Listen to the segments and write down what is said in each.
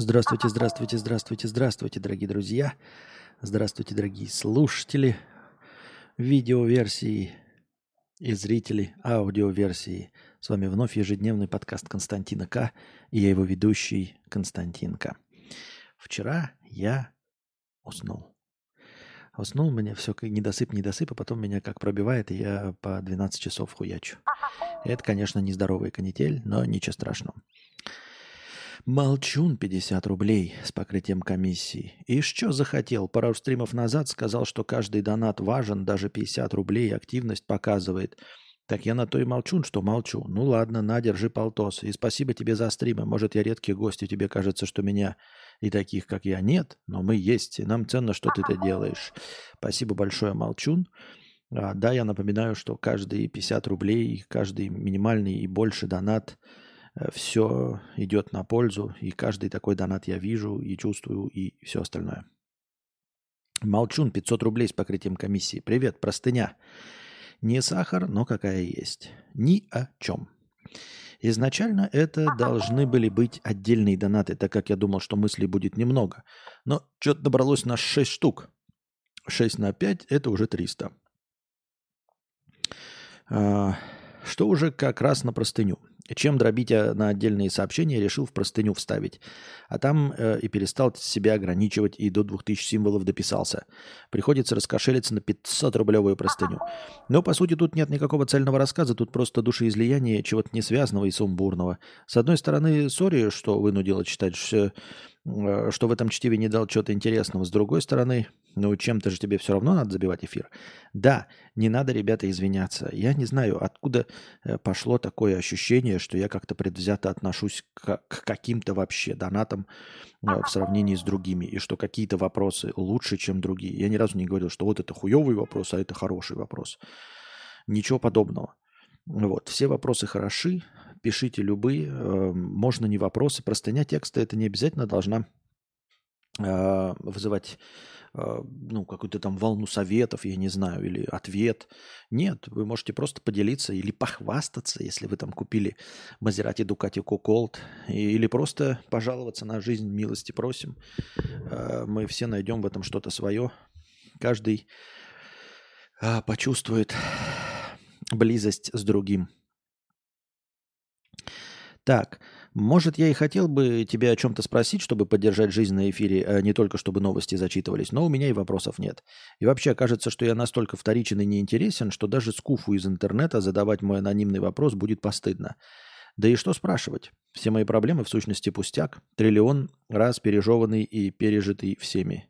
Здравствуйте, здравствуйте, здравствуйте, здравствуйте, дорогие друзья. Здравствуйте, дорогие слушатели видеоверсии и зрители аудиоверсии. С вами вновь ежедневный подкаст Константина К. И я его ведущий Константин К. Вчера я уснул. Уснул мне все недосып, недосып, а потом меня как пробивает, и я по 12 часов хуячу. Это, конечно, нездоровый канитель, но ничего страшного. Молчун 50 рублей с покрытием комиссии. И что захотел? Пару стримов назад сказал, что каждый донат важен, даже 50 рублей активность показывает. Так я на то и молчу, что молчу. Ну ладно, на, держи полтос. И спасибо тебе за стримы. Может, я редкий гость, и тебе кажется, что меня и таких, как я, нет, но мы есть, и нам ценно, что ты это делаешь. Спасибо большое, Молчун. А, да, я напоминаю, что каждые 50 рублей, каждый минимальный и больше донат – все идет на пользу, и каждый такой донат я вижу и чувствую, и все остальное. Молчун, 500 рублей с покрытием комиссии. Привет, простыня. Не сахар, но какая есть. Ни о чем. Изначально это должны были быть отдельные донаты, так как я думал, что мыслей будет немного. Но что-то добралось на 6 штук. 6 на 5 – это уже 300. А, что уже как раз на простыню. Чем дробить а, на отдельные сообщения, решил в простыню вставить. А там э, и перестал себя ограничивать, и до 2000 символов дописался. Приходится раскошелиться на 500-рублевую простыню. Но, по сути, тут нет никакого цельного рассказа, тут просто душеизлияние чего-то несвязанного и сумбурного. С одной стороны, сори, что вынудило читать, что, э, что в этом чтиве не дал чего-то интересного. С другой стороны, ну, чем-то же тебе все равно надо забивать эфир. Да, не надо, ребята, извиняться. Я не знаю, откуда э, пошло такое ощущение, что я как-то предвзято отношусь к, к каким-то вообще донатам э, в сравнении с другими, и что какие-то вопросы лучше, чем другие. Я ни разу не говорил, что вот это хуевый вопрос, а это хороший вопрос. Ничего подобного. Вот, все вопросы хороши, пишите любые, э, можно не вопросы. Простыня текста это не обязательно должна вызывать ну, какую-то там волну советов, я не знаю, или ответ. Нет, вы можете просто поделиться или похвастаться, если вы там купили Мазерати Дукати Куколт, или просто пожаловаться на жизнь, милости просим. А, мы все найдем в этом что-то свое. Каждый а, почувствует близость с другим. Так, может, я и хотел бы тебя о чем-то спросить, чтобы поддержать жизнь на эфире, а не только чтобы новости зачитывались, но у меня и вопросов нет. И вообще кажется, что я настолько вторичен и неинтересен, что даже скуфу из интернета задавать мой анонимный вопрос будет постыдно. Да и что спрашивать? Все мои проблемы в сущности пустяк, триллион раз пережеванный и пережитый всеми.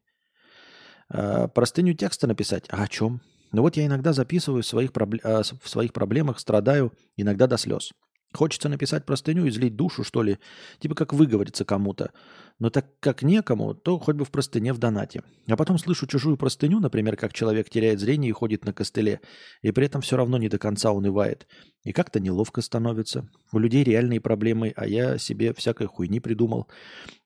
А, простыню текста написать? А о чем? Ну вот я иногда записываю в своих, пробл... А, в своих проблемах, страдаю, иногда до слез. Хочется написать простыню и злить душу, что ли, типа как выговориться кому-то. Но так как некому, то хоть бы в простыне в донате. А потом слышу чужую простыню, например, как человек теряет зрение и ходит на костыле, и при этом все равно не до конца унывает. И как-то неловко становится. У людей реальные проблемы, а я себе всякой хуйни придумал.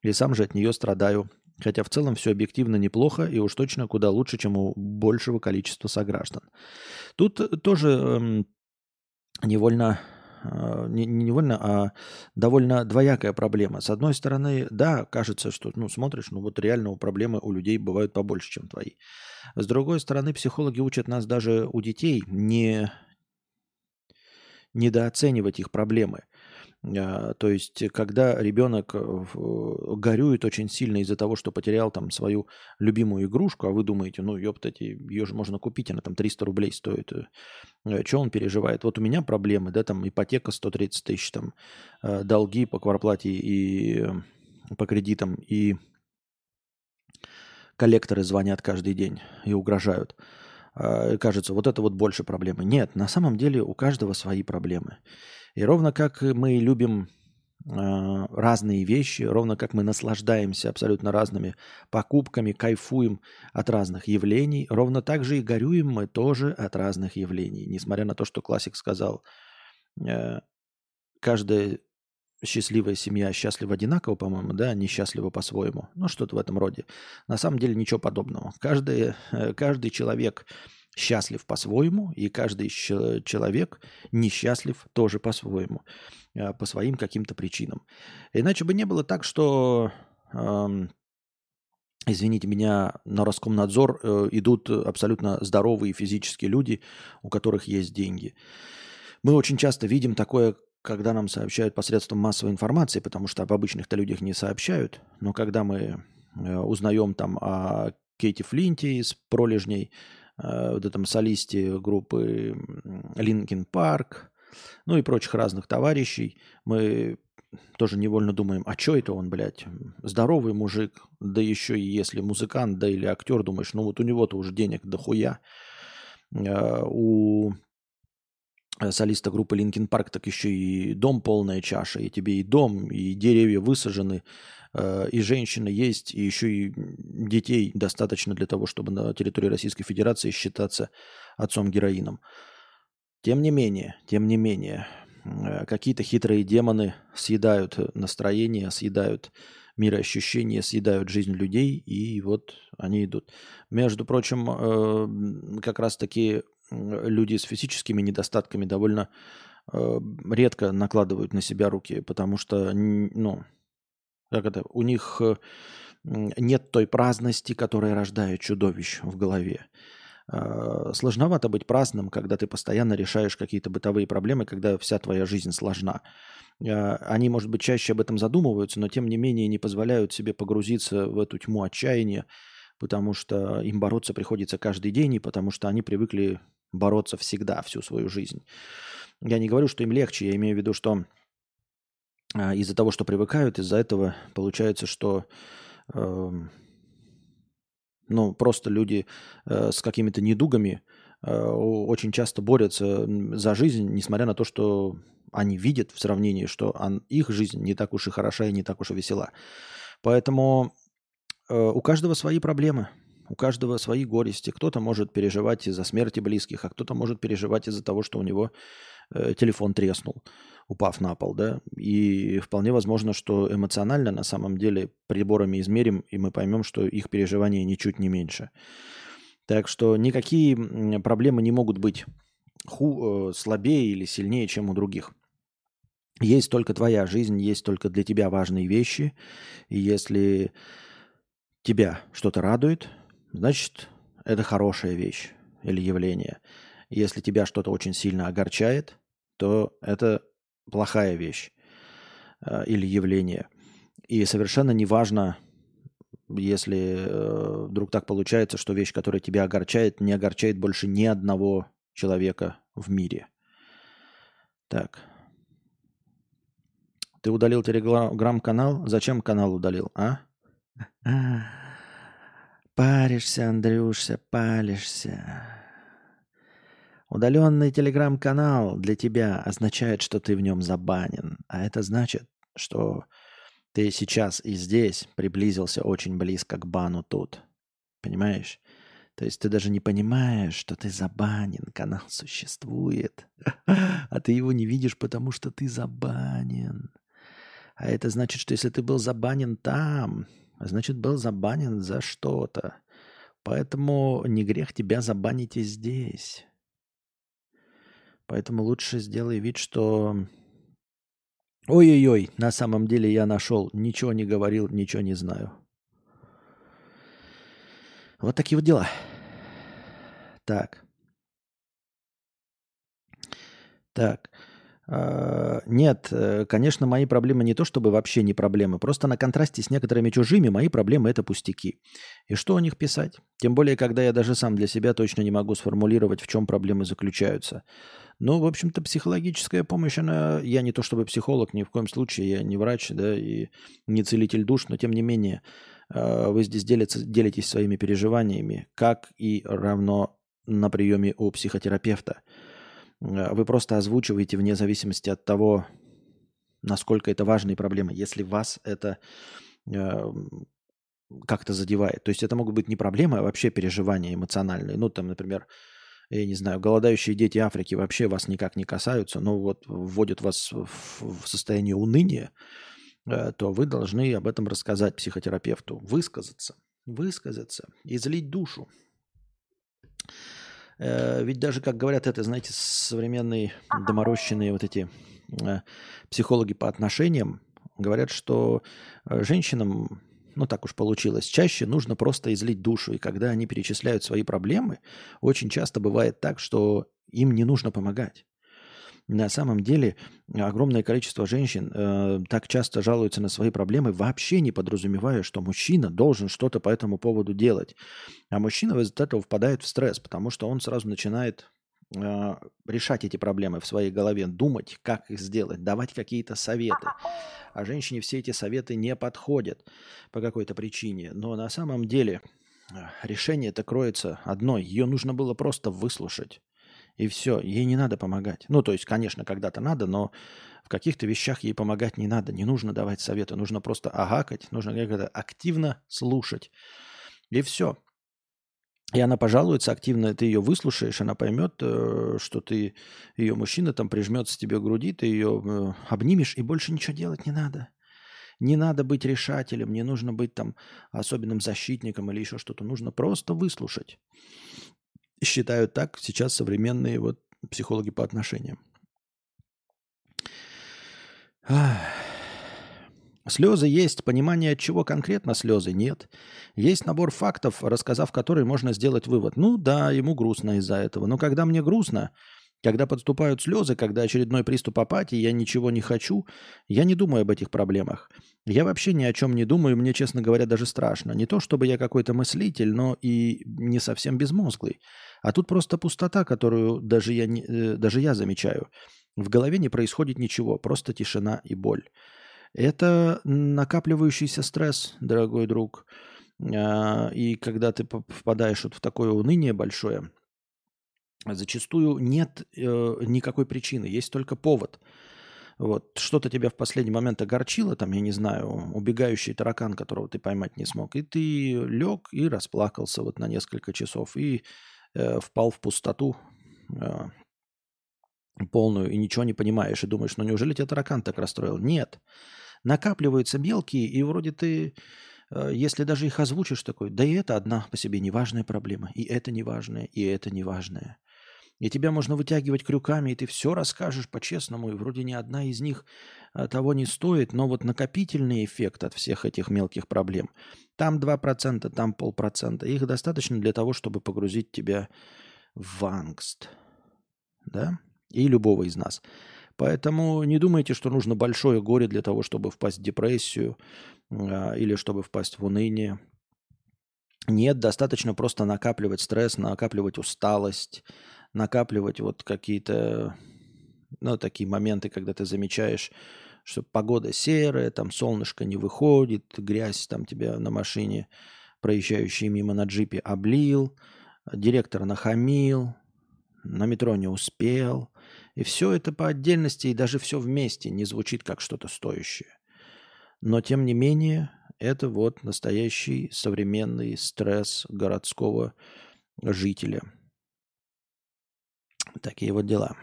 И сам же от нее страдаю. Хотя в целом все объективно неплохо и уж точно куда лучше, чем у большего количества сограждан. Тут тоже эм, невольно не, не невольно, а довольно двоякая проблема. С одной стороны, да, кажется, что, ну, смотришь, ну, вот реально у проблемы у людей бывают побольше, чем твои. С другой стороны, психологи учат нас даже у детей не недооценивать их проблемы. А, то есть, когда ребенок э, горюет очень сильно из-за того, что потерял там свою любимую игрушку, а вы думаете, ну, ёптать, ее же можно купить, она там 300 рублей стоит. Э, э, что он переживает? Вот у меня проблемы, да, там ипотека 130 тысяч, там долги по кварплате и по кредитам, и коллекторы звонят каждый день и угрожают. А, кажется, вот это вот больше проблемы. Нет, на самом деле у каждого свои проблемы. И ровно как мы любим э, разные вещи, ровно как мы наслаждаемся абсолютно разными покупками, кайфуем от разных явлений, ровно так же и горюем мы тоже от разных явлений. Несмотря на то, что классик сказал, э, каждая счастливая семья счастлива одинаково, по-моему, да, несчастлива по-своему. Ну, что-то в этом роде. На самом деле ничего подобного. Каждый, э, каждый человек счастлив по-своему, и каждый человек несчастлив тоже по-своему, э, по своим каким-то причинам. Иначе бы не было так, что извините меня, на Роскомнадзор э, идут абсолютно здоровые физические люди, у которых есть деньги. Мы очень часто видим такое, когда нам сообщают посредством массовой информации, потому что об обычных-то людях не сообщают, но когда мы э, узнаем там о Ките Флинте из «Пролежней», э, вот этом солисте группы Linkin Park, ну и прочих разных товарищей, мы тоже невольно думаем, а что это он, блядь, здоровый мужик, да еще и если музыкант, да или актер, думаешь, ну вот у него-то уже денег дохуя. Э, у солиста группы Linkin Park так еще и дом полная чаша, и тебе и дом, и деревья высажены, э, и женщины есть, и еще и детей достаточно для того, чтобы на территории Российской Федерации считаться отцом героином. Тем не менее, тем не менее, Э, какие-то хитрые демоны съедают настроение, съедают мироощущения, съедают жизнь людей, и вот они идут. Между прочим, э, как раз-таки люди с физическими недостатками довольно э, редко накладывают на себя руки, потому что, ну, как это, у них нет той праздности, которая рождает чудовищ в голове. Э, сложновато быть праздным, когда ты постоянно решаешь какие-то бытовые проблемы, когда вся твоя жизнь сложна. Э, они, может быть, чаще об этом задумываются, но тем не менее не позволяют себе погрузиться в эту тьму отчаяния, потому что им бороться приходится каждый день, и потому что они привыкли бороться всегда, всю свою жизнь. Я не говорю, что им легче, я имею в виду, что э, из-за того, что привыкают, из-за этого получается, что эм, ну, просто люди э, с какими-то недугами э, очень часто борются за жизнь, несмотря на то, что они видят в сравнении, что он, их жизнь не так уж и хороша и не так уж и весела. Поэтому э, у каждого свои проблемы, у каждого свои горести. Кто-то может переживать из-за смерти близких, а кто-то может переживать из-за того, что у него э, телефон треснул упав на пол, да, и вполне возможно, что эмоционально на самом деле приборами измерим, и мы поймем, что их переживания ничуть не меньше. Так что никакие проблемы не могут быть ху, э, слабее или сильнее, чем у других. Есть только твоя жизнь, есть только для тебя важные вещи, и если тебя что-то радует, значит, это хорошая вещь или явление. Если тебя что-то очень сильно огорчает, то это плохая вещь э, или явление. И совершенно неважно, если э, вдруг так получается, что вещь, которая тебя огорчает, не огорчает больше ни одного человека в мире. Так. Ты удалил телеграм-канал? Зачем канал удалил, а? Паришься, Андрюшся, палишься. Удаленный телеграм-канал для тебя означает, что ты в нем забанен. А это значит, что ты сейчас и здесь приблизился очень близко к бану тут. Понимаешь? То есть ты даже не понимаешь, что ты забанен, канал существует, а ты его не видишь, потому что ты забанен. А это значит, что если ты был забанен там, значит был забанен за что-то. Поэтому не грех тебя забанить и здесь. Поэтому лучше сделай вид, что... Ой-ой-ой, на самом деле я нашел, ничего не говорил, ничего не знаю. Вот такие вот дела. Так. Так. А, нет, э, конечно, мои проблемы не то чтобы вообще не проблемы, просто на контрасте с некоторыми чужими мои проблемы это пустяки. И что о них писать? Тем более, когда я даже сам для себя точно не могу сформулировать, в чем проблемы заключаются. Ну, в общем-то, психологическая помощь, она... Я не то чтобы психолог, ни в коем случае, я не врач, да, и не целитель душ, но тем не менее, э, вы здесь делится, делитесь своими переживаниями, как и равно на приеме у психотерапевта – вы просто озвучиваете вне зависимости от того, насколько это важные проблемы, если вас это э, как-то задевает. То есть это могут быть не проблемы, а вообще переживания эмоциональные. Ну, там, например, я не знаю, голодающие дети Африки вообще вас никак не касаются, но вот вводят вас в, в состояние уныния, э, то вы должны об этом рассказать психотерапевту, высказаться, высказаться, излить душу. Э, ведь даже, как говорят это, знаете, современные доморощенные вот эти э, психологи по отношениям говорят, что э, женщинам ну так уж получилось, чаще нужно просто излить душу. И когда они перечисляют свои проблемы, очень часто бывает так, что им не нужно помогать. На самом деле огромное количество женщин э, так часто жалуются на свои проблемы, вообще не подразумевая, что мужчина должен что-то по этому поводу делать. А мужчина из этого впадает в стресс, потому что он сразу начинает э, решать эти проблемы в своей голове, думать, как их сделать, давать какие-то советы. А женщине все эти советы не подходят по какой-то причине. Но на самом деле э, решение это кроется одной. Ее нужно было просто выслушать. И все, ей не надо помогать. Ну, то есть, конечно, когда-то надо, но в каких-то вещах ей помогать не надо. Не нужно давать советы, нужно просто агакать, нужно как-то активно слушать. И все. И она пожалуется активно, ты ее выслушаешь, она поймет, э, что ты ее мужчина там прижмется тебе к груди, ты ее э, обнимешь, и больше ничего делать не надо. Не надо быть решателем, не нужно быть там особенным защитником или еще что-то. Нужно просто выслушать считают так сейчас современные вот психологи по отношениям. Слезы есть, понимание, от чего конкретно слезы нет. Есть набор фактов, рассказав который можно сделать вывод. Ну да, ему грустно из-за этого. Но когда мне грустно, когда подступают слезы, когда очередной приступ апатии, я ничего не хочу, я не думаю об этих проблемах. Я вообще ни о чем не думаю, мне, честно говоря, даже страшно. Не то, чтобы я какой-то мыслитель, но и не совсем безмозглый. А тут просто пустота, которую даже я, не, э, даже я замечаю. В голове не происходит ничего, просто тишина и боль. Это накапливающийся стресс, дорогой друг. А, и когда ты впадаешь вот в такое уныние большое, зачастую нет э, никакой причины, есть только повод. Вот что-то тебя в последний момент огорчило, там, я не знаю, убегающий таракан, которого ты поймать не смог, и ты лег и расплакался вот на несколько часов, и э, впал в пустоту э, полную, и ничего не понимаешь, и думаешь, ну неужели тебя таракан так расстроил? Нет. Накапливаются мелкие, и вроде ты, э, если даже их озвучишь такой, да и это одна по себе неважная проблема, и это неважное, и это неважное. И тебя можно вытягивать крюками, и ты все расскажешь по-честному, и вроде ни одна из них а, того не стоит, но вот накопительный эффект от всех этих мелких проблем, там 2%, там полпроцента, их достаточно для того, чтобы погрузить тебя в ангст. Да? И любого из нас. Поэтому не думайте, что нужно большое горе для того, чтобы впасть в депрессию э, или чтобы впасть в уныние. Нет, достаточно просто накапливать стресс, накапливать усталость, накапливать вот какие-то, ну, такие моменты, когда ты замечаешь, что погода серая, там солнышко не выходит, грязь там тебя на машине, проезжающий мимо на джипе, облил, директор нахамил, на метро не успел. И все это по отдельности и даже все вместе не звучит как что-то стоящее. Но тем не менее, это вот настоящий современный стресс городского жителя – Такие вот дела.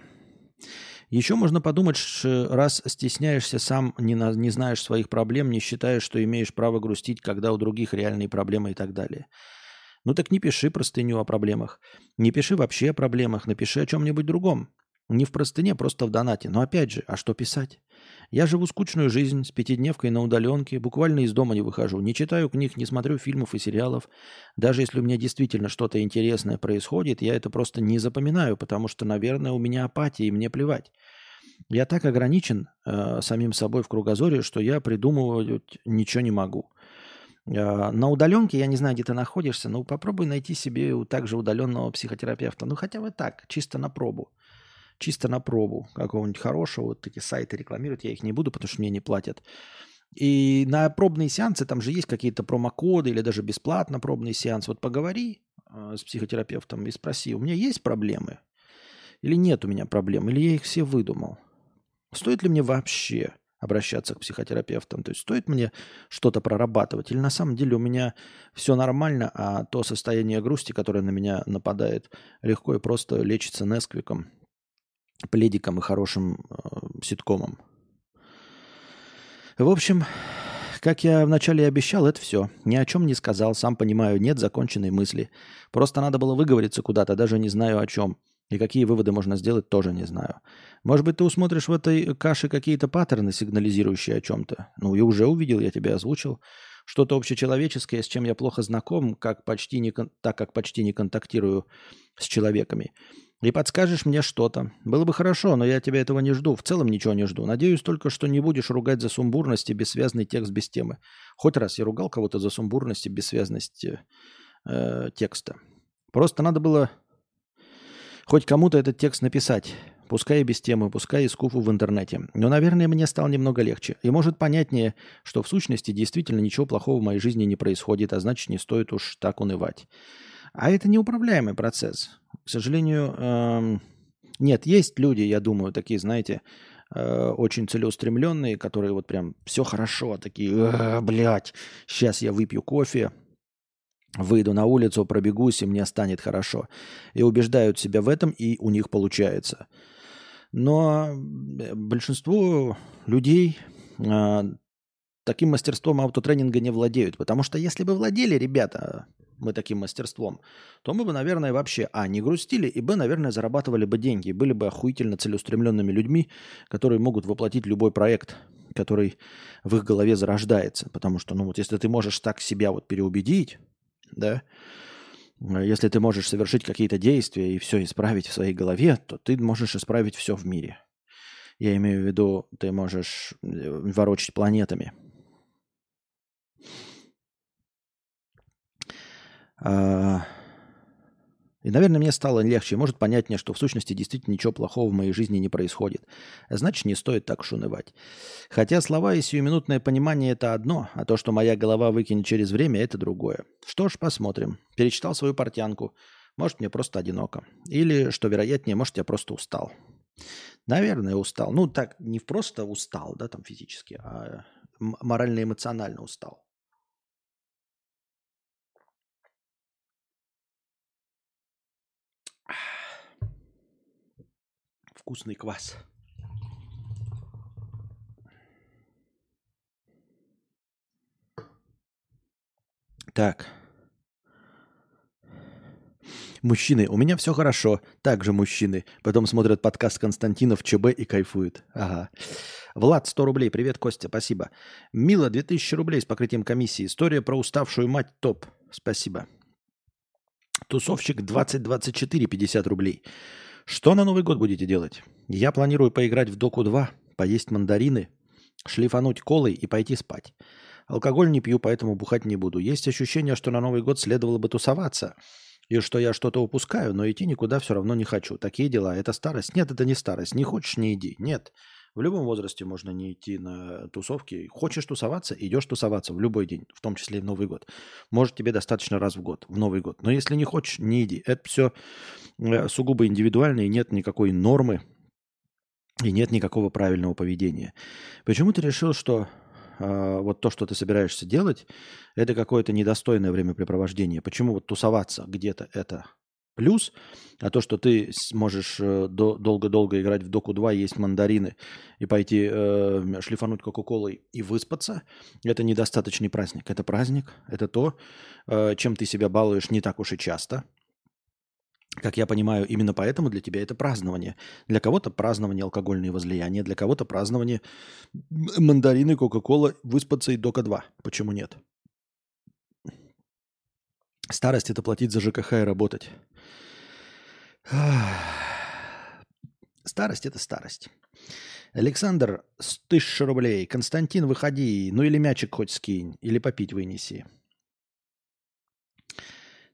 Еще можно подумать, раз стесняешься сам, не, на, не знаешь своих проблем, не считаешь, что имеешь право грустить, когда у других реальные проблемы и так далее. Ну так не пиши простыню о проблемах. Не пиши вообще о проблемах, напиши о чем-нибудь другом. Не в простыне, просто в донате. Но опять же, а что писать? Я живу скучную жизнь с пятидневкой на удаленке, буквально из дома не выхожу, не читаю книг, не смотрю фильмов и сериалов. Даже если у меня действительно что-то интересное происходит, я это просто не запоминаю, потому что, наверное, у меня апатия, и мне плевать. Я так ограничен э, самим собой в кругозоре, что я придумывать ничего не могу. Э, на удаленке, я не знаю, где ты находишься, но попробуй найти себе также удаленного психотерапевта. Ну, хотя бы так, чисто на пробу чисто на пробу какого-нибудь хорошего. Вот эти сайты рекламируют, я их не буду, потому что мне не платят. И на пробные сеансы там же есть какие-то промокоды или даже бесплатно пробный сеанс. Вот поговори э, с психотерапевтом и спроси, у меня есть проблемы? Или нет у меня проблем? Или я их все выдумал? Стоит ли мне вообще обращаться к психотерапевтам? То есть стоит мне что-то прорабатывать? Или на самом деле у меня все нормально, а то состояние грусти, которое на меня нападает, легко и просто лечится Несквиком пледиком и хорошим э, ситкомом. В общем, как я вначале и обещал, это все. Ни о чем не сказал, сам понимаю, нет законченной мысли. Просто надо было выговориться куда-то, даже не знаю о чем. И какие выводы можно сделать, тоже не знаю. Может быть, ты усмотришь в этой каше какие-то паттерны, сигнализирующие о чем-то. Ну и уже увидел, я тебе озвучил, Что-то общечеловеческое, с чем я плохо знаком, как почти не, так как почти не контактирую с человеками. И подскажешь мне что-то. Было бы хорошо, но я тебя этого не жду. В целом ничего не жду. Надеюсь только, что не будешь ругать за сумбурность и бессвязный текст без темы. Хоть раз я ругал кого-то за сумбурность и бессвязность э, текста. Просто надо было хоть кому-то этот текст написать. Пускай и без темы, пускай и скуфу в интернете. Но, наверное, мне стало немного легче. И может понятнее, что в сущности действительно ничего плохого в моей жизни не происходит, а значит не стоит уж так унывать. А это неуправляемый процесс. К сожалению, эм, нет, есть люди, я думаю, такие, знаете, э, очень целеустремленные, которые вот прям все хорошо, такие, э, блядь, сейчас я выпью кофе, выйду на улицу, пробегусь, и мне станет хорошо. И убеждают себя в этом, и у них получается. Но большинство людей э, таким мастерством аутотренинга не владеют. Потому что если бы владели ребята мы таким мастерством, то мы бы, наверное, вообще, а, не грустили, и, б, наверное, зарабатывали бы деньги, были бы охуительно целеустремленными людьми, которые могут воплотить любой проект, который в их голове зарождается. Потому что, ну вот, если ты можешь так себя вот переубедить, да, если ты можешь совершить какие-то действия и все исправить в своей голове, то ты можешь исправить все в мире. Я имею в виду, ты можешь э, ворочать планетами. И, наверное, мне стало легче, может понятнее, что в сущности действительно ничего плохого в моей жизни не происходит. Значит, не стоит так уж унывать. Хотя слова и сиюминутное понимание – это одно, а то, что моя голова выкинет через время – это другое. Что ж, посмотрим. Перечитал свою портянку. Может, мне просто одиноко. Или, что вероятнее, может, я просто устал. Наверное, устал. Ну, так, не просто устал, да, там физически, а морально-эмоционально устал. Вкусный квас. Так. Мужчины, у меня все хорошо. Также мужчины. Потом смотрят подкаст Константинов ЧБ и кайфуют. Ага. Влад, 100 рублей. Привет, Костя, спасибо. Мила, 2000 рублей с покрытием комиссии. История про уставшую мать топ. Спасибо. Тусовщик 2024, 50 рублей. Что на Новый год будете делать? Я планирую поиграть в Доку 2, поесть мандарины, шлифануть колой и пойти спать. Алкоголь не пью, поэтому бухать не буду. Есть ощущение, что на Новый год следовало бы тусоваться, и что я что-то упускаю, но идти никуда все равно не хочу. Такие дела. Это старость? Нет, это не старость. Не хочешь – не иди. Нет. В любом возрасте можно не идти на тусовки. Хочешь тусоваться, идешь тусоваться в любой день, в том числе и в Новый год. Может, тебе достаточно раз в год, в Новый год. Но если не хочешь, не иди. Это все э, сугубо индивидуально, и нет никакой нормы, и нет никакого правильного поведения. Почему ты решил, что э, вот то, что ты собираешься делать, это какое-то недостойное времяпрепровождение? Почему вот тусоваться где-то это плюс, а то, что ты можешь э, долго-долго играть в Доку 2, есть мандарины и пойти э, шлифануть Кока-Колой и выспаться, это недостаточный праздник. Это праздник, это то, э, чем ты себя балуешь не так уж и часто. Как я понимаю, именно поэтому для тебя это празднование. Для кого-то празднование алкогольные возлияния, для кого-то празднование мандарины, Кока-Кола, выспаться и Дока 2. Почему нет? Старость – это платить за ЖКХ и работать. Старость – это старость. Александр, с тысячи рублей. Константин, выходи. Ну или мячик хоть скинь. Или попить вынеси.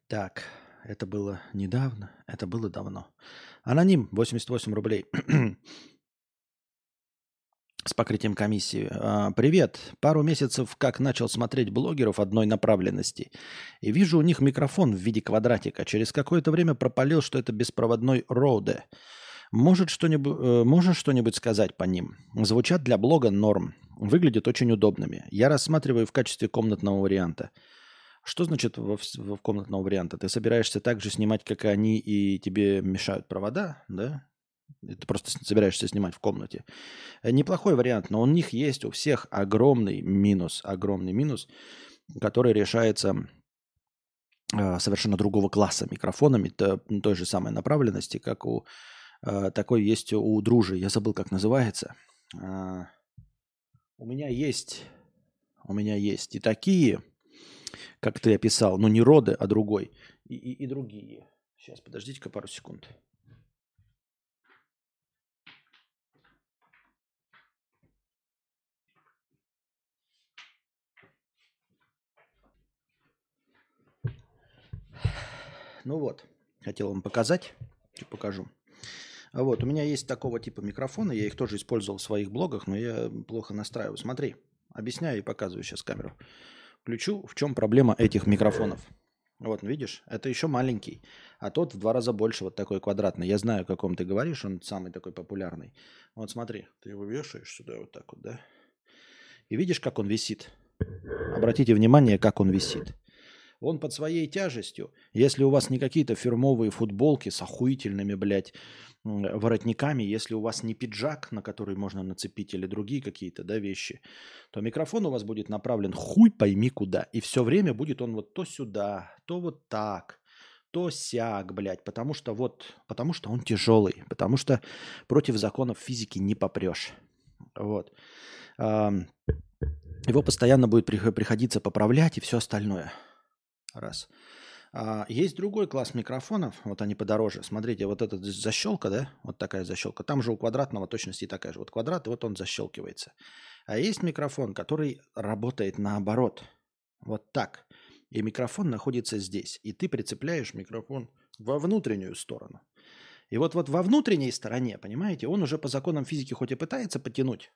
Так, это было недавно. Это было давно. Аноним, 88 рублей. С покрытием комиссии. А, Привет. Пару месяцев как начал смотреть блогеров одной направленности. И вижу у них микрофон в виде квадратика. Через какое-то время пропалил, что это беспроводной Роуде. Может что-нибудь, э, можешь что-нибудь сказать по ним? Звучат для блога норм. Выглядят очень удобными. Я рассматриваю в качестве комнатного варианта. Что значит в, в комнатного варианта? Ты собираешься так же снимать, как и они, и тебе мешают провода, да? Ты просто собираешься снимать в комнате. Э, неплохой вариант, но у них есть у всех огромный минус, огромный минус, который решается э, совершенно другого класса микрофонами, то, той же самой направленности, как у э, такой есть у дружи. Я забыл, как называется. у меня есть у меня есть и такие, как ты описал, но не роды, а другой, и, и, и другие. Сейчас, подождите-ка пару секунд. Ну вот, хотел вам показать, что покажу. А вот, у меня есть такого типа микрофона, я их тоже использовал в своих блогах, но я плохо настраиваю. Смотри, объясняю и показываю сейчас камеру. Включу, в чем проблема этих микрофонов. Вот, видишь, это еще маленький, а тот в два раза больше, вот такой квадратный. Я знаю, о каком ты говоришь, он самый такой популярный. Вот смотри, ты его вешаешь сюда вот так вот, да? И видишь, как он висит? Обратите внимание, как он висит. Он под своей тяжестью, если у вас не какие-то фирмовые футболки с охуительными, блядь, воротниками, если у вас не пиджак, на который можно нацепить, или другие какие-то да, вещи, то микрофон у вас будет направлен хуй пойми куда. И все время будет он вот то сюда, то вот так, то сяк, блядь, потому что вот, потому что он тяжелый, потому что против законов физики не попрешь. Вот. Его постоянно будет приходиться поправлять и все остальное. Раз. А, есть другой класс микрофонов, вот они подороже. Смотрите, вот эта защелка, да, вот такая защелка. Там же у квадратного точности такая же. Вот квадрат, и вот он защелкивается. А есть микрофон, который работает наоборот. Вот так. И микрофон находится здесь. И ты прицепляешь микрофон во внутреннюю сторону. И вот, вот во внутренней стороне, понимаете, он уже по законам физики хоть и пытается потянуть,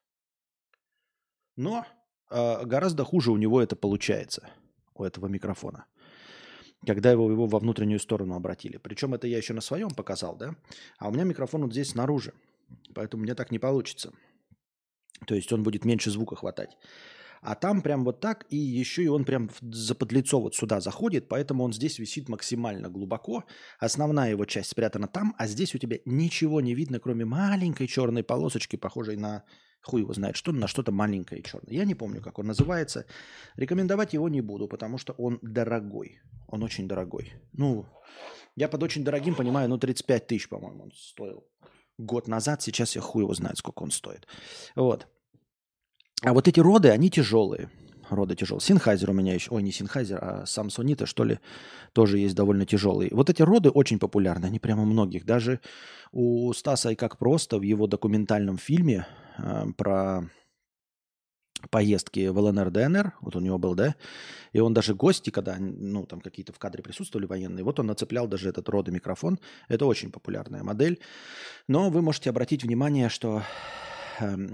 но э, гораздо хуже у него это получается, у этого микрофона когда его, его во внутреннюю сторону обратили. Причем это я еще на своем показал, да? А у меня микрофон вот здесь снаружи. Поэтому мне так не получится. То есть он будет меньше звука хватать. А там прям вот так, и еще и он прям за подлицо вот сюда заходит, поэтому он здесь висит максимально глубоко. Основная его часть спрятана там, а здесь у тебя ничего не видно, кроме маленькой черной полосочки, похожей на Хуй его знает, что на что-то маленькое черное. Я не помню, как он называется. Рекомендовать его не буду, потому что он дорогой. Он очень дорогой. Ну, я под очень дорогим понимаю, ну, 35 тысяч, по-моему, он стоил год назад. Сейчас я хуй его знает, сколько он стоит. Вот. А вот эти роды, они тяжелые. Роды тяжелые. Синхайзер у меня еще, ой, не Синхайзер, а Самсонита, что ли, тоже есть довольно тяжелые. Вот эти роды очень популярны, они прямо многих. Даже у Стаса и как просто в его документальном фильме Э, про поездки в ЛНР, ДНР, вот у него был, да, и он даже гости, когда, ну, там какие-то в кадре присутствовали военные, вот он нацеплял даже этот родомикрофон, это очень популярная модель, но вы можете обратить внимание, что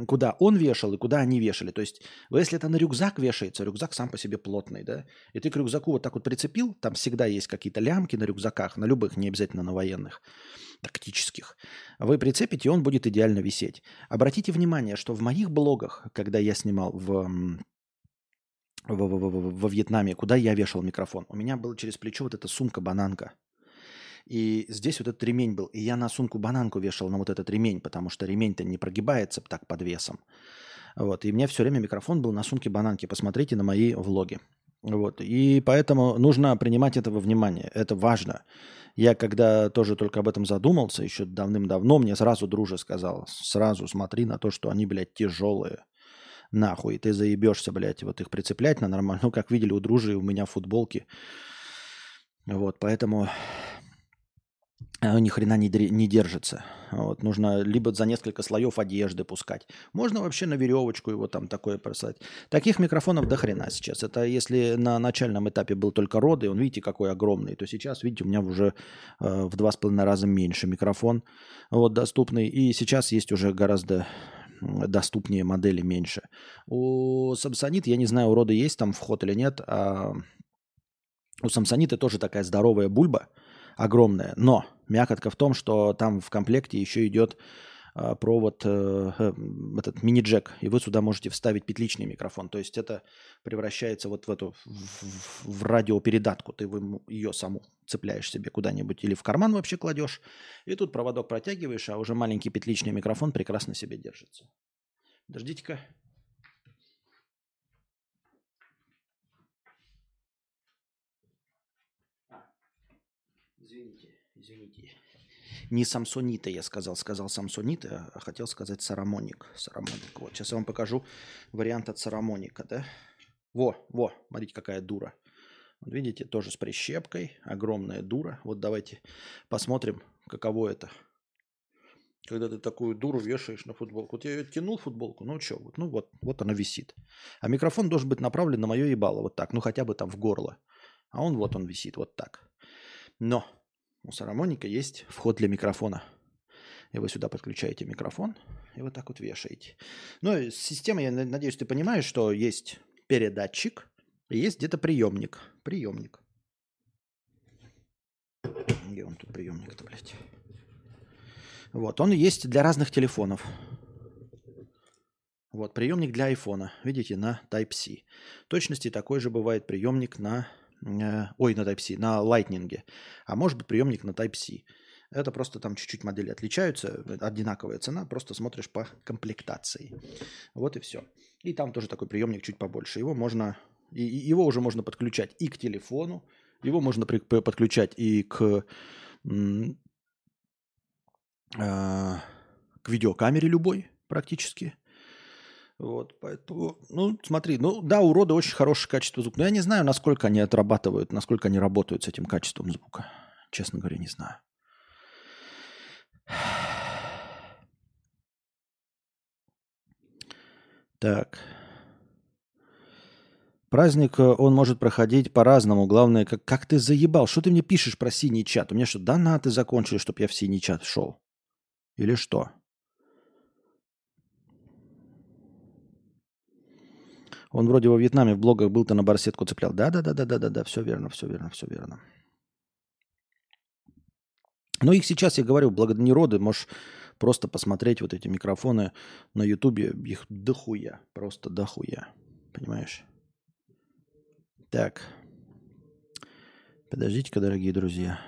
куда он вешал и куда они вешали. То есть, если это на рюкзак вешается, рюкзак сам по себе плотный, да, и ты к рюкзаку вот так вот прицепил, там всегда есть какие-то лямки на рюкзаках, на любых, не обязательно на военных, тактических. Вы прицепите, и он будет идеально висеть. Обратите внимание, что в моих блогах, когда я снимал в во, во, во, во Вьетнаме, куда я вешал микрофон. У меня была через плечо вот эта сумка-бананка. И здесь вот этот ремень был. И я на сумку бананку вешал на вот этот ремень, потому что ремень-то не прогибается так под весом. Вот. И у меня все время микрофон был на сумке бананки. Посмотрите на мои влоги. Вот. И поэтому нужно принимать это во внимание. Это важно. Я когда тоже только об этом задумался, еще давным-давно, мне сразу друже сказал, сразу смотри на то, что они, блядь, тяжелые. Нахуй, ты заебешься, блядь, вот их прицеплять на нормально. Ну, как видели у дружи, у меня футболки. Вот, поэтому ни хрена не, не держится. Вот, нужно либо за несколько слоев одежды пускать. Можно вообще на веревочку его там такое просать. Таких микрофонов до хрена сейчас. Это если на начальном этапе был только роды, он, видите, какой огромный, то сейчас, видите, у меня уже э, в два с половиной раза меньше микрофон вот, доступный. И сейчас есть уже гораздо доступнее модели меньше. У Samsonite, я не знаю, у рода есть там вход или нет, а у Samsonite тоже такая здоровая бульба – огромная. Но мякотка в том, что там в комплекте еще идет а, провод, э, э, этот мини-джек, и вы сюда можете вставить петличный микрофон. То есть это превращается вот в эту, в, в радиопередатку. Ты ее саму цепляешь себе куда-нибудь или в карман вообще кладешь, и тут проводок протягиваешь, а уже маленький петличный микрофон прекрасно себе держится. Дождите-ка. Не самсонита я сказал, сказал самсонита, а хотел сказать сарамоник. Сарамоник. Вот, сейчас я вам покажу вариант от сарамоника, да? Во, во, смотрите, какая дура. Вот видите, тоже с прищепкой, огромная дура. Вот давайте посмотрим, каково это. Когда ты такую дуру вешаешь на футболку. Вот я ее тянул футболку, ну что, вот, ну вот, вот она висит. А микрофон должен быть направлен на мое ебало, вот так, ну хотя бы там в горло. А он вот он висит, вот так. Но у Сарамоника есть вход для микрофона. И вы сюда подключаете микрофон, и вот так вот вешаете. Ну, система, я надеюсь, ты понимаешь, что есть передатчик, и есть где-то приемник. Приемник. Где он тут приемник-то, блядь? Вот, он есть для разных телефонов. Вот, приемник для айфона. Видите, на Type-C. В точности такой же бывает приемник на... Э, ой, на Type-C, на Lightning. А может быть приемник на Type-C. Это просто там чуть-чуть модели отличаются, одинаковая цена, просто смотришь по комплектации. Вот и все. И там тоже такой приемник чуть побольше. Его можно, и, его уже можно подключать и к телефону, его можно при, подключать и к а, к видеокамере любой практически. Вот, поэтому, ну, смотри, ну, да, у рода очень хорошее качество звука. Но я не знаю, насколько они отрабатывают, насколько они работают с этим качеством звука. Честно говоря, не знаю. Так. Праздник, э, он может проходить по-разному. Главное, как, как ты заебал. Что ты мне пишешь про синий чат? У меня что, донаты закончили, чтобы я в синий чат шел? Или что? Он вроде во Вьетнаме в блогах был-то на барсетку цеплял. Да-да-да-да-да-да, все верно, все верно, все верно. Но их сейчас, я говорю, благодаря роды, можешь просто посмотреть вот эти микрофоны на ютубе, их дохуя, просто дохуя, понимаешь? Так, подождите-ка, дорогие друзья.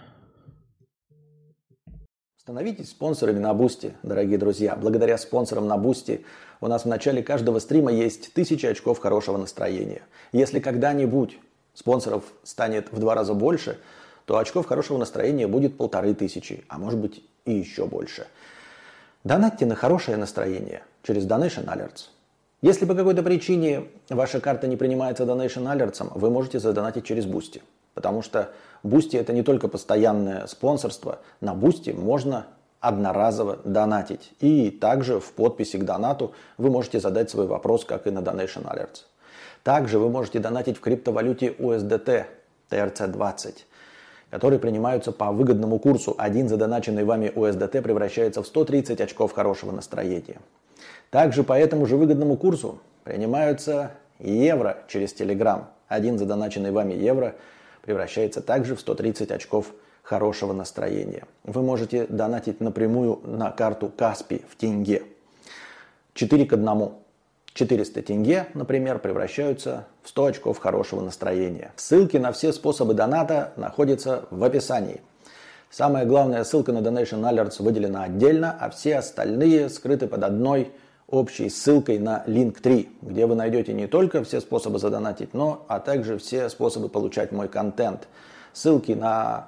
Становитесь спонсорами на Boosty, дорогие друзья. Благодаря спонсорам на Boosty у нас в начале каждого стрима есть тысяча очков хорошего настроения. Если когда-нибудь спонсоров станет в два раза больше, то очков хорошего настроения будет полторы тысячи, а может быть и еще больше. Донатьте на хорошее настроение через Donation Alerts. Если по какой-то причине ваша карта не принимается Donation Alerts, вы можете задонатить через Boosty. Потому что Boosty это не только постоянное спонсорство. На Boosty можно одноразово донатить. И также в подписи к донату вы можете задать свой вопрос, как и на Donation Alerts. Также вы можете донатить в криптовалюте USDT TRC20, которые принимаются по выгодному курсу. Один задоначенный вами USDT превращается в 130 очков хорошего настроения. Также по этому же выгодному курсу принимаются евро через Telegram. Один задоначенный вами евро – превращается также в 130 очков хорошего настроения. Вы можете донатить напрямую на карту Каспи в тенге. 4 к 1. 400 тенге, например, превращаются в 100 очков хорошего настроения. Ссылки на все способы доната находятся в описании. Самая главная ссылка на Donation Alerts выделена отдельно, а все остальные скрыты под одной общей ссылкой на Link3, где вы найдете не только все способы задонатить, но а также все способы получать мой контент. Ссылки на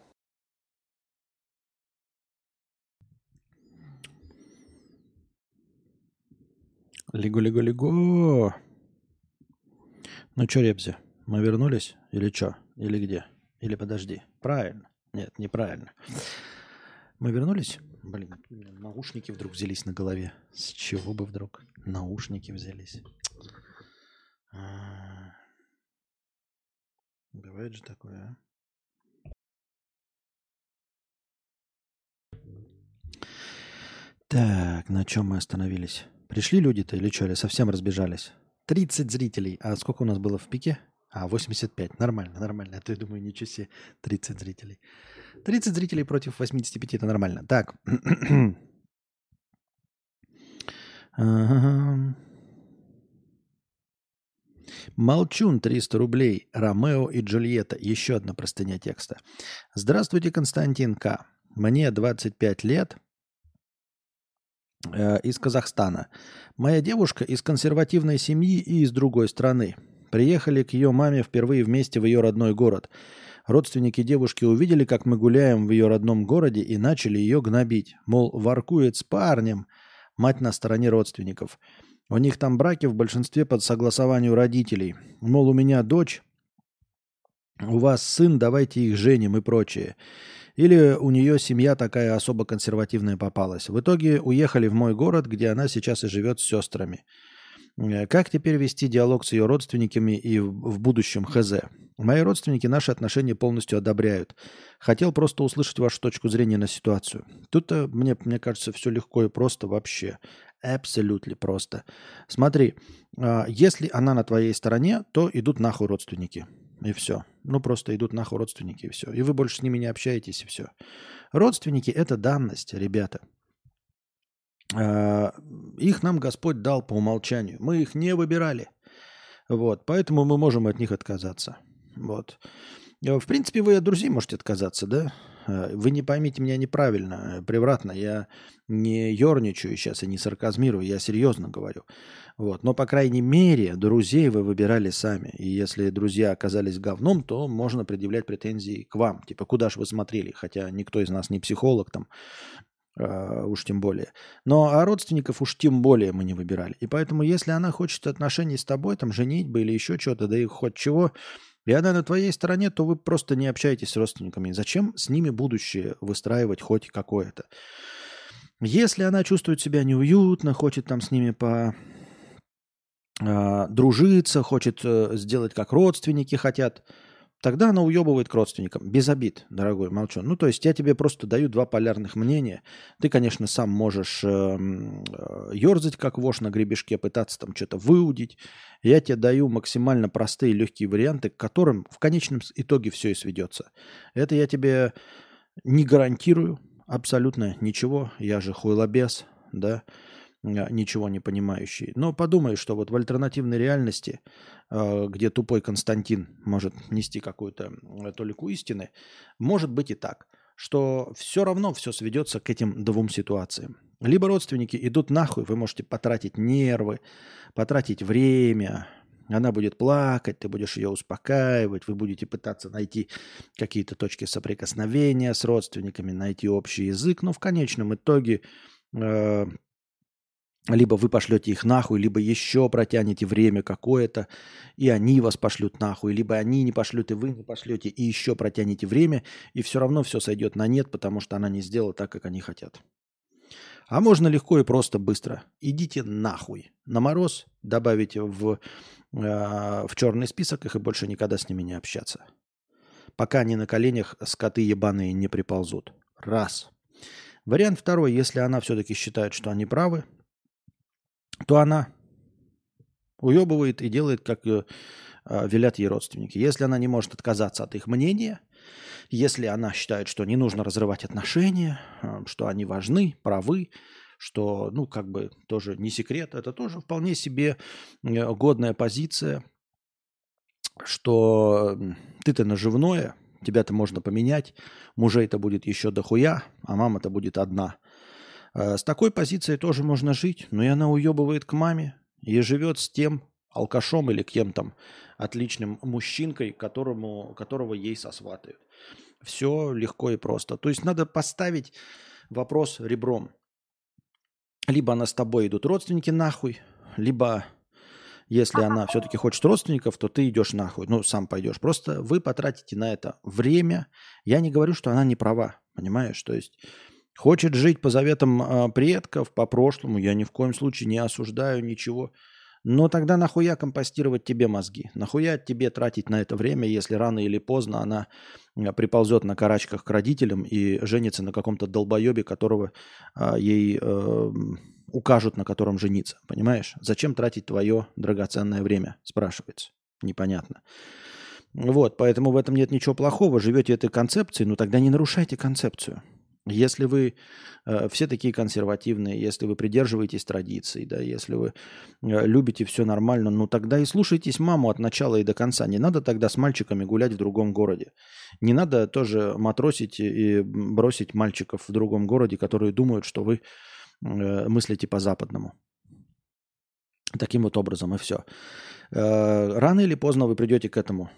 Лего-лего-лего. Ну что, Ребзи, мы вернулись? Или что? Или где? Или подожди. Правильно. Нет, неправильно. Мы вернулись? Блин, наушники вдруг взялись на голове. С чего бы вдруг наушники взялись? А. Бывает же такое, а? Так, на чем мы остановились? Пришли люди-то или что, или совсем разбежались? 30 зрителей. А сколько у нас было в пике? А, 85. Нормально, нормально. А то я думаю, ничего себе, 30 зрителей. 30 зрителей против 85 это нормально. Так. Молчун 300 рублей. Ромео и Джульетта. Еще одна простыня текста. Здравствуйте, Константин К. Мне 25 лет. Э, из Казахстана. Моя девушка из консервативной семьи и из другой страны. Приехали к ее маме впервые вместе в ее родной город. Родственники девушки увидели, как мы гуляем в ее родном городе и начали ее гнобить. Мол, воркует с парнем. Мать на стороне родственников. У них там браки в большинстве под согласованию родителей. Мол, у меня дочь, у вас сын, давайте их женим и прочее. Или у нее семья такая особо консервативная попалась. В итоге уехали в мой город, где она сейчас и живет с сестрами. Э, как теперь вести диалог с ее родственниками и в будущем хз? Мои родственники наши отношения полностью одобряют. Хотел просто услышать вашу точку зрения на ситуацию. Тут э, мне, мне кажется, все легко и просто вообще. Абсолютно просто. Смотри, а, если она на твоей стороне, то идут нахуй родственники. И все. Ну, просто идут нахуй родственники, и все. И вы больше с ними не общаетесь, и все. Родственники – это данность, ребята. А, их нам Господь дал по умолчанию. Мы их не выбирали. Вот, поэтому мы можем от них отказаться. Вот. Э, в принципе, вы от друзей можете отказаться, да? Э, вы не поймите меня неправильно, э, превратно. Я не ерничаю сейчас и не сарказмирую, я серьезно говорю. Вот. Но, по крайней мере, друзей вы выбирали сами. И если друзья оказались говном, то можно предъявлять претензии к вам. Типа, куда же вы смотрели? Хотя никто из нас не психолог там, Uh, уж тем более. Но а родственников уж тем более мы не выбирали. И поэтому, если она хочет отношений с тобой, там, женить бы или еще что-то, да и хоть чего, и она на твоей стороне, то вы просто не общаетесь с родственниками. Зачем с ними будущее выстраивать хоть какое-то? Если она чувствует себя неуютно, хочет там с ними по э, дружиться, хочет э, сделать как родственники хотят, Тогда она уебывает к родственникам. Без обид, дорогой молчун. Ну, то есть я тебе просто даю два полярных мнения. Ты, конечно, сам можешь э, э, ерзать, как вошь на гребешке, пытаться там что-то выудить. Я тебе даю максимально простые, легкие варианты, к которым в конечном итоге все и сведется. Это я тебе не гарантирую абсолютно ничего. Я же хуйлобес, да. А, ничего не понимающий. Но подумай, что вот в альтернативной реальности, а, где тупой Константин может нести какую-то толику истины, может быть и так, что все равно все сведется к этим двум ситуациям. Либо родственники идут нахуй, вы можете потратить нервы, потратить время, она будет плакать, ты будешь ее успокаивать, вы будете пытаться найти какие-то точки соприкосновения с родственниками, найти общий язык, но в конечном итоге э, либо вы пошлете их нахуй, либо еще протянете время какое-то, и они вас пошлют нахуй, либо они не пошлют, и вы не пошлете, и еще протянете время, и все равно все сойдет на нет, потому что она не сделала так, как они хотят. А можно легко и просто быстро. Идите нахуй. На мороз добавите в, э, в черный список их и больше никогда с ними не общаться. Пока они на коленях скоты ебаные не приползут. Раз. Вариант второй, если она все-таки считает, что они правы, то она уебывает и делает, как э, а, велят ей родственники. Если она не может отказаться от их мнения, если она считает, что не нужно разрывать отношения, э, что они важны, правы, что, ну, как бы тоже не секрет, это тоже вполне себе э, годная позиция, что ты-то наживное, тебя-то можно поменять, мужей-то будет еще дохуя, а мама-то будет одна – с такой позицией тоже можно жить, но и она уебывает к маме и живет с тем алкашом или кем там, отличным мужчинкой, которому, которого ей сосватают. Все легко и просто. То есть надо поставить вопрос ребром. Либо она с тобой идут родственники нахуй, либо если она все-таки хочет родственников, то ты идешь нахуй, ну, сам пойдешь. Просто вы потратите на это время. Я не говорю, что она не права, понимаешь? То есть хочет жить по заветам э, предков, по прошлому, я ни в коем случае не осуждаю ничего. Но тогда нахуя компостировать тебе мозги? Нахуя тебе тратить на это время, если рано или поздно она приползет на карачках к родителям и женится на каком-то долбоебе, которого а, ей э, укажут, на котором жениться. Понимаешь? Зачем тратить твое драгоценное время, спрашивается. Непонятно. Вот, поэтому в этом нет ничего плохого. Живете этой концепцией, ну тогда не нарушайте концепцию. Если вы э, все такие консервативные, если вы придерживаетесь традиций, да, если вы э, любите все нормально, ну тогда и слушайтесь маму от начала и до конца. Не надо тогда с мальчиками гулять в другом городе. Не надо тоже матросить и бросить мальчиков в другом городе, которые думают, что вы Э, мыслите по-западному. Таким вот образом, и все. Э, рано или поздно вы придете к этому.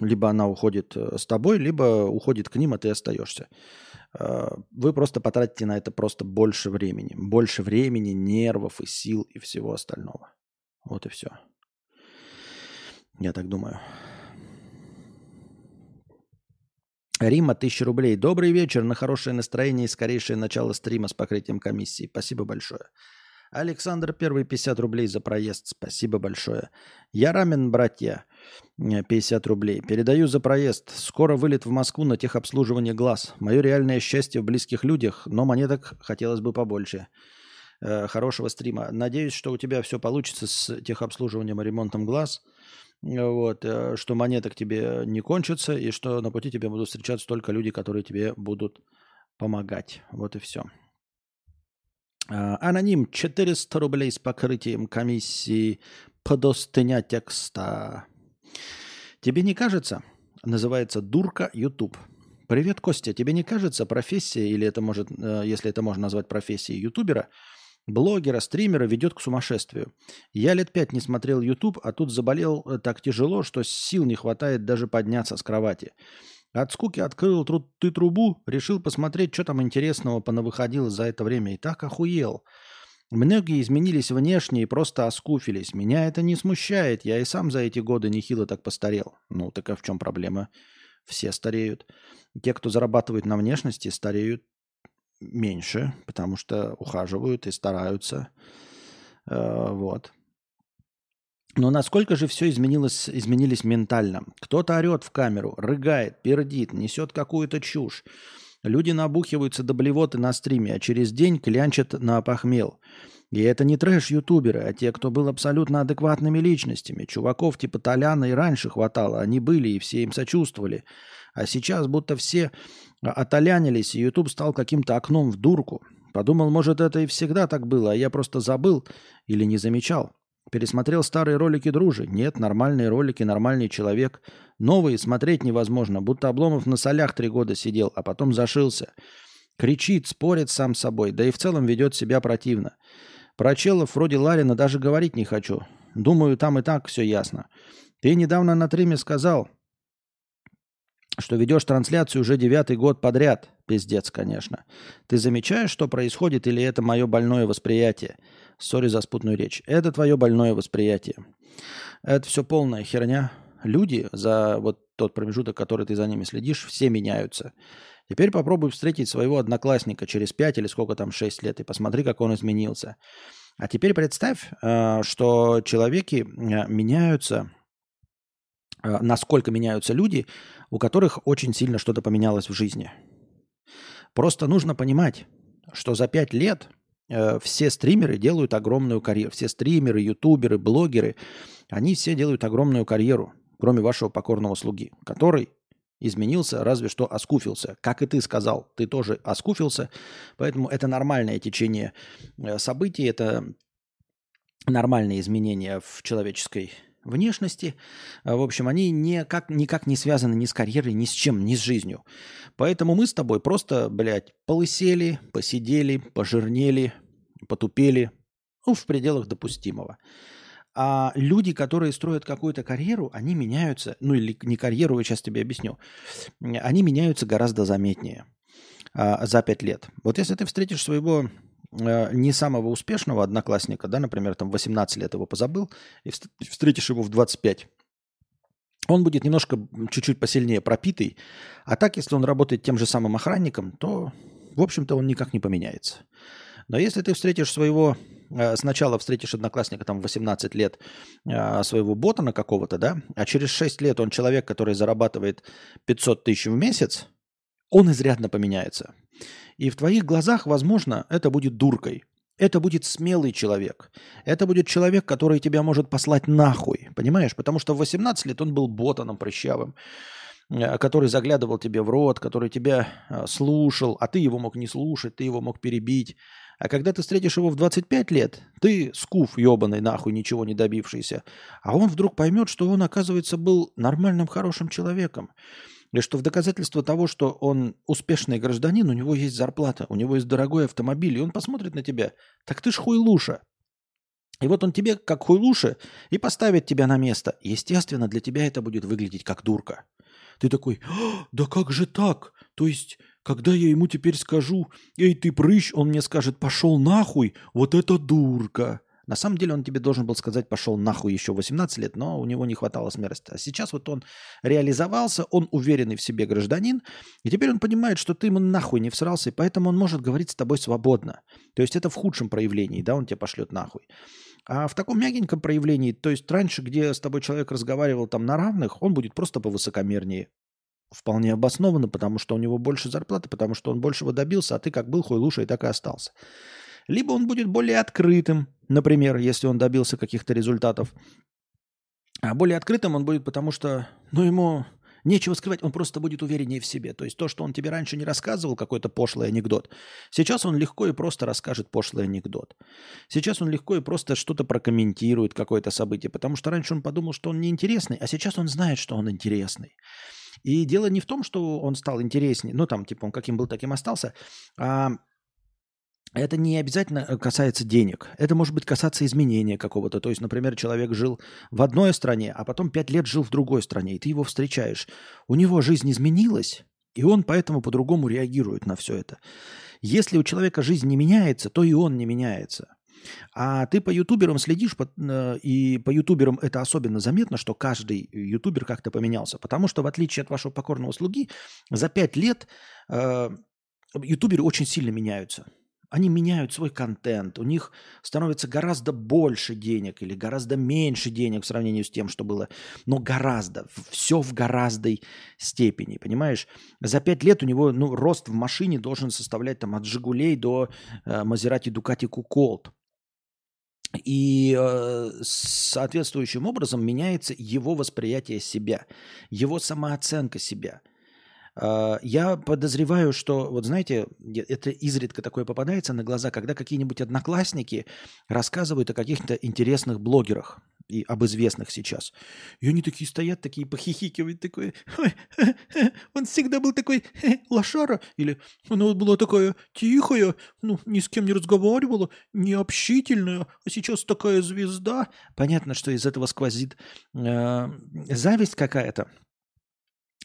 Либо она уходит э, с тобой, либо уходит к ним, а ты остаешься. Вы просто потратите на это просто больше времени. Больше времени, нервов и сил и всего остального. Вот и все. Я так думаю. Рима, тысяча рублей. Добрый вечер, на хорошее настроение и скорейшее начало стрима с покрытием комиссии. Спасибо большое. Александр, первый 50 рублей за проезд. Спасибо большое. Я рамен, братья. 50 рублей. Передаю за проезд. Скоро вылет в Москву на техобслуживание глаз. Мое реальное счастье в близких людях, но монеток хотелось бы побольше. Э, хорошего стрима. Надеюсь, что у тебя все получится с техобслуживанием и ремонтом глаз. Вот, э, что монеток тебе не кончатся, и что на пути тебе будут встречаться только люди, которые тебе будут помогать. Вот и все. А, аноним 400 рублей с покрытием комиссии подостыня текста. Тебе не кажется? Называется «Дурка YouTube». Привет, Костя. Тебе не кажется профессия, или это может, э, если это можно назвать профессией ютубера – блогера, стримера ведет к сумасшествию. Я лет пять не смотрел YouTube, а тут заболел э, так тяжело, что сил не хватает даже подняться с кровати. От скуки открыл тру- ты трубу, решил посмотреть, что там интересного понавыходило за это время, и так охуел. Многие изменились внешне и просто оскуфились. Меня это не смущает, я и сам за эти годы нехило так постарел. Ну, так а в чем проблема? Все стареют. Те, кто зарабатывает на внешности, стареют меньше, потому что ухаживают и стараются. Э, вот. Но насколько же все изменилось, изменились ментально? Кто-то орет в камеру, рыгает, пердит, несет какую-то чушь. Люди набухиваются до блевоты на стриме, а через день клянчат на опохмел. И это не трэш-ютуберы, а те, кто был абсолютно адекватными личностями. Чуваков типа Толяна и раньше хватало, они были и все им сочувствовали. А сейчас будто все отолянились, и YouTube стал каким-то окном в дурку. Подумал, может, это и всегда так было, а я просто забыл или не замечал. Пересмотрел старые ролики дружи. Нет, нормальные ролики, нормальный человек. Новые смотреть невозможно, будто Обломов на солях три года сидел, а потом зашился. Кричит, спорит сам с собой, да и в целом ведет себя противно. Про челов вроде Ларина даже говорить не хочу. Думаю, там и так все ясно. Ты недавно на триме сказал, что ведешь трансляцию уже девятый год подряд. Пиздец, конечно. Ты замечаешь, что происходит, или это мое больное восприятие? Сори за спутную речь. Это твое больное восприятие. Это все полная херня. Люди за вот тот промежуток, который ты за ними следишь, все меняются. Теперь попробуй встретить своего одноклассника через пять или сколько там, шесть лет, и посмотри, как он изменился. А теперь представь, э, что человеки э, меняются Э, насколько меняются люди, у которых очень сильно что-то поменялось в жизни. Просто нужно понимать, что за пять лет все стримеры делают огромную карьеру. Все стримеры, ютуберы, блогеры, они все делают огромную карьеру, кроме вашего покорного слуги, который изменился, разве что оскуфился. Как и ты сказал, ты тоже оскуфился, поэтому это нормальное течение э, событий, это нормальные изменения в человеческой внешности. А, в общем, они никак, никак не связаны ни с карьерой, ни с чем, ни с жизнью. Поэтому мы с тобой просто, блядь, полысели, посидели, пожирнели, потупели, ну, в пределах допустимого. А люди, которые строят какую-то карьеру, они меняются, ну или не карьеру, я сейчас тебе объясню, они меняются гораздо заметнее а, за пять лет. Вот если ты встретишь своего не самого успешного одноклассника, да, например, там 18 лет его позабыл, и встретишь его в 25, он будет немножко чуть-чуть посильнее пропитый. А так, если он работает тем же самым охранником, то, в общем-то, он никак не поменяется. Но если ты встретишь своего, э, сначала встретишь одноклассника там в 18 лет, э, своего ботана какого-то, да, а через 6 лет он человек, который зарабатывает 500 тысяч в месяц, он изрядно поменяется. И в твоих глазах, возможно, это будет дуркой. Это будет смелый человек. Это будет человек, который тебя может послать нахуй. Понимаешь? Потому что в 18 лет он был ботаном прыщавым, э, который заглядывал тебе в рот, который тебя слушал, а ты его мог не слушать, ты его мог перебить. А когда ты встретишь его в 25 лет, ты скуф ебаный, нахуй, ничего не добившийся. А он вдруг поймет, что он, оказывается, был нормальным, хорошим человеком. И что в доказательство того, что он успешный гражданин, у него есть зарплата, у него есть дорогой автомобиль, и он посмотрит на тебя. Так ты ж хуйлуша. И вот он тебе, как хуйлуша, и поставит тебя на место. Естественно, для тебя это будет выглядеть как дурка. Ты такой, «А, да как же так? То есть когда я ему теперь скажу, эй, ты прыщ, он мне скажет, пошел нахуй, вот это дурка. На самом деле он тебе должен был сказать, пошел нахуй еще 18 лет, но у него не хватало смелости. А сейчас вот он реализовался, он уверенный в себе гражданин, и теперь он понимает, что ты ему нахуй не всрался, и поэтому он может говорить с тобой свободно. То есть это в худшем проявлении, да, он тебя пошлет нахуй. А в таком мягеньком проявлении, то есть раньше, где с тобой человек разговаривал там на равных, он будет просто повысокомернее вполне обоснованно, потому что у него больше зарплаты, потому что он большего добился, а ты как был хуйлушей, так и остался. Либо он будет более открытым, например, если он добился каких-то результатов. А более открытым он будет, потому что, ну, ему нечего скрывать, он просто будет увереннее в себе. То есть то, что он тебе раньше не рассказывал, какой-то пошлый анекдот, сейчас он легко и просто расскажет пошлый анекдот. Сейчас он легко и просто что-то прокомментирует, какое-то событие, потому что раньше он подумал, что он неинтересный, а сейчас он знает, что он интересный. И дело не в том, что он стал интереснее, ну там, типа, он каким был, таким остался, а это не обязательно э, касается денег. Это может быть касаться изменения какого-то. То есть, например, человек жил в одной стране, а потом пять лет жил в другой стране, и ты его встречаешь. У него жизнь изменилась, и он поэтому по-другому реагирует на все это. Если у человека жизнь не меняется, то и он не меняется. А ты по ютуберам следишь, э, и по ютуберам это особенно заметно, что каждый ютубер как-то поменялся. Потому что, в отличие от вашего покорного слуги, за пять лет э, ютуберы очень сильно меняются. Они меняют свой контент, у них становится гораздо больше денег или гораздо меньше денег в сравнении с тем, что было, но гораздо, все в гораздо степени, понимаешь? За пять лет у него ну, рост в машине должен составлять там от «Жигулей» до э, «Мазерати Дукати Куколт». И э, соответствующим образом меняется его восприятие себя, его самооценка себя. Э, я подозреваю, что, вот знаете, это изредка такое попадается на глаза, когда какие-нибудь одноклассники рассказывают о каких-то интересных блогерах и об известных сейчас. И они такие стоят, такие похихикивают, такой, он всегда был такой лошара, или она вот была такая тихая, ну, ни с кем не разговаривала, не общительная, а сейчас такая звезда. Понятно, что из этого сквозит э, зависть какая-то.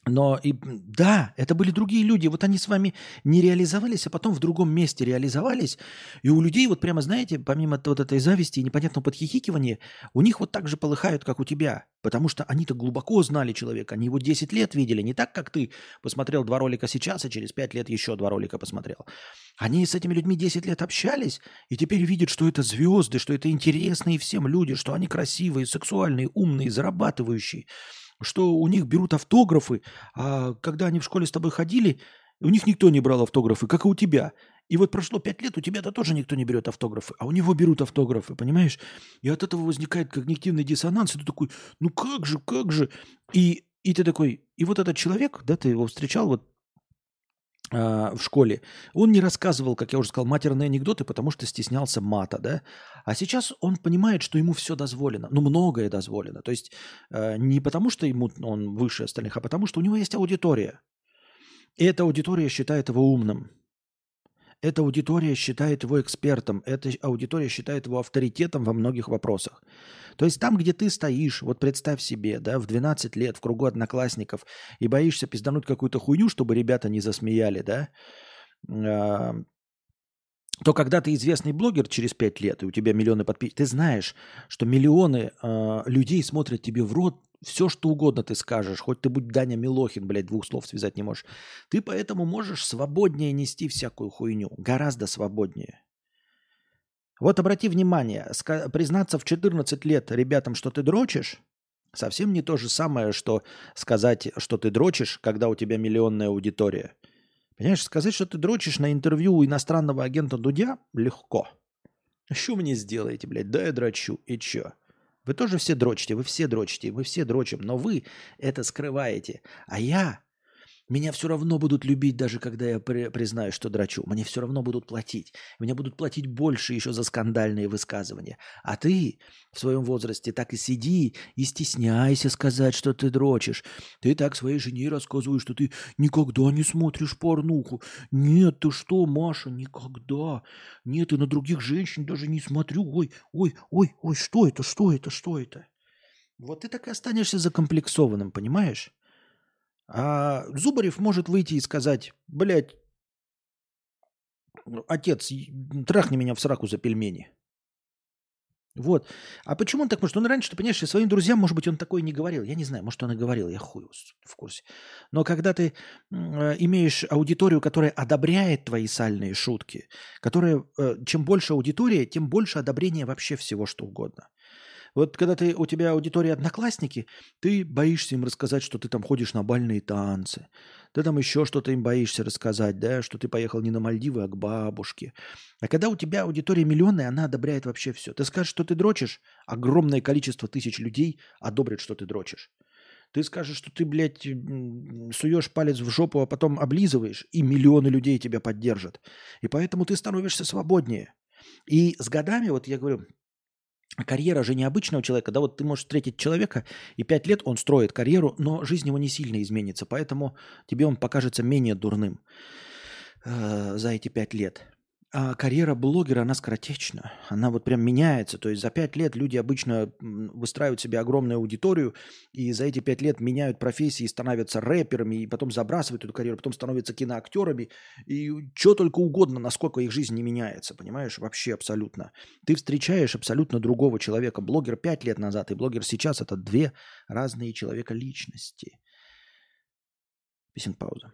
Но и да, это были другие люди. Вот они с вами не реализовались, а потом в другом месте реализовались. И у людей, вот прямо знаете, помимо вот этой зависти и непонятного подхихикивания, у них вот так же полыхают, как у тебя. Потому что они-то глубоко знали человека. Они его 10 лет видели. Не так, как ты посмотрел два ролика сейчас, а через 5 лет еще два ролика посмотрел. Они с этими людьми 10 лет общались, и теперь видят, что это звезды, что это интересные всем люди, что они красивые, сексуальные, умные, зарабатывающие что у них берут автографы, а когда они в школе с тобой ходили, у них никто не брал автографы, как и у тебя. И вот прошло пять лет, у тебя-то тоже никто не берет автографы, а у него берут автографы, понимаешь? И от этого возникает когнитивный диссонанс, и ты такой, ну как же, как же? И, и ты такой, и вот этот человек, да, ты его встречал, вот в школе, он не рассказывал, как я уже сказал, матерные анекдоты, потому что стеснялся мата, да. А сейчас он понимает, что ему все дозволено, ну, многое дозволено. То есть э, не потому, что ему он выше остальных, а потому, что у него есть аудитория. И эта аудитория считает его умным. Эта аудитория считает его экспертом, эта аудитория считает его авторитетом во многих вопросах. То есть там, где ты стоишь, вот представь себе, да, в 12 лет в кругу одноклассников и боишься пиздануть какую-то хуйню, чтобы ребята не засмеяли, да, а, то когда ты известный блогер через пять лет, и у тебя миллионы подписчиков, ты знаешь, что миллионы э, людей смотрят тебе в рот, все что угодно ты скажешь, хоть ты будь Даня Милохин, блядь, двух слов связать не можешь. Ты поэтому можешь свободнее нести всякую хуйню, гораздо свободнее. Вот обрати внимание, признаться в 14 лет ребятам, что ты дрочишь, совсем не то же самое, что сказать, что ты дрочишь, когда у тебя миллионная аудитория. Понимаешь, сказать, что ты дрочишь на интервью у иностранного агента Дудя, легко. Что мне сделаете, блядь? Да, я дрочу. И чё? Вы тоже все дрочите, вы все дрочите, мы все дрочим, но вы это скрываете. А я меня все равно будут любить, даже когда я при, признаю, что драчу. Мне все равно будут платить. Мне будут платить больше еще за скандальные высказывания. А ты в своем возрасте так и сиди и стесняйся сказать, что ты дрочишь. Ты так своей жене рассказываешь, что ты никогда не смотришь порнуху. Нет, ты что, Маша, никогда. Нет, и на других женщин даже не смотрю. Ой, ой, ой, ой, что это, что это, что это? Вот ты так и останешься закомплексованным, понимаешь? А Зубарев может выйти и сказать, блядь, отец, трахни меня в сраку за пельмени. Вот. А почему он так может? Он раньше, ты понимаешь, своим друзьям, может быть, он такое не говорил. Я не знаю, может, он и говорил, я хуй в курсе. Но когда ты э, имеешь аудиторию, которая одобряет твои сальные шутки, которая, э, чем больше аудитория, тем больше одобрения вообще всего, что угодно. Вот когда ты, у тебя аудитория одноклассники, ты боишься им рассказать, что ты там ходишь на бальные танцы. Ты там еще что-то им боишься рассказать, да, что ты поехал не на Мальдивы, а к бабушке. А когда у тебя аудитория миллионная, она одобряет вообще все. Ты скажешь, что ты дрочишь, огромное количество тысяч людей одобрят, что ты дрочишь. Ты скажешь, что ты, блядь, суешь палец в жопу, а потом облизываешь, и миллионы людей тебя поддержат. И поэтому ты становишься свободнее. И с годами, вот я говорю, карьера же необычного человека, да, вот ты можешь встретить человека, и пять лет он строит карьеру, но жизнь его не сильно изменится, поэтому тебе он покажется менее дурным э, за эти пять лет. А карьера блогера, она скоротечна. Она вот прям меняется. То есть за пять лет люди обычно выстраивают себе огромную аудиторию, и за эти пять лет меняют профессии, становятся рэперами, и потом забрасывают эту карьеру, потом становятся киноактерами, и что только угодно, насколько их жизнь не меняется, понимаешь? Вообще абсолютно. Ты встречаешь абсолютно другого человека. Блогер пять лет назад и блогер сейчас – это две разные человека личности. Песен пауза.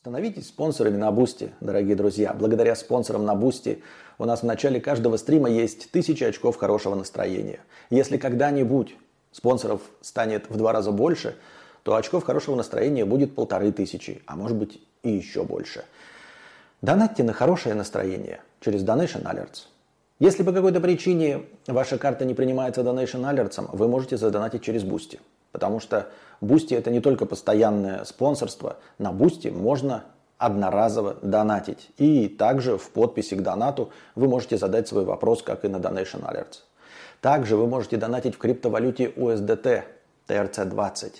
Становитесь спонсорами на Boosty, дорогие друзья. Благодаря спонсорам на Boosty у нас в начале каждого стрима есть тысячи очков хорошего настроения. Если когда-нибудь спонсоров станет в два раза больше, то очков хорошего настроения будет полторы тысячи, а может быть и еще больше. Донатьте на хорошее настроение через Donation Alerts. Если по какой-то причине ваша карта не принимается Donation Alerts, вы можете задонатить через Boosty. Потому что Boosty это не только постоянное спонсорство. На Boosty можно одноразово донатить. И также в подписи к донату вы можете задать свой вопрос, как и на Donation Alerts. Также вы можете донатить в криптовалюте USDT TRC20,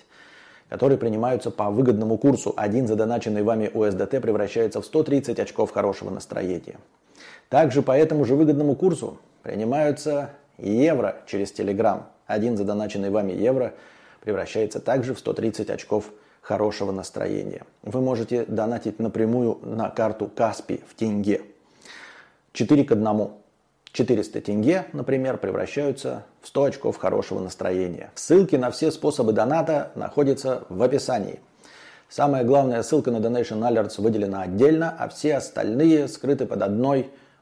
которые принимаются по выгодному курсу. Один задоначенный вами USDT превращается в 130 очков хорошего настроения. Также по этому же выгодному курсу принимаются евро через Telegram. Один задоначенный вами евро – превращается также в 130 очков хорошего настроения. Вы можете донатить напрямую на карту Каспи в тенге. 4 к 1. 400 тенге, например, превращаются в 100 очков хорошего настроения. Ссылки на все способы доната находятся в описании. Самая главная ссылка на Donation Alerts выделена отдельно, а все остальные скрыты под одной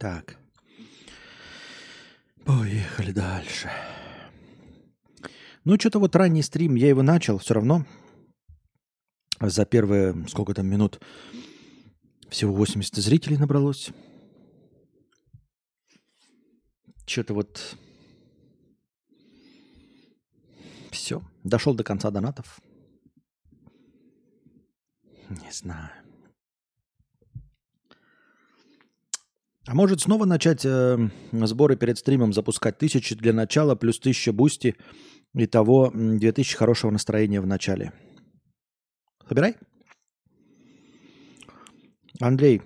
Так. Поехали дальше. Ну, что-то вот ранний стрим, я его начал все равно. За первые, сколько там минут, всего 80 зрителей набралось. Что-то вот... Все. Дошел до конца донатов. Не знаю. А может снова начать э, сборы перед стримом запускать тысячи для начала, плюс тысяча Boosty, и того 2000 хорошего настроения в начале. Собирай. Андрей,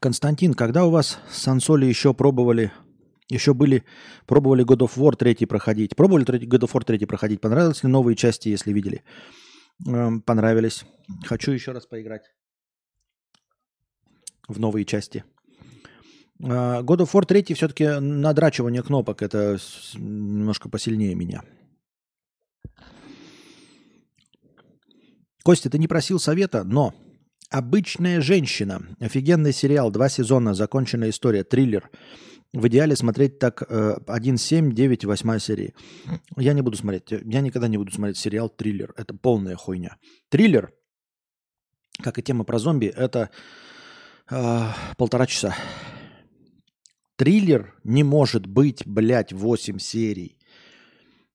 Константин, когда у вас с Ансоли еще пробовали, еще были, пробовали God of War 3 проходить? Пробовали God of War 3 проходить? Понравились ли новые части, если видели? Эм, понравились. Хочу еще раз поиграть в новые части. А, God of War 3 все-таки надрачивание кнопок. Это немножко посильнее меня. Костя, ты не просил совета, но «Обычная женщина». Офигенный сериал, два сезона, законченная история, триллер. В идеале смотреть так 1, 7, 9, 8 серии. Я не буду смотреть. Я никогда не буду смотреть сериал «Триллер». Это полная хуйня. Триллер, как и тема про зомби, это э, полтора часа. Триллер не может быть, блядь, 8 серий.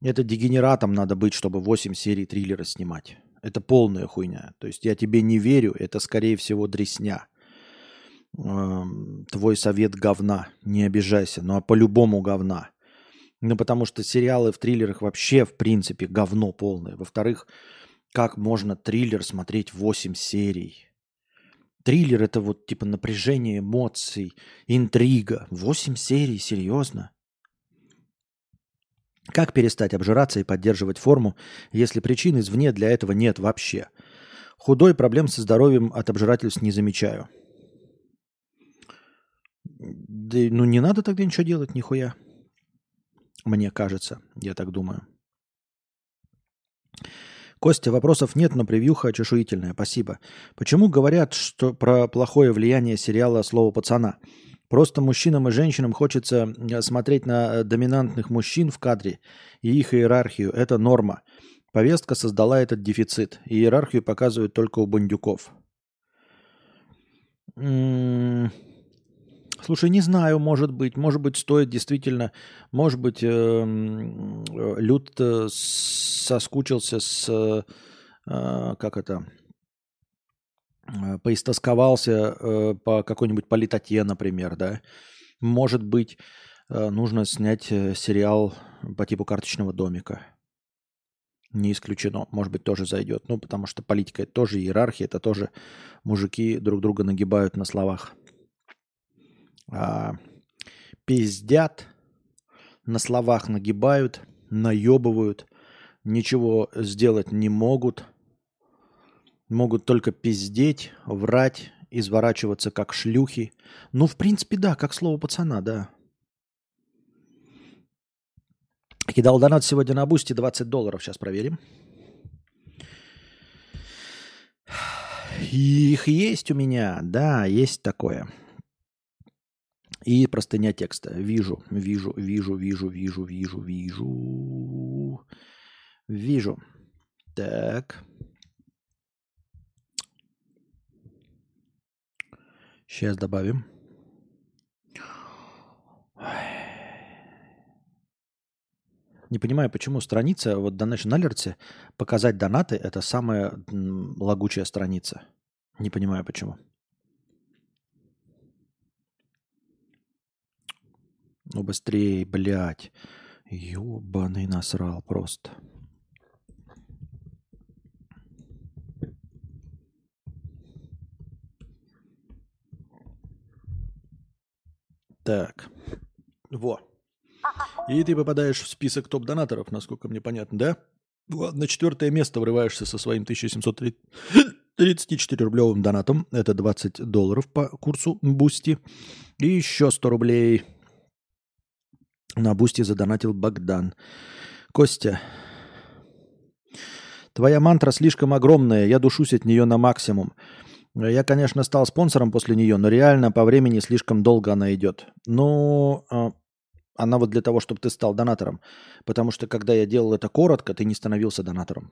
Это дегенератом надо быть, чтобы 8 серий триллера снимать. Это полная хуйня. То есть я тебе не верю, это скорее всего дресня. Эм, твой совет говна, не обижайся, ну а по-любому говна. Ну потому что сериалы в триллерах вообще в принципе говно полное. Во-вторых, как можно триллер смотреть 8 серий? Триллер это вот типа напряжение эмоций, интрига. Восемь серий, серьезно? Как перестать обжираться и поддерживать форму, если причин извне для этого нет вообще? Худой проблем со здоровьем от обжирательств не замечаю. Да, ну не надо тогда ничего делать, нихуя. Мне кажется, я так думаю. Костя, вопросов нет, но превьюха чешуительная. Спасибо. Почему говорят, что про плохое влияние сериала «Слово пацана»? Просто мужчинам и женщинам хочется э, смотреть на э, доминантных мужчин в кадре и их иерархию. Это норма. Повестка создала этот дефицит. Иерархию показывают только у бандюков. М-м- Слушай, не знаю, может быть, может быть, стоит действительно, может быть, эм, э, Люд соскучился с, э, как это, э, поистосковался э, по какой-нибудь политоте, например, да. Может быть, э, нужно снять э, сериал по типу карточного домика. Не исключено. Может быть, тоже зайдет. Ну, потому что политика это тоже иерархия, это тоже мужики друг друга нагибают на словах а, пиздят, на словах нагибают, наебывают, ничего сделать не могут, могут только пиздеть, врать, изворачиваться как шлюхи. Ну, в принципе, да, как слово пацана, да. Кидал донат сегодня на бусте 20 долларов. Сейчас проверим. Их есть у меня, да, есть такое. И простыня текста. Вижу, вижу, вижу, вижу, вижу, вижу, вижу. Вижу. Так. Сейчас добавим. Не понимаю, почему страница, вот Donation Alerts, показать донаты, это самая лагучая страница. Не понимаю, почему. Ну быстрее, блядь. Ёбаный насрал просто. Так. Во. И ты попадаешь в список топ-донаторов, насколько мне понятно, да? Вот, на четвертое место врываешься со своим 1734-рублевым донатом. Это 20 долларов по курсу Бусти. И еще 100 рублей – на Бусти задонатил Богдан. Костя, твоя мантра слишком огромная, я душусь от нее на максимум. Я, конечно, стал спонсором после нее, но реально по времени слишком долго она идет. Ну, а, она вот для того, чтобы ты стал донатором. Потому что когда я делал это коротко, ты не становился донатором.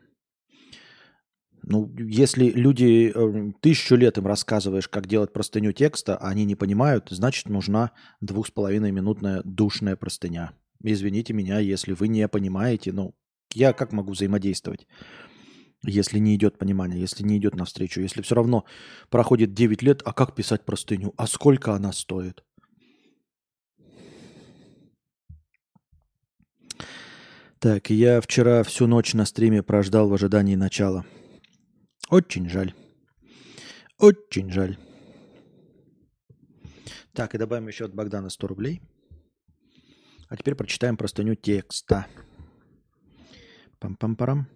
Ну, если люди э, тысячу лет им рассказываешь, как делать простыню текста, а они не понимают, значит, нужна двух с половиной минутная душная простыня. Извините меня, если вы не понимаете, ну, я как могу взаимодействовать, если не идет понимание, если не идет навстречу, если все равно проходит 9 лет, а как писать простыню, а сколько она стоит? Так, я вчера всю ночь на стриме прождал в ожидании начала. Очень жаль. Очень жаль. Так, и добавим еще от Богдана 100 рублей. А теперь прочитаем простыню текста. Пам-пам-парам.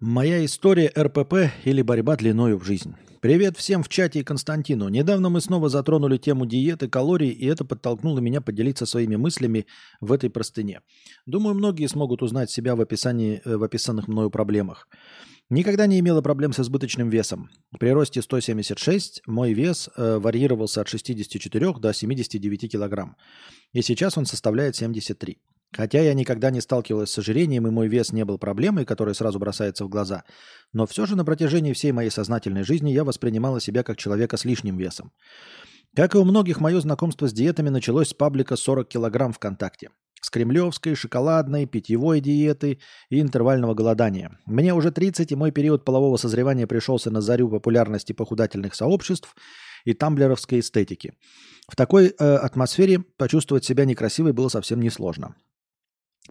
Моя история РПП или борьба длиною в жизнь. Привет всем в чате и Константину. Недавно мы снова затронули тему диеты, калорий, и это подтолкнуло меня поделиться своими мыслями в этой простыне. Думаю, многие смогут узнать себя в, описании, э, в описанных мною проблемах. Никогда не имела проблем с избыточным весом. При росте 176 мой вес э, варьировался от 64 до 79 килограмм. И сейчас он составляет 73. Хотя я никогда не сталкивалась с ожирением, и мой вес не был проблемой, которая сразу бросается в глаза, но все же на протяжении всей моей сознательной жизни я воспринимала себя как человека с лишним весом. Как и у многих, мое знакомство с диетами началось с паблика 40 килограмм ВКонтакте. С кремлевской, шоколадной, питьевой диеты и интервального голодания. Мне уже 30, и мой период полового созревания пришелся на зарю популярности похудательных сообществ и тамблеровской эстетики. В такой э, атмосфере почувствовать себя некрасивой было совсем несложно.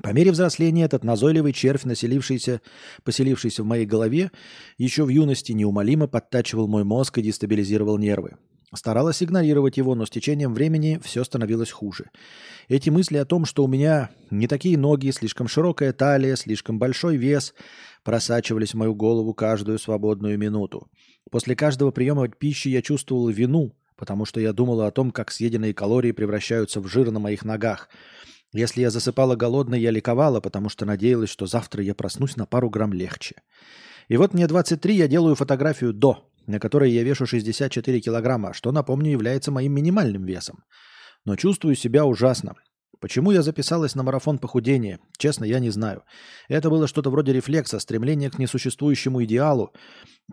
По мере взросления этот назойливый червь, населившийся, поселившийся в моей голове, еще в юности неумолимо подтачивал мой мозг и дестабилизировал нервы. Старалась игнорировать его, но с течением времени все становилось хуже. Эти мысли о том, что у меня не такие ноги, слишком широкая талия, слишком большой вес, просачивались в мою голову каждую свободную минуту. После каждого приема пищи я чувствовала вину, потому что я думала о том, как съеденные калории превращаются в жир на моих ногах – если я засыпала голодной, я ликовала, потому что надеялась, что завтра я проснусь на пару грамм легче. И вот мне 23, я делаю фотографию до, на которой я вешу 64 килограмма, что, напомню, является моим минимальным весом. Но чувствую себя ужасно. Почему я записалась на марафон похудения? Честно, я не знаю. Это было что-то вроде рефлекса, стремления к несуществующему идеалу,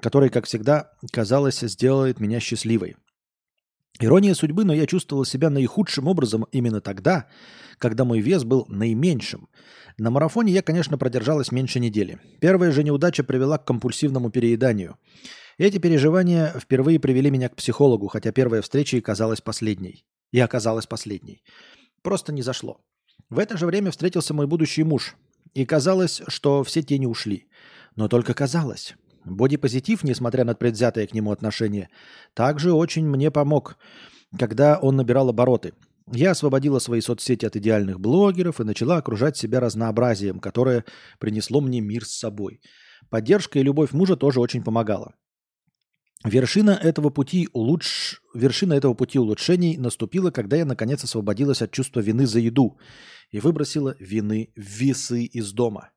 который, как всегда, казалось, сделает меня счастливой. Ирония судьбы, но я чувствовал себя наихудшим образом именно тогда, когда мой вес был наименьшим. На марафоне я, конечно, продержалась меньше недели. Первая же неудача привела к компульсивному перееданию. Эти переживания впервые привели меня к психологу, хотя первая встреча и казалась последней. И оказалась последней. Просто не зашло. В это же время встретился мой будущий муж. И казалось, что все тени ушли. Но только казалось. Бодипозитив, несмотря на предвзятое к нему отношение, также очень мне помог, когда он набирал обороты. Я освободила свои соцсети от идеальных блогеров и начала окружать себя разнообразием, которое принесло мне мир с собой. Поддержка и любовь мужа тоже очень помогала. Вершина этого пути, улуч... Вершина этого пути улучшений наступила, когда я наконец освободилась от чувства вины за еду и выбросила вины весы из дома.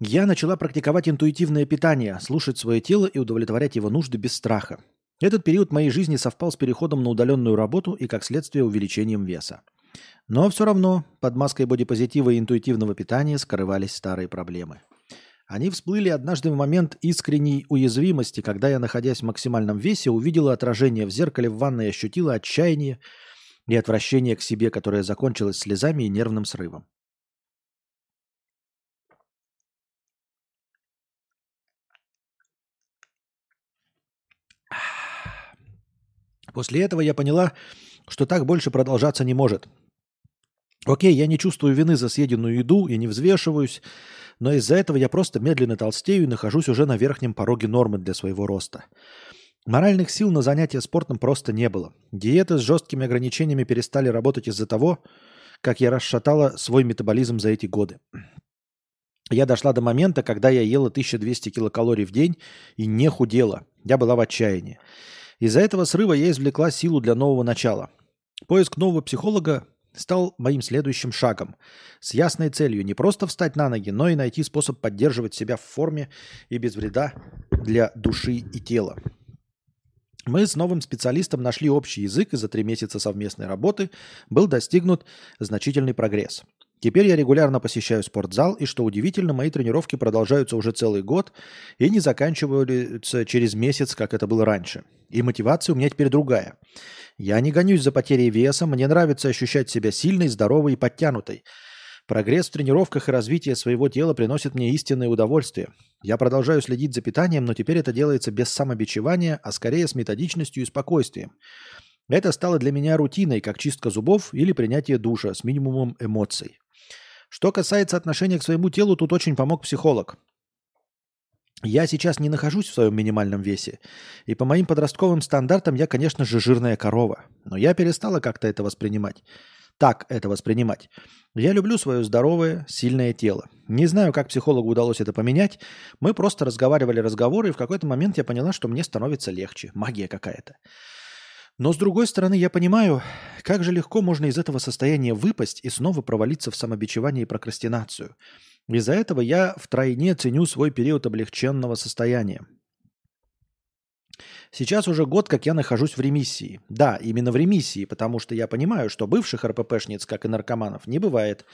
Я начала практиковать интуитивное питание, слушать свое тело и удовлетворять его нужды без страха. Этот период моей жизни совпал с переходом на удаленную работу и, как следствие, увеличением веса. Но все равно под маской бодипозитива и интуитивного питания скрывались старые проблемы. Они всплыли однажды в момент искренней уязвимости, когда я, находясь в максимальном весе, увидела отражение в зеркале в ванной и ощутила отчаяние и отвращение к себе, которое закончилось слезами и нервным срывом. После этого я поняла, что так больше продолжаться не может. Окей, я не чувствую вины за съеденную еду и не взвешиваюсь, но из-за этого я просто медленно толстею и нахожусь уже на верхнем пороге нормы для своего роста. Моральных сил на занятия спортом просто не было. Диеты с жесткими ограничениями перестали работать из-за того, как я расшатала свой метаболизм за эти годы. Я дошла до момента, когда я ела 1200 килокалорий в день и не худела. Я была в отчаянии. Из-за этого срыва я извлекла силу для нового начала. Поиск нового психолога стал моим следующим шагом. С ясной целью не просто встать на ноги, но и найти способ поддерживать себя в форме и без вреда для души и тела. Мы с новым специалистом нашли общий язык, и за три месяца совместной работы был достигнут значительный прогресс. Теперь я регулярно посещаю спортзал, и, что удивительно, мои тренировки продолжаются уже целый год и не заканчиваются через месяц, как это было раньше. И мотивация у меня теперь другая. Я не гонюсь за потерей веса, мне нравится ощущать себя сильной, здоровой и подтянутой – Прогресс в тренировках и развитие своего тела приносит мне истинное удовольствие. Я продолжаю следить за питанием, но теперь это делается без самобичевания, а скорее с методичностью и спокойствием. Это стало для меня рутиной, как чистка зубов или принятие душа с минимумом эмоций. Что касается отношения к своему телу, тут очень помог психолог. Я сейчас не нахожусь в своем минимальном весе. И по моим подростковым стандартам я, конечно же, жирная корова. Но я перестала как-то это воспринимать так это воспринимать. Я люблю свое здоровое, сильное тело. Не знаю, как психологу удалось это поменять. Мы просто разговаривали разговоры, и в какой-то момент я поняла, что мне становится легче. Магия какая-то. Но с другой стороны, я понимаю, как же легко можно из этого состояния выпасть и снова провалиться в самобичевание и прокрастинацию. Из-за этого я втройне ценю свой период облегченного состояния. Сейчас уже год, как я нахожусь в ремиссии. Да, именно в ремиссии, потому что я понимаю, что бывших РППшниц, как и наркоманов, не бывает.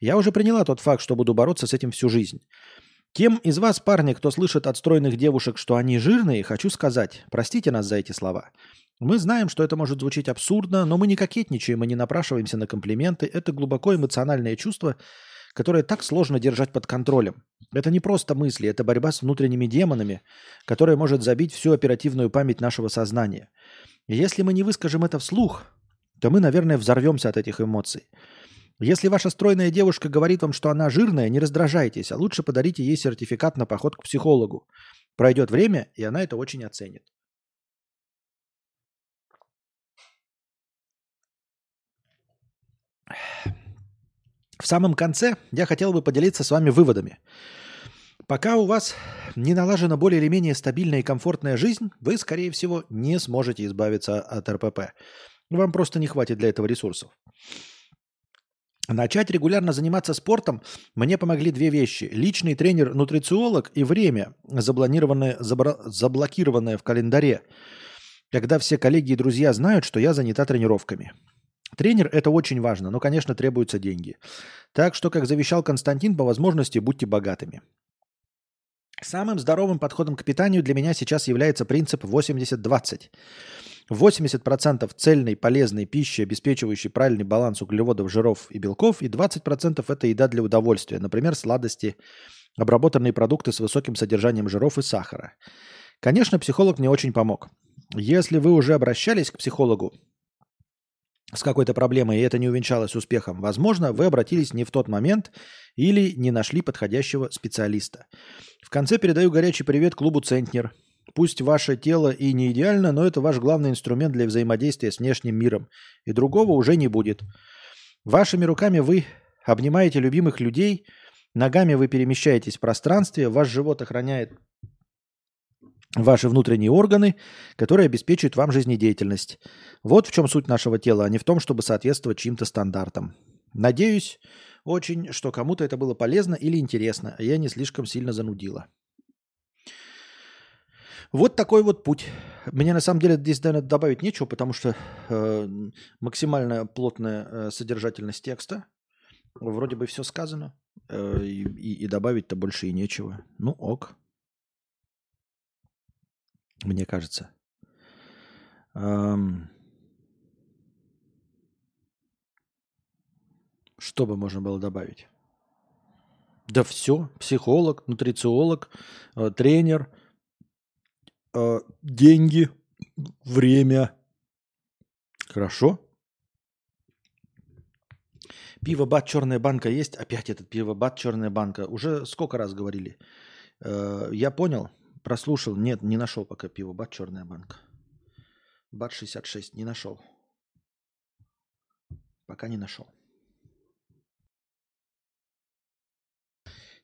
Я уже приняла тот факт, что буду бороться с этим всю жизнь. Тем из вас, парни, кто слышит от стройных девушек, что они жирные, хочу сказать, простите нас за эти слова. Мы знаем, что это может звучить абсурдно, но мы не кокетничаем и не напрашиваемся на комплименты. Это глубоко эмоциональное чувство, которое так сложно держать под контролем. Это не просто мысли, это борьба с внутренними демонами, которая может забить всю оперативную память нашего сознания. И если мы не выскажем это вслух, то мы, наверное, взорвемся от этих эмоций. Если ваша стройная девушка говорит вам, что она жирная, не раздражайтесь, а лучше подарите ей сертификат на поход к психологу. Пройдет время, и она это очень оценит. В самом конце я хотел бы поделиться с вами выводами. Пока у вас не налажена более или менее стабильная и комфортная жизнь, вы, скорее всего, не сможете избавиться от РПП. Вам просто не хватит для этого ресурсов. Начать регулярно заниматься спортом мне помогли две вещи. Личный тренер-нутрициолог и время, заблокированное, забра, заблокированное в календаре, когда все коллеги и друзья знают, что я занята тренировками. Тренер – это очень важно, но, конечно, требуются деньги. Так что, как завещал Константин, по возможности будьте богатыми. Самым здоровым подходом к питанию для меня сейчас является принцип 80-20. 80% цельной полезной пищи, обеспечивающей правильный баланс углеводов, жиров и белков, и 20% это еда для удовольствия, например, сладости, обработанные продукты с высоким содержанием жиров и сахара. Конечно, психолог мне очень помог. Если вы уже обращались к психологу, с какой-то проблемой, и это не увенчалось успехом, возможно, вы обратились не в тот момент или не нашли подходящего специалиста. В конце передаю горячий привет клубу «Центнер». Пусть ваше тело и не идеально, но это ваш главный инструмент для взаимодействия с внешним миром, и другого уже не будет. Вашими руками вы обнимаете любимых людей, ногами вы перемещаетесь в пространстве, ваш живот охраняет ваши внутренние органы, которые обеспечивают вам жизнедеятельность. Вот в чем суть нашего тела, а не в том, чтобы соответствовать чьим-то стандартам. Надеюсь очень, что кому-то это было полезно или интересно, а я не слишком сильно занудила. Вот такой вот путь. Мне на самом деле здесь, наверное, добавить нечего, потому что э, максимально плотная э, содержательность текста. Вроде бы все сказано. Э, и, и добавить-то больше и нечего. Ну ок. Мне кажется. Что бы можно было добавить? Да все. Психолог, нутрициолог, э, тренер, э, деньги, время. Хорошо. Пиво бат черная банка есть. Опять этот пиво бат черная банка. Уже сколько раз говорили. Э, я понял. Прослушал. Нет, не нашел пока пиво. Бат черная банка. Бат 66. Не нашел. Пока не нашел.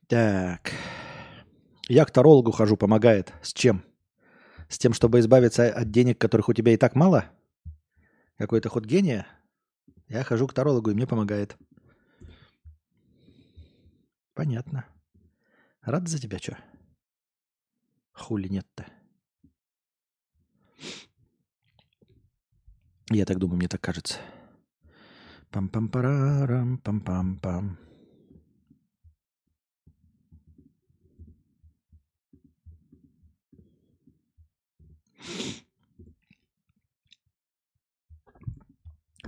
Так. Я к тарологу хожу, помогает. С чем? С тем, чтобы избавиться от денег, которых у тебя и так мало? Какой-то ход гения? Я хожу к тарологу, и мне помогает. Понятно. Рад за тебя, что? Хули нет-то? Я так думаю, мне так кажется. Пам-пам-парарам, пам-пам-пам.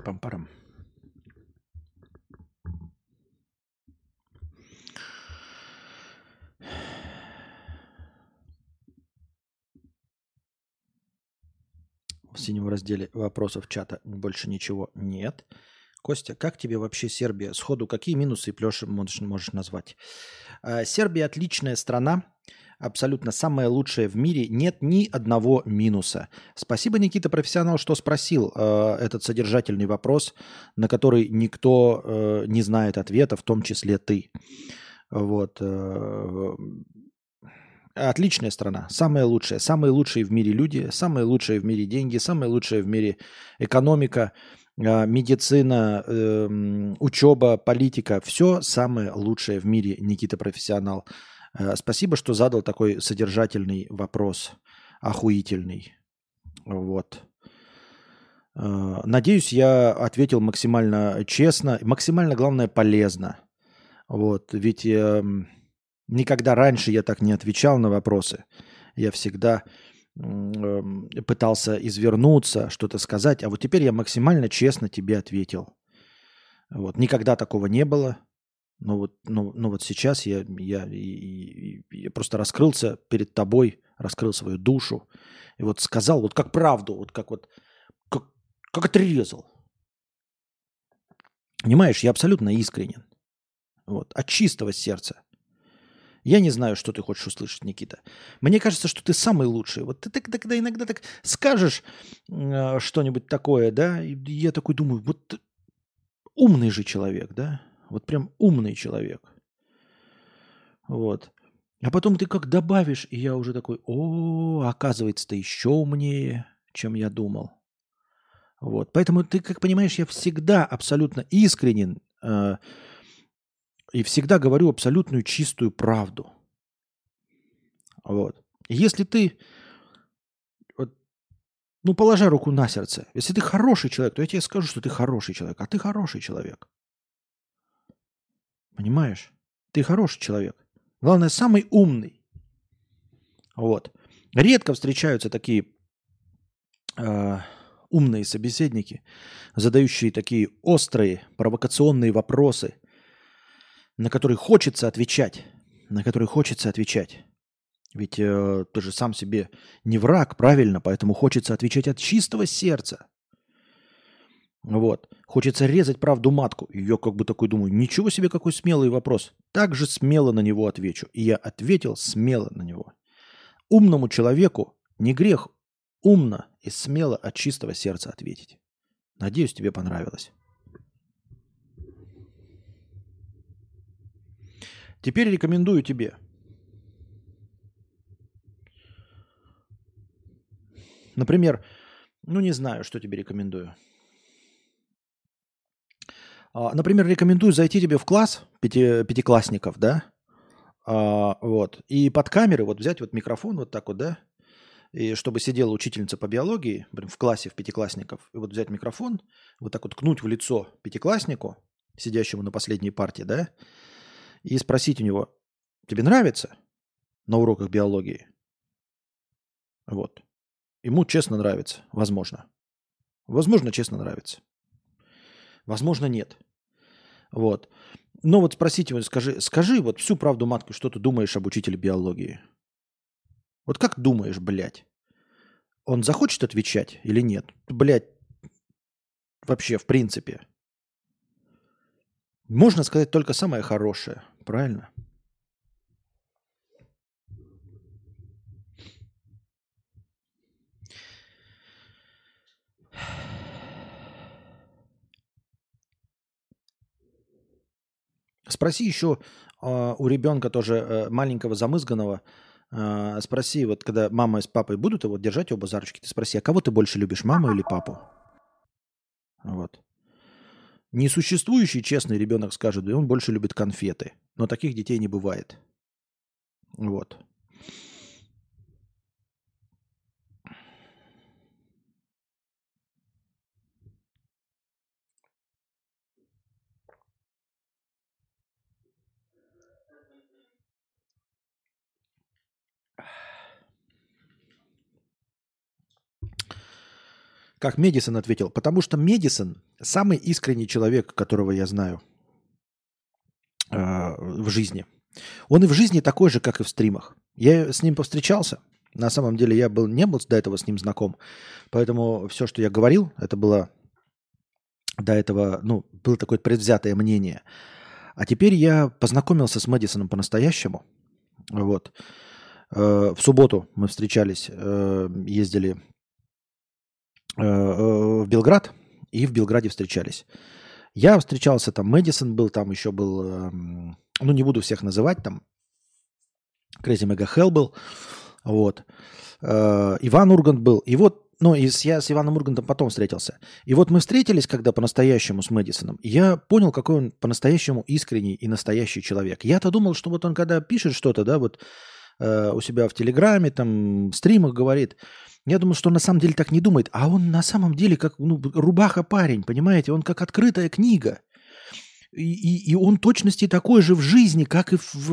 Пам-парам. В синем разделе вопросов чата больше ничего нет. Костя, как тебе вообще Сербия? Сходу, какие минусы и плюсы можешь, можешь назвать? А, Сербия отличная страна, абсолютно самая лучшая в мире. Нет ни одного минуса. Спасибо, Никита Профессионал, что спросил э, этот содержательный вопрос, на который никто э, не знает ответа, в том числе ты. Вот. Э, Отличная страна, самая лучшая, самые лучшие в мире люди, самые лучшие в мире деньги, самая лучшая в мире экономика, а, медицина, эм, учеба, политика, все самое лучшее в мире, Никита профессионал. Э, спасибо, что задал такой содержательный вопрос, охуительный. Вот. Э, надеюсь, я ответил максимально честно, максимально, главное, полезно. Вот, ведь эм, Никогда раньше я так не отвечал на вопросы. Я всегда эм, пытался извернуться, что-то сказать, а вот теперь я максимально честно тебе ответил. Вот. Никогда такого не было. Но вот, но, но вот сейчас я, я, я, я просто раскрылся перед тобой, раскрыл свою душу. И вот сказал, вот как правду, вот как вот, как, как отрезал. Понимаешь, я абсолютно искренен. Вот, от чистого сердца. Я не знаю, что ты хочешь услышать, Никита. Мне кажется, что ты самый лучший. Вот ты тогда иногда так скажешь э, что-нибудь такое, да, и я такой думаю, вот умный же человек, да, вот прям умный человек. Вот. А потом ты как добавишь, и я уже такой, о, оказывается, ты еще умнее, чем я думал. Вот. Поэтому ты, как понимаешь, я всегда абсолютно искренен э, и всегда говорю абсолютную чистую правду. Вот. Если ты, вот, ну, положа руку на сердце, если ты хороший человек, то я тебе скажу, что ты хороший человек, а ты хороший человек. Понимаешь? Ты хороший человек. Главное, самый умный. Вот. Редко встречаются такие э, умные собеседники, задающие такие острые, провокационные вопросы – на который хочется отвечать, на который хочется отвечать. Ведь э, ты же сам себе не враг, правильно, поэтому хочется отвечать от чистого сердца. Вот. Хочется резать правду матку. И я как бы такой думаю, ничего себе, какой смелый вопрос. Так же смело на него отвечу. И я ответил смело на него. Умному человеку не грех умно и смело от чистого сердца ответить. Надеюсь, тебе понравилось. Теперь рекомендую тебе. Например, ну не знаю, что тебе рекомендую. А, например, рекомендую зайти тебе в класс пяти, пятиклассников, да, а, вот, и под камеры вот взять вот микрофон вот так вот, да, и чтобы сидела учительница по биологии в классе в пятиклассников, и вот взять микрофон, вот так вот ткнуть в лицо пятикласснику, сидящему на последней партии, да, и спросить у него, тебе нравится на уроках биологии? Вот. Ему честно нравится, возможно. Возможно, честно нравится. Возможно, нет. Вот. Но вот спросите его, скажи, скажи вот всю правду матку, что ты думаешь об учителе биологии. Вот как думаешь, блядь? Он захочет отвечать или нет? Блядь, вообще, в принципе. Можно сказать только самое хорошее. Правильно? Спроси еще э, а, у ребенка тоже э, маленького замызганного, э, спроси, вот когда мама с папой будут его держать оба за ручки, ты спроси, а кого ты больше любишь, маму или папу? Вот. Несуществующий честный ребенок скажет, да он больше любит конфеты. Но таких детей не бывает. Вот. Как Медисон ответил? Потому что Медисон самый искренний человек, которого я знаю э, в жизни. Он и в жизни такой же, как и в стримах. Я с ним повстречался. На самом деле я был, не был до этого с ним знаком. Поэтому все, что я говорил, это было до этого, ну, было такое предвзятое мнение. А теперь я познакомился с Мэдисоном по-настоящему. Вот. Э, в субботу мы встречались, э, ездили в Белград и в Белграде встречались. Я встречался, там Мэдисон был, там еще был, эм, ну не буду всех называть, там Crazy Mega Hell был, вот. Э, Иван Ургант был. И вот, ну, и я с Иваном Ургантом потом встретился. И вот мы встретились, когда по-настоящему с Мэдисоном, я понял, какой он по-настоящему искренний и настоящий человек. Я-то думал, что вот он когда пишет что-то, да, вот у себя в Телеграме, там, в стримах говорит, я думал, что он на самом деле так не думает, а он на самом деле как ну, рубаха парень, понимаете? Он как открытая книга. И, и, и он точности такой же в жизни, как и в,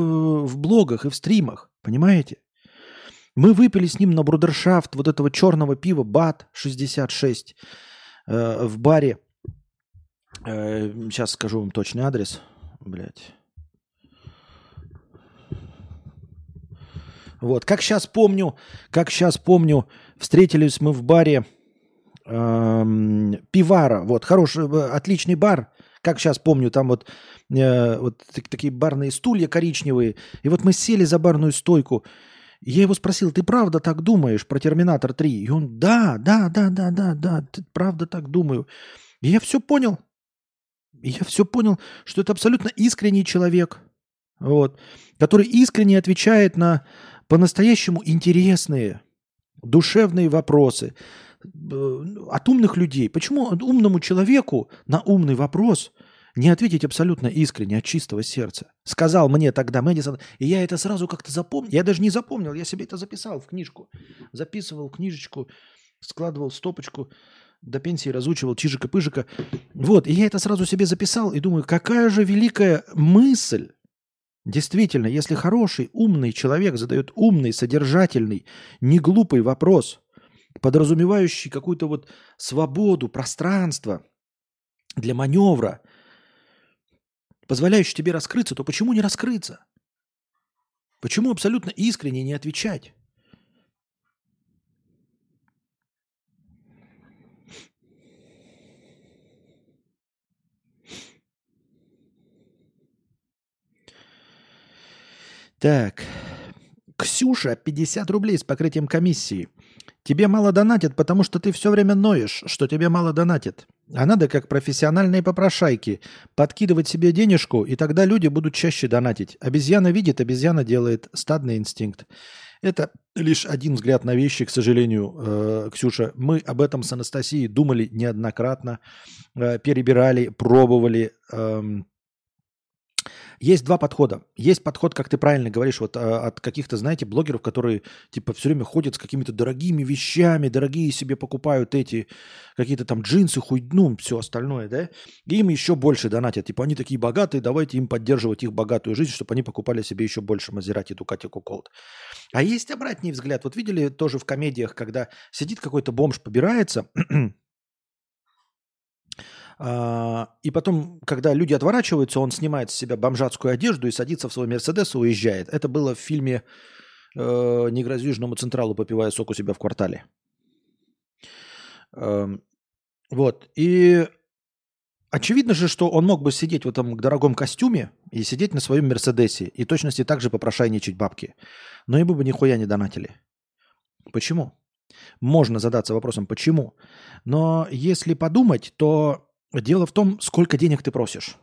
в блогах, и в стримах, понимаете? Мы выпили с ним на брудершафт вот этого черного пива БАТ 66 э, в баре. Э, сейчас скажу вам точный адрес. Блять. Вот, как сейчас помню, как сейчас помню, встретились мы в баре эм, Пивара, вот, хороший, э, отличный бар, как сейчас помню, там вот, э, вот такие барные стулья коричневые, и вот мы сели за барную стойку, я его спросил, ты правда так думаешь про Терминатор 3? И он, да, да, да, да, да, да, ты правда так думаю. И я все понял. И я все понял, что это абсолютно искренний человек, вот, который искренне отвечает на по-настоящему интересные, душевные вопросы э, от умных людей. Почему умному человеку на умный вопрос не ответить абсолютно искренне, от чистого сердца? Сказал мне тогда Мэдисон, и я это сразу как-то запомнил. Я даже не запомнил, я себе это записал в книжку. Записывал книжечку, складывал стопочку, до пенсии разучивал чижика-пыжика. Вот, и я это сразу себе записал и думаю, какая же великая мысль Действительно, если хороший, умный человек задает умный, содержательный, неглупый вопрос, подразумевающий какую-то вот свободу, пространство для маневра, позволяющий тебе раскрыться, то почему не раскрыться? Почему абсолютно искренне не отвечать? Так. Ксюша, 50 рублей с покрытием комиссии. Тебе мало донатят, потому что ты все время ноешь, что тебе мало донатят. А надо, как профессиональные попрошайки, подкидывать себе денежку, и тогда люди будут чаще донатить. Обезьяна видит, обезьяна делает. Стадный инстинкт. Это лишь один взгляд на вещи, к сожалению, э, Ксюша. Мы об этом с Анастасией думали неоднократно, э, перебирали, пробовали. Э, есть два подхода. Есть подход, как ты правильно говоришь, вот а, от каких-то, знаете, блогеров, которые типа все время ходят с какими-то дорогими вещами, дорогие себе покупают эти какие-то там джинсы, хуй, ну, все остальное, да, и им еще больше донатят. Типа они такие богатые, давайте им поддерживать их богатую жизнь, чтобы они покупали себе еще больше Мазерати, Дукати, Куколд. А есть обратный взгляд. Вот видели тоже в комедиях, когда сидит какой-то бомж, побирается, и потом, когда люди отворачиваются, он снимает с себя бомжатскую одежду и садится в свой Мерседес и уезжает. Это было в фильме э, «Не Централу, попивая сок у себя в квартале». Э, вот. И очевидно же, что он мог бы сидеть в этом дорогом костюме и сидеть на своем Мерседесе и точности так же попрошайничать бабки. Но ему бы нихуя не донатили. Почему? Можно задаться вопросом, почему. Но если подумать, то Дело в том, сколько денег ты просишь.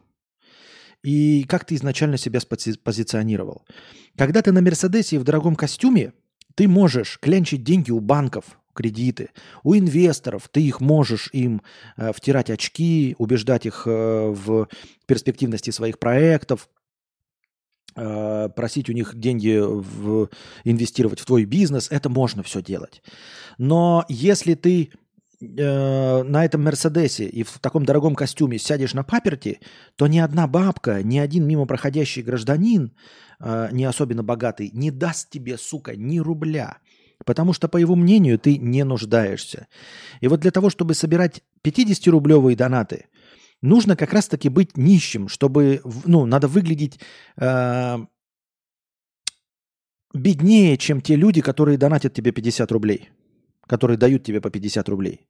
и как ты изначально себя позиционировал. Когда ты на Мерседесе и в дорогом костюме, ты можешь клянчить деньги у банков, кредиты, у инвесторов, ты их можешь им э, втирать очки, убеждать их э, в перспективности своих проектов, э, просить у них деньги в, инвестировать в твой бизнес, это можно все делать. Но если ты э, на этом Мерседесе и в таком дорогом костюме сядешь на паперти, то ни одна бабка, ни один мимо проходящий гражданин, э, не особенно богатый, не даст тебе, сука, ни рубля. Потому что, по его мнению, ты не нуждаешься. И вот для того, чтобы собирать 50-рублевые донаты, нужно как раз-таки быть нищим, чтобы, ну, надо выглядеть э, беднее, чем те люди, которые донатят тебе 50 рублей которые дают тебе по 50 рублей.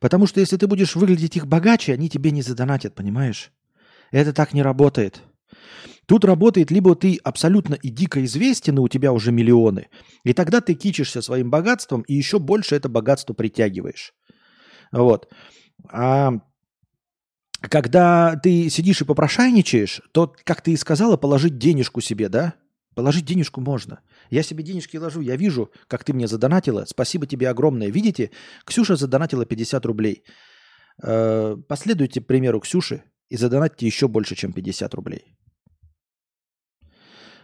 Потому что если ты будешь выглядеть их богаче, они тебе не задонатят, понимаешь? Это так не работает. Тут работает либо ты абсолютно и дико известен, и у тебя уже миллионы, и тогда ты кичишься своим богатством, и еще больше это богатство притягиваешь. Вот. А когда ты сидишь и попрошайничаешь, то, как ты и сказала, положить денежку себе, да? Положить денежку можно. Я себе денежки ложу, я вижу, как ты мне задонатила. Спасибо тебе огромное. Видите, Ксюша задонатила 50 рублей. Э, последуйте примеру Ксюши и задонатьте еще больше, чем 50 рублей.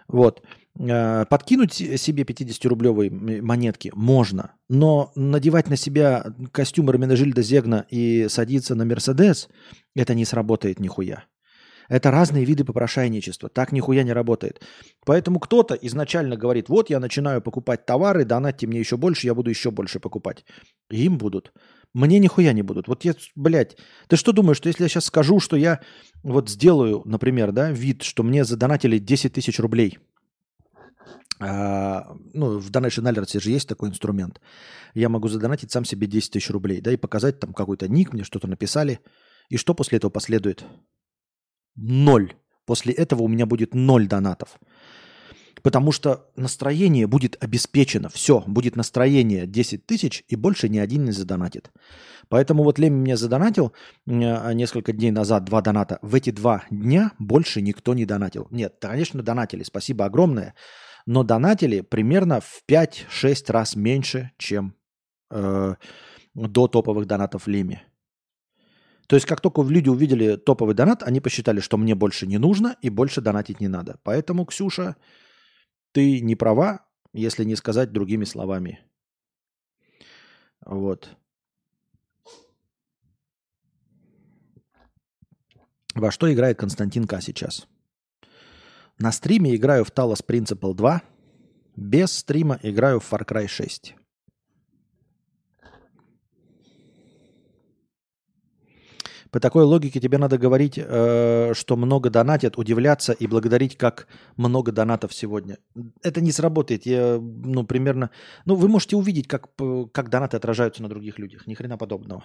Вот. Э, подкинуть себе 50-рублевые монетки можно, но надевать на себя костюм Ромена Зегна и садиться на Мерседес, это не сработает нихуя. Это разные виды попрошайничества. Так нихуя не работает. Поэтому кто-то изначально говорит, вот я начинаю покупать товары, донатьте мне еще больше, я буду еще больше покупать. И им будут. Мне нихуя не будут. Вот я, блядь, ты что думаешь, что если я сейчас скажу, что я вот сделаю, например, да, вид, что мне задонатили 10 тысяч рублей, а, ну, в Donation Alerts же есть такой инструмент. Я могу задонатить сам себе 10 тысяч рублей, да, и показать там какой-то ник, мне что-то написали. И что после этого последует? Ноль. После этого у меня будет ноль донатов. Потому что настроение будет обеспечено. Все, будет настроение 10 тысяч, и больше ни один не задонатит. Поэтому вот Леми мне задонатил э, несколько дней назад два доната. В эти два дня больше никто не донатил. Нет, конечно, донатили, спасибо огромное. Но донатили примерно в 5-6 раз меньше, чем э, до топовых донатов Леми. То есть, как только люди увидели топовый донат, они посчитали, что мне больше не нужно и больше донатить не надо. Поэтому, Ксюша, ты не права, если не сказать другими словами. Вот. Во что играет Константин К сейчас? На стриме играю в Talos Principle 2. Без стрима играю в Far Cry 6. По такой логике тебе надо говорить, э, что много донатят, удивляться и благодарить, как много донатов сегодня. Это не сработает. Я, ну, примерно... Ну, вы можете увидеть, как, как донаты отражаются на других людях. Ни хрена подобного.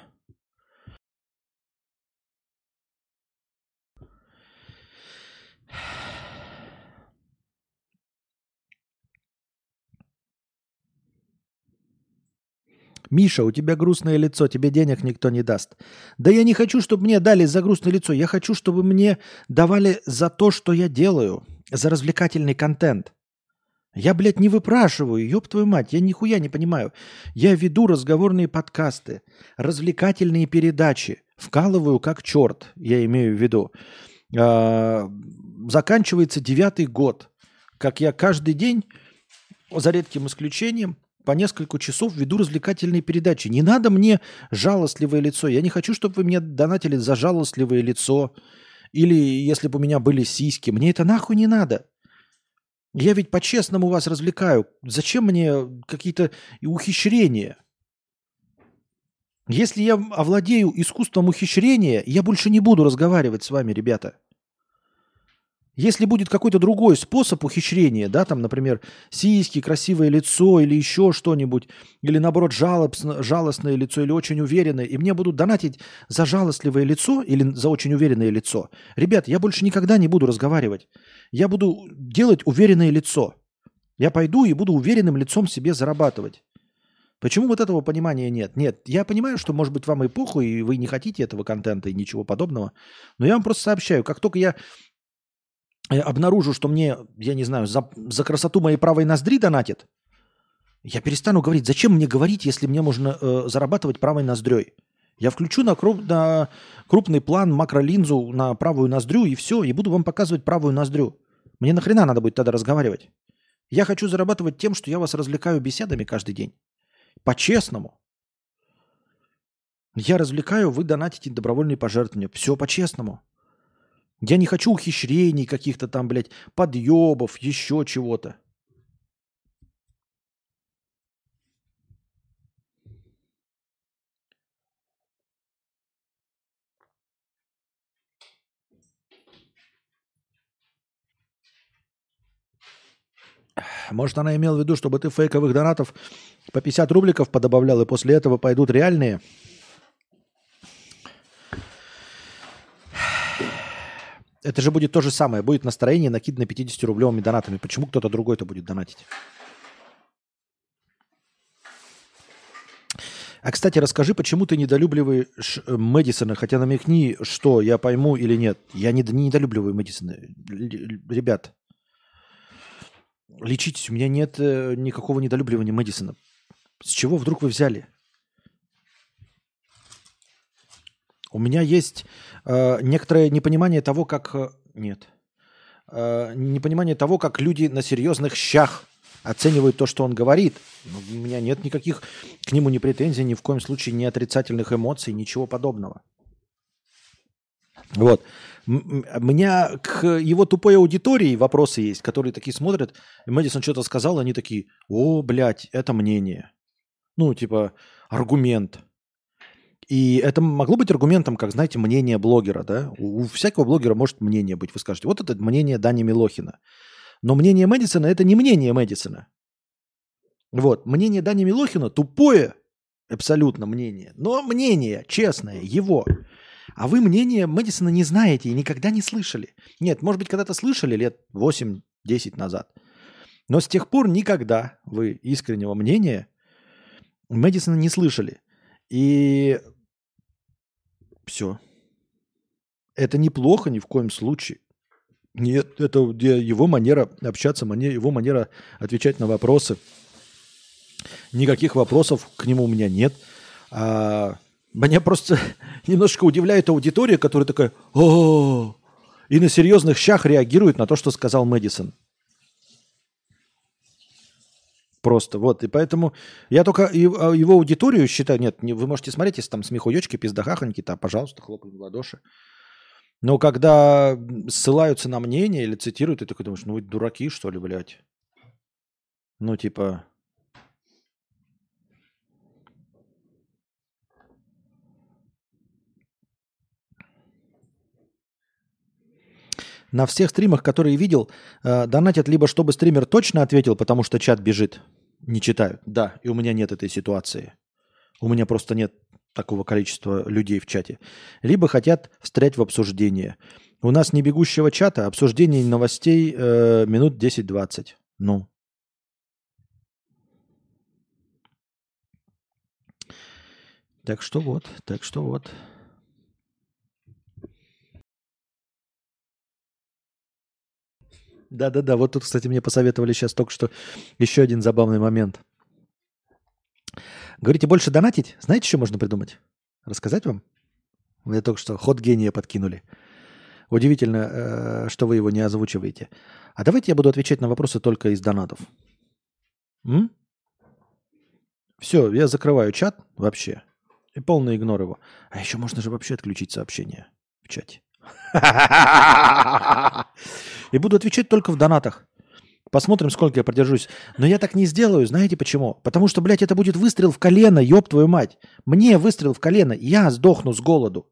Миша, у тебя грустное лицо, тебе денег никто не даст. Да я не хочу, чтобы мне дали за грустное лицо. Я хочу, чтобы мне давали за то, что я делаю, за развлекательный контент. Я, блядь, не выпрашиваю, ёб твою мать, я нихуя не понимаю. Я веду разговорные подкасты, развлекательные передачи, вкалываю как черт, я имею в виду. А, заканчивается девятый год, как я каждый день, за редким исключением, по несколько часов веду развлекательные передачи. Не надо мне жалостливое лицо. Я не хочу, чтобы вы мне донатили за жалостливое лицо. Или если бы у меня были сиськи. Мне это нахуй не надо. Я ведь по-честному вас развлекаю. Зачем мне какие-то ухищрения? Если я овладею искусством ухищрения, я больше не буду разговаривать с вами, ребята. Если будет какой-то другой способ ухищрения, да, там, например, сиськи, красивое лицо или еще что-нибудь, или наоборот жалостно, жалостное лицо или очень уверенное, и мне будут донатить за жалостливое лицо или за очень уверенное лицо, ребят, я больше никогда не буду разговаривать. Я буду делать уверенное лицо. Я пойду и буду уверенным лицом себе зарабатывать. Почему вот этого понимания нет? Нет, я понимаю, что, может быть, вам и похуй, и вы не хотите этого контента и ничего подобного, но я вам просто сообщаю, как только я э, обнаружу, что мне, я не знаю, за, за красоту моей правой ноздри донатит, я перестану говорить, зачем мне говорить, если мне можно э, зарабатывать правой ноздрёй. Я включу на, круп, на крупный план макролинзу на правую ноздрю и все, и буду вам показывать правую ноздрю. Мне нахрена надо будет тогда разговаривать? Я хочу зарабатывать тем, что я вас развлекаю беседами каждый день. По-честному. Я развлекаю, вы донатите добровольные пожертвования. Все по-честному. Я не хочу ухищрений каких-то там, блядь, подъебов, еще чего-то. Может, она имела в виду, чтобы ты фейковых донатов по 50 рубликов подобавлял, и после этого пойдут реальные? Это же будет то же самое. Будет настроение накидано 50-рублевыми донатами. Почему кто-то другой-то будет донатить? А, кстати, расскажи, почему ты недолюбливаешь э, Мэдисона, хотя намекни, что я пойму или нет. Я не, не недолюбливаю Мэдисона. Ребят, лечитесь, у меня нет э, никакого недолюбливания Мэдисона. С чего вдруг вы взяли? У меня есть э, некоторое непонимание того, как... Э, нет. Э, непонимание того, как люди на серьезных щах оценивают то, что он говорит. Ну, у меня нет никаких к нему ни претензий, ни в коем случае ни отрицательных эмоций, ничего подобного. Вот. У меня к его тупой аудитории вопросы есть, которые такие смотрят, и Мэдисон что-то сказал, они такие, о, блядь, это мнение. Ну, типа, аргумент. И это могло быть аргументом, как, знаете, мнение блогера, да? У, всякого блогера может мнение быть. Вы скажете, вот это мнение Дани Милохина. Но мнение Мэдисона – это не мнение Мэдисона. Вот, мнение Дани Милохина тупое, абсолютно мнение, но мнение честное, его. А вы мнение Мэдисона не знаете и никогда не слышали. Нет, может быть, когда-то слышали лет 8-10 назад. Но с тех пор никогда вы искреннего мнения Мэдисона не слышали. И все. Это неплохо ни в коем случае. Нет, это его манера общаться, его манера отвечать на вопросы. Никаких вопросов к нему у меня нет. А меня просто немножко удивляет аудитория, которая такая о и на серьезных щах реагирует на то, что сказал Мэдисон. Просто вот. И поэтому я только а, его аудиторию считаю, нет, вы можете смотреть, если там смехуёчки, пиздахахоньки, то, пожалуйста, хлопаем в ладоши. Но когда ссылаются на мнение или цитируют, ты такой думаешь, ну вы дураки, что ли, блядь? Ну, типа, на всех стримах, которые видел, э, донатят либо чтобы стример точно ответил, потому что чат бежит, не читают. Да, и у меня нет этой ситуации. У меня просто нет такого количества людей в чате. Либо хотят встрять в обсуждение. У нас не бегущего чата, обсуждение новостей э, минут 10-20. Ну. Так что вот, так что вот. Да-да-да, вот тут, кстати, мне посоветовали сейчас только что еще один забавный момент. Говорите, больше донатить? Знаете, что можно придумать? Рассказать вам? Мне только что ход гения подкинули. Удивительно, э, что вы его не озвучиваете. А давайте я буду отвечать на вопросы только из донатов. М? Все, я закрываю чат вообще. И полный игнор его. А еще можно же вообще отключить сообщения в чате. И буду отвечать только в донатах. Посмотрим, сколько я продержусь. Но я так не сделаю, знаете почему? Потому что, блядь, это будет выстрел в колено, ёб твою мать. Мне выстрел в колено, я сдохну с голоду.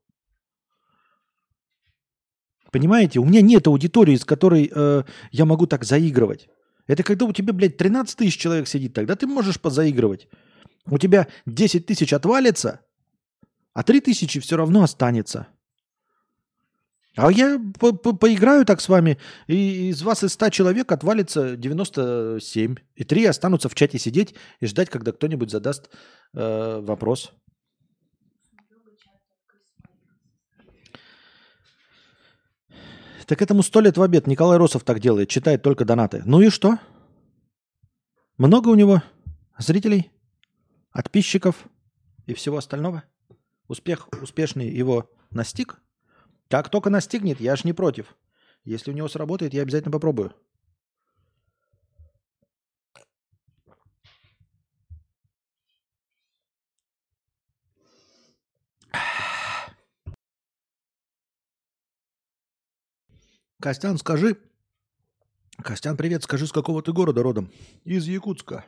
Понимаете? У меня нет аудитории, с которой э, я могу так заигрывать. Это когда у тебя, блядь, 13 тысяч человек сидит, тогда ты можешь позаигрывать. У тебя 10 тысяч отвалится, а 3 тысячи все равно останется. А я по -по поиграю так с вами, и из вас из 100 человек отвалится 97. И три останутся в чате сидеть и ждать, когда кто-нибудь задаст э, вопрос. Так этому сто лет в обед. Николай Росов так делает. Читает только донаты. Ну и что? Много у него зрителей, подписчиков и всего остального? Успех успешный его настиг? Как только настигнет, я ж не против. Если у него сработает, я обязательно попробую. Костян, скажи. Костян, привет, скажи, с какого ты города родом? Из Якутска.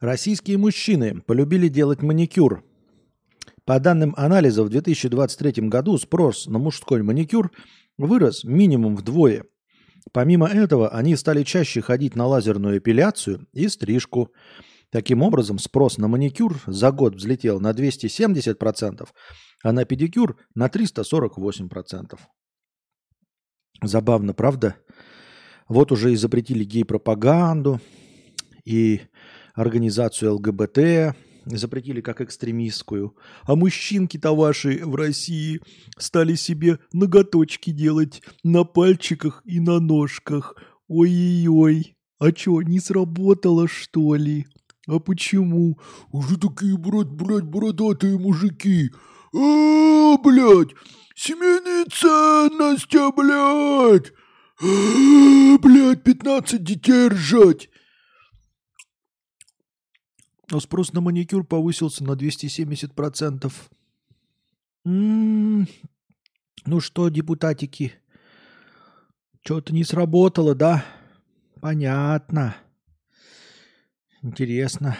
Российские мужчины полюбили делать маникюр. По данным анализа, в 2023 году спрос на мужской маникюр вырос минимум вдвое. Помимо этого, они стали чаще ходить на лазерную эпиляцию и стрижку. Таким образом, спрос на маникюр за год взлетел на 270%, а на педикюр на 348%. Забавно, правда? Вот уже и запретили гей-пропаганду, и организацию ЛГБТ запретили как экстремистскую. А мужчинки-то ваши в России стали себе ноготочки делать на пальчиках и на ножках. Ой-ой-ой, а чё, не сработало что ли? А почему? Уже такие, брат, блядь, бородатые мужики. А, блядь, семейные ценности, блядь. А, блядь, 15 детей ржать. А спрос на маникюр повысился на 270%. М-м-м. Ну что, депутатики, что-то не сработало, да? Понятно. Интересно.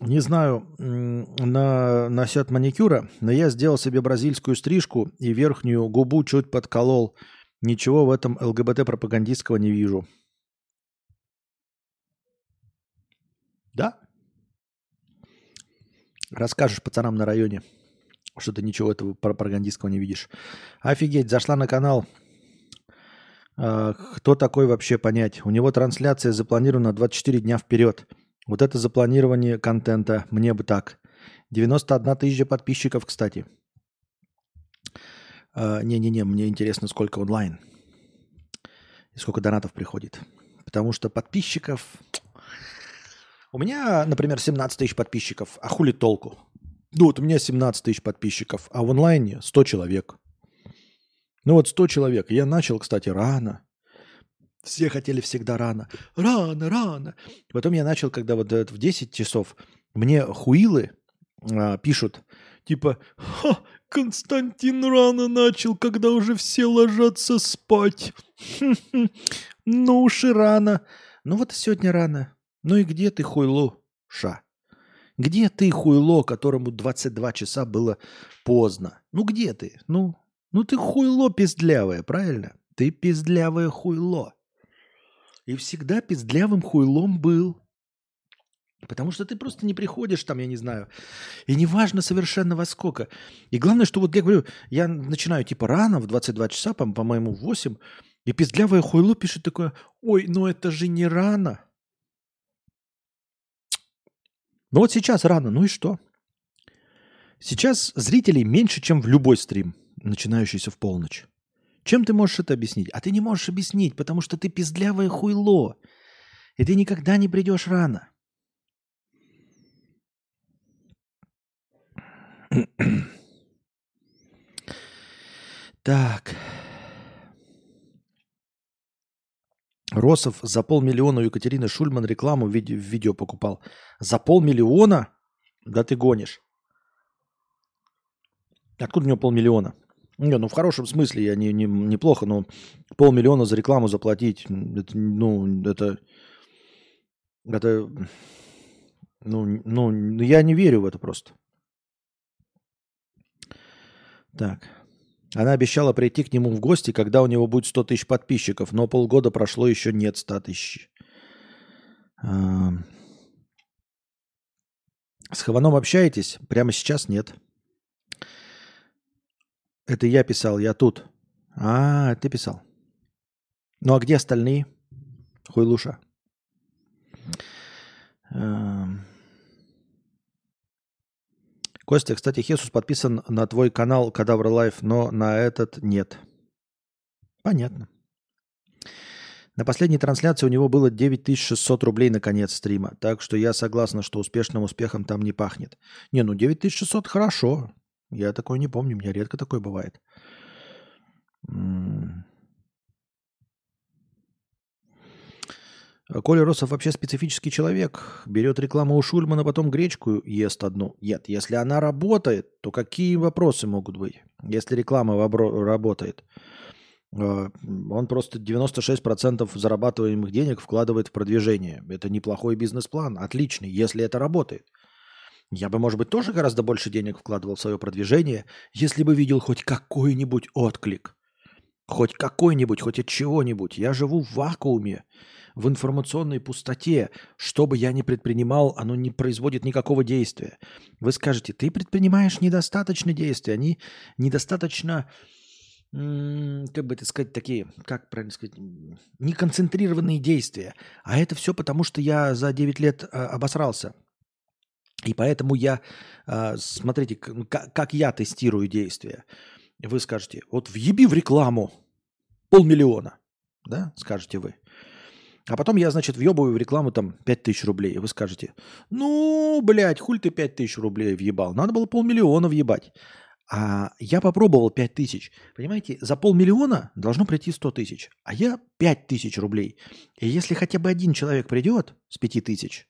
Не знаю на, насчет маникюра, но я сделал себе бразильскую стрижку и верхнюю губу чуть подколол. Ничего в этом ЛГБТ-пропагандистского не вижу. Да? Расскажешь пацанам на районе, что ты ничего этого пропагандистского не видишь. Офигеть, зашла на канал. А, кто такой вообще понять? У него трансляция запланирована 24 дня вперед. Вот это запланирование контента, мне бы так. 91 тысяча подписчиков, кстати. А, не-не-не, мне интересно, сколько онлайн. И сколько донатов приходит. Потому что подписчиков у меня, например, 17 тысяч подписчиков, а хули толку? Ну вот у меня 17 тысяч подписчиков, а в онлайне 100 человек. Ну вот 100 человек. Я начал, кстати, рано. Все хотели всегда рано. Рано, рано. Потом я начал, когда вот в 10 часов мне хуилы а, пишут, типа, Ха, Константин рано начал, когда уже все ложатся спать. Ну уж и рано. Ну вот сегодня рано. Ну и где ты, хуйло, ша? Где ты, хуйло, которому 22 часа было поздно? Ну где ты? Ну, ну ты хуйло пиздлявое, правильно? Ты пиздлявое хуйло. И всегда пиздлявым хуйлом был. Потому что ты просто не приходишь там, я не знаю. И неважно совершенно во сколько. И главное, что вот я говорю, я начинаю типа рано, в 22 часа, по- по-моему, в 8, и пиздлявое хуйло пишет такое, ой, ну это же не рано. Но вот сейчас рано, ну и что? Сейчас зрителей меньше, чем в любой стрим, начинающийся в полночь. Чем ты можешь это объяснить? А ты не можешь объяснить, потому что ты пиздлявое хуйло. И ты никогда не придешь рано. Так. Росов за полмиллиона у Екатерины Шульман рекламу в видео, в видео покупал. За полмиллиона? Да ты гонишь. Откуда у него полмиллиона? Не, ну в хорошем смысле, я не, не, неплохо, но полмиллиона за рекламу заплатить, это, ну, это, это, ну, ну, я не верю в это просто. Так. Она обещала прийти к нему в гости, когда у него будет 100 тысяч подписчиков, но полгода прошло, еще нет 100 тысяч. С Хованом общаетесь? Прямо сейчас нет. Это я писал, я тут. А, ты писал. Ну а где остальные? Хуйлуша. Костя, кстати, Хесус подписан на твой канал Кадавр Live, но на этот нет. Понятно. На последней трансляции у него было 9600 рублей на конец стрима. Так что я согласна, что успешным успехом там не пахнет. Не, ну 9600 хорошо. Я такое не помню, у меня редко такое бывает. Коля Росов вообще специфический человек. Берет рекламу у Шульмана, потом гречку ест одну. Нет, если она работает, то какие вопросы могут быть? Если реклама работает, а, он просто 96% зарабатываемых денег вкладывает в продвижение. Это неплохой бизнес-план, отличный, если это работает. Я бы, может быть, тоже гораздо больше денег вкладывал в свое продвижение, если бы видел хоть какой-нибудь отклик. Хоть какой-нибудь, хоть от чего-нибудь. Я живу в вакууме, в информационной пустоте. Что бы я ни предпринимал, оно не производит никакого действия. Вы скажете, ты предпринимаешь недостаточно действия, они недостаточно как бы это сказать, такие, как правильно сказать, неконцентрированные действия. А это все потому, что я за 9 лет а, обосрался. И поэтому я, а, смотрите, как, как я тестирую действия. Вы скажете, вот въеби в рекламу полмиллиона, да, скажете вы. А потом я, значит, въебываю в рекламу там 5000 рублей. И вы скажете, ну, блядь, хуль ты 5000 рублей въебал. Надо было полмиллиона въебать. А я попробовал 5 тысяч. Понимаете, за полмиллиона должно прийти 100 тысяч. А я 5 тысяч рублей. И если хотя бы один человек придет с 5 тысяч,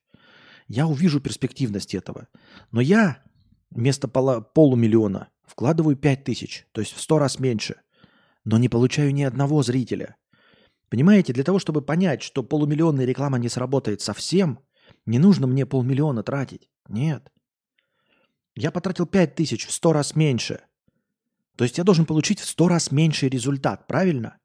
я увижу перспективность этого. Но я вместо пола, полумиллиона вкладываю 5 тысяч, то есть в 100 раз меньше. Но не получаю ни одного зрителя. Понимаете, для того, чтобы понять, что полумиллионная реклама не сработает совсем, не нужно мне полмиллиона тратить. Нет. Я потратил 5 тысяч в 100 раз меньше. То есть я должен получить в 100 раз меньший результат, правильно?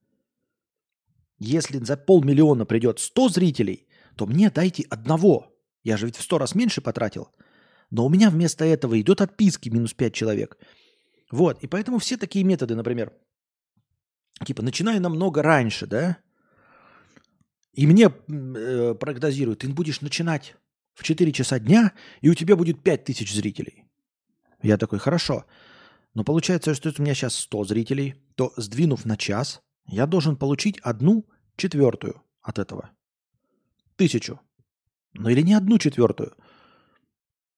Если за полмиллиона придет 100 зрителей, то мне дайте одного. Я же ведь в 100 раз меньше потратил. Но у меня вместо этого идет отписки минус 5 человек. Вот, и поэтому все такие методы, например, типа, начинай намного раньше, да? И мне э, прогнозируют, ты будешь начинать в 4 часа дня, и у тебя будет 5 тысяч зрителей. Я такой, хорошо. Но получается, что у меня сейчас 100 зрителей, то сдвинув на час, я должен получить одну четвертую от этого. Тысячу. Ну или не одну четвертую.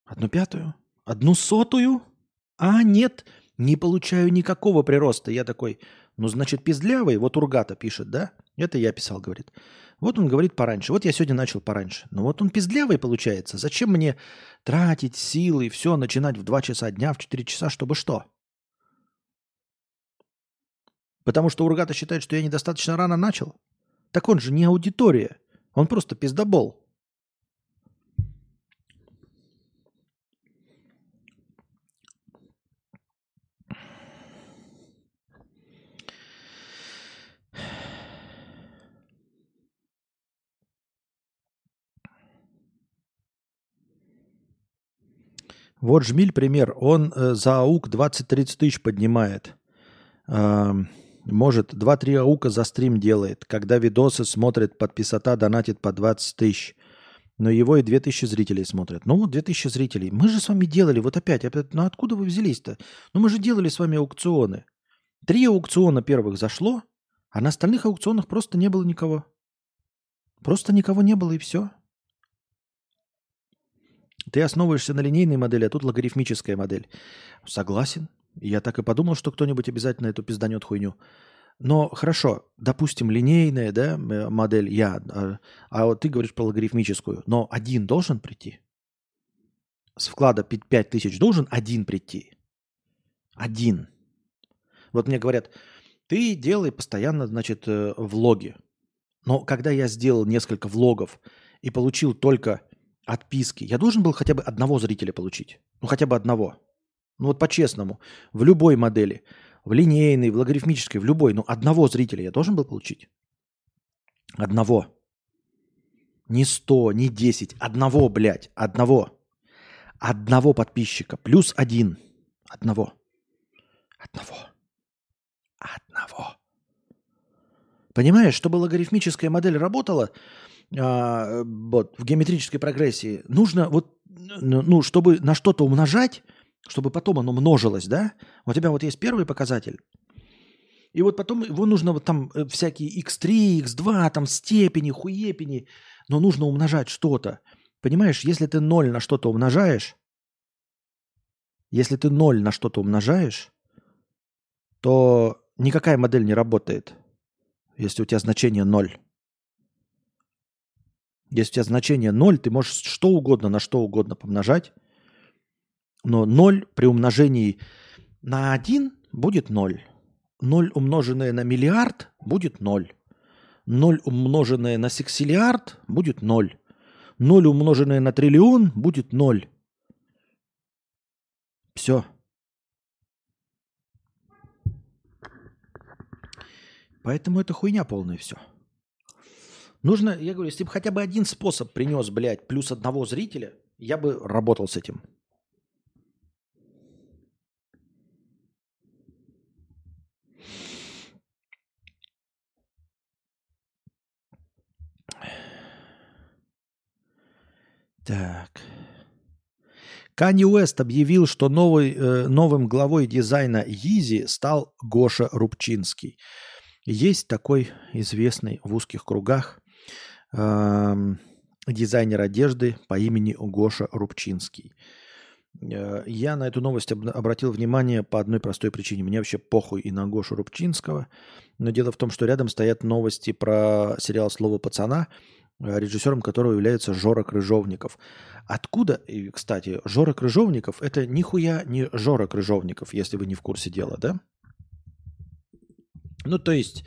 Одну пятую? Одну сотую? А, нет, не получаю никакого прироста. Я такой, ну значит пиздлявый, вот Ургата пишет, да? Это я писал, говорит. Вот он говорит пораньше. Вот я сегодня начал пораньше. Но вот он пиздлявый получается. Зачем мне тратить силы и все, начинать в 2 часа дня, в 4 часа, чтобы что? Потому что Ургата считает, что я недостаточно рано начал. Так он же не аудитория. Он просто пиздобол. Вот Жмиль пример. Он э, за АУК 20-30 тысяч поднимает. Может, 2-3 АУКа за стрим делает. Когда видосы смотрит, подписота донатит по 20 тысяч. Но его и 2000 зрителей смотрят. Ну вот 2000 зрителей. Мы же с вами делали, вот опять, опять ну откуда вы взялись-то? Ну мы же делали с вами аукционы. Три аукциона первых зашло, а на остальных аукционах просто не было никого. Просто никого не было и все. Ты основываешься на линейной модели, а тут логарифмическая модель. Согласен. Я так и подумал, что кто-нибудь обязательно эту пизданет хуйню. Но хорошо, допустим, линейная да, модель я, а, а вот ты говоришь про логарифмическую, но один должен прийти. С вклада 5 тысяч должен один прийти. Один. Вот мне говорят, ты делай постоянно, значит, э, влоги. Но когда я сделал несколько влогов и получил только отписки, я должен был хотя бы одного зрителя получить. Ну, хотя бы одного. Ну, вот по-честному. В любой модели. В линейной, в логарифмической, в любой. Ну, одного зрителя я должен был получить. Одного. Не сто, не десять. Одного, блядь. Одного. Одного подписчика. Плюс один. Одного. Одного. Одного. Понимаешь, чтобы логарифмическая модель работала, а, вот, в геометрической прогрессии, нужно вот, ну, ну, чтобы на что-то умножать, чтобы потом оно множилось, да? У тебя вот есть первый показатель, и вот потом его нужно вот там э, всякие x3, x2, там степени, хуепени, но нужно умножать что-то. Понимаешь, если ты 0 на что-то умножаешь, если ты 0 на что-то умножаешь, то никакая модель не работает, если у тебя значение 0. Если у тебя значение 0, ты можешь что угодно на что угодно помножать, но 0 при умножении на 1 будет 0. 0 умноженное на миллиард будет 0. 0 умноженное на сексиллиард будет 0. 0 умноженное на триллион будет 0. Все. Поэтому это хуйня полная все. Нужно, я говорю, если бы хотя бы один способ принес, блядь, плюс одного зрителя, я бы работал с этим. Так. Канни Уэст объявил, что новый, э, новым главой дизайна Yeezy стал Гоша Рубчинский. Есть такой известный в узких кругах дизайнер одежды по имени Гоша Рубчинский. Э, я на эту новость об, обратил внимание по одной простой причине. Мне вообще похуй и на Гошу Рубчинского. Но дело в том, что рядом стоят новости про сериал «Слово пацана», Э, режиссером которого является Жора Крыжовников. Откуда, кстати, Жора Крыжовников – это нихуя не Жора Крыжовников, если вы не в курсе дела, да? Ну, то есть,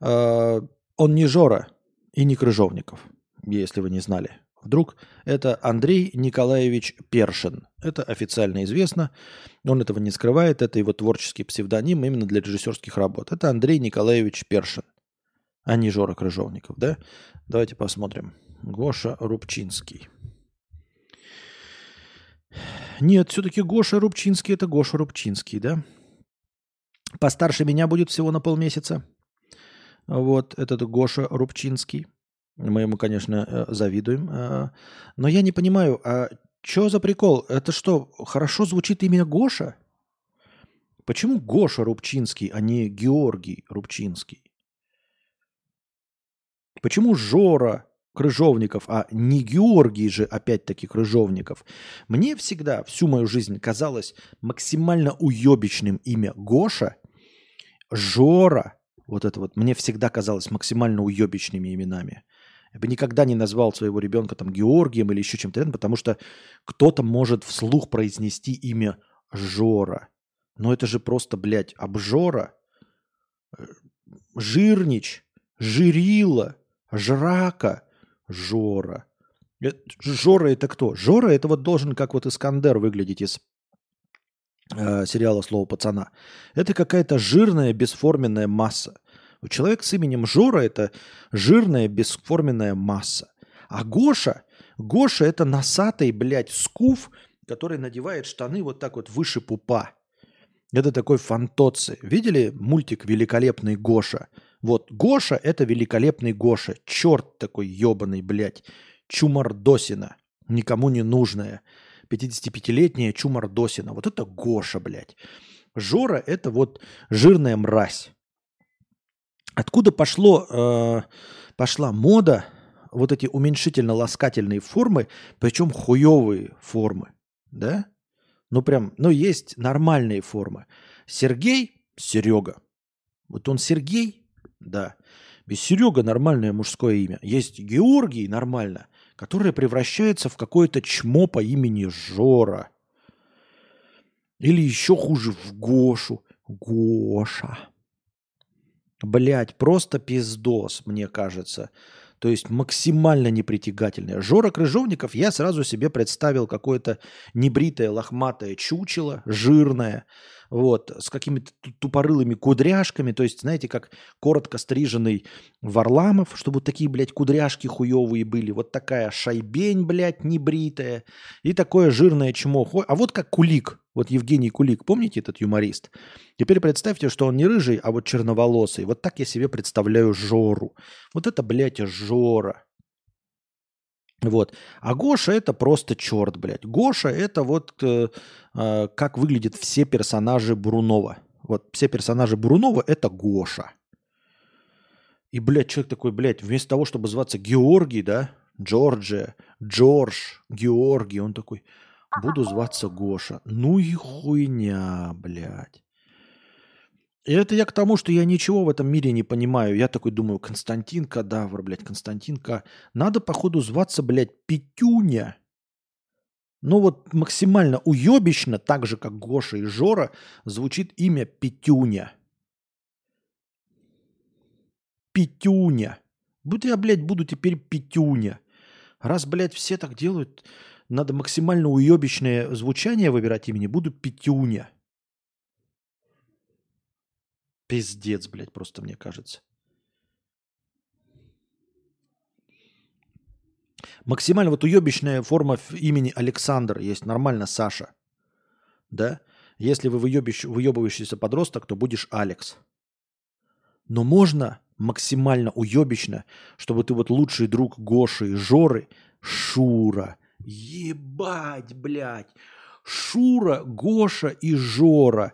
э, он не Жора и не Крыжовников, если вы не знали. Вдруг это Андрей Николаевич Першин. Это официально известно. Он этого не скрывает. Это его творческий псевдоним именно для режиссерских работ. Это Андрей Николаевич Першин а не Жора Крыжовников, да? Давайте посмотрим. Гоша Рубчинский. Нет, все-таки Гоша Рубчинский – это Гоша Рубчинский, да? Постарше меня будет всего на полмесяца. Вот этот Гоша Рубчинский. Мы ему, конечно, э, завидуем. Э, но я не понимаю, а что за прикол? Это что, хорошо звучит имя Гоша? Почему Гоша Рубчинский, а не Георгий Рубчинский? Почему Жора Крыжовников, а не Георгий же опять-таки Крыжовников? Мне всегда, всю мою жизнь казалось максимально уебищным имя Гоша, Жора, вот это вот, мне всегда казалось максимально уебищными именами. Я бы никогда не назвал своего ребенка там Георгием или еще чем-то, потому что кто-то может вслух произнести имя Жора. Но это же просто, блядь, обжора, жирнич, жирила – Жрака, Жора. Э, Жора это кто? Жора это вот должен как вот Искандер выглядеть из э, сериала «Слово пацана». Это какая-то жирная бесформенная масса. Человек с именем Жора – это жирная бесформенная масса. А Гоша, Гоша – это носатый, блядь, скуф, который надевает штаны вот так вот выше пупа. Это такой фантоци. Видели мультик «Великолепный Гоша»? Вот Гоша – это великолепный Гоша. Черт такой ебаный, блядь. Чумардосина. Никому не нужная. 55-летняя Чумардосина. Вот это Гоша, блядь. Жора – это вот жирная мразь. Откуда пошло, э, пошла мода вот эти уменьшительно-ласкательные формы, причем хуевые формы, да? Ну прям, ну есть нормальные формы. Сергей – Серега. Вот он Сергей, да. Без Серега нормальное мужское имя. Есть Георгий нормально, которое превращается в какое-то чмо по имени Жора. Или еще хуже в Гошу. Гоша. Блять, просто пиздос, мне кажется. То есть максимально непритягательное. Жора Крыжовников, я сразу себе представил какое-то небритое, лохматое чучело, жирное, вот, с какими-то тупорылыми кудряшками, то есть, знаете, как коротко стриженный Варламов, чтобы такие, блядь, кудряшки хуевые были, вот такая шайбень, блядь, небритая, и такое жирное чмо. А вот как Кулик, вот Евгений Кулик, помните этот юморист? Теперь представьте, что он не рыжий, а вот черноволосый. Вот так я себе представляю Жору. Вот это, блядь, Жора. Вот. А Гоша это просто черт, блядь. Гоша это вот э, э, как выглядят все персонажи Брунова. Вот все персонажи Брунова это Гоша. И, блядь, человек такой, блядь, вместо того, чтобы зваться Георгий, да, Джорджия, Джордж, Георгий, он такой, буду зваться Гоша. Ну и хуйня, блядь. И это я к тому, что я ничего в этом мире не понимаю. Я такой думаю, Константин Кадавр, блядь, Константин К. Надо, походу, зваться, блядь, Петюня. Ну вот максимально уебищно, так же, как Гоша и Жора, звучит имя Петюня. Петюня. Будь я, блядь, буду теперь Петюня. Раз, блядь, все так делают, надо максимально уебищное звучание выбирать имени. Буду Петюня. Пиздец, блядь, просто мне кажется. Максимально вот уебищная форма имени Александр есть. Нормально Саша. Да? Если вы выебищ, выебывающийся подросток, то будешь Алекс. Но можно максимально уебищно, чтобы ты вот лучший друг Гоши и Жоры, Шура. Ебать, блядь. Шура, Гоша и Жора.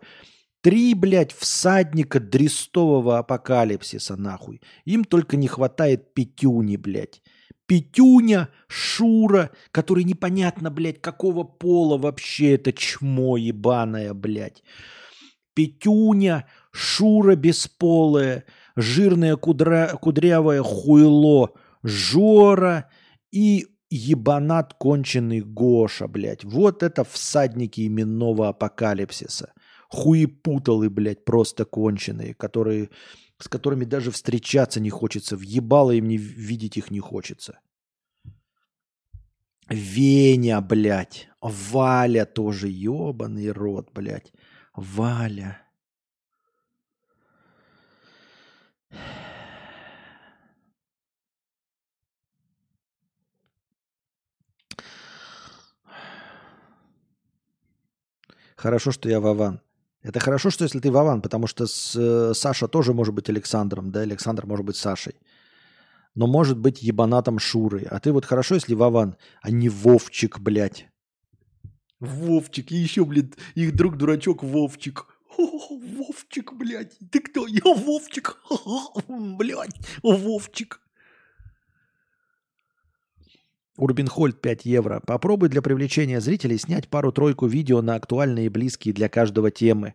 Три, блядь, всадника дрестового апокалипсиса, нахуй. Им только не хватает пятюни, блядь. Петюня, Шура, который непонятно, блядь, какого пола вообще это чмо ебаное, блядь. Петюня, Шура бесполая, жирное кудра, кудрявое хуйло, Жора и ебанат конченый Гоша, блядь. Вот это всадники именного апокалипсиса. Хуепуталы, блядь, просто конченые, которые с которыми даже встречаться не хочется, въебало им не видеть их не хочется. Веня, блядь. Валя тоже, ебаный рот, блядь. Валя. Хорошо, что я Вован. Это хорошо, что если ты Вован, потому что с, э, Саша тоже может быть Александром, да, Александр может быть Сашей. Но может быть ебанатом Шурой. А ты вот хорошо, если Вован, а не Вовчик, блядь. Вовчик, и еще, блядь, их друг дурачок Вовчик. Вовчик, блядь. Ты кто? Я Вовчик. Блядь, Вовчик. Урбин Хольд 5 евро. Попробуй для привлечения зрителей снять пару-тройку видео на актуальные и близкие для каждого темы.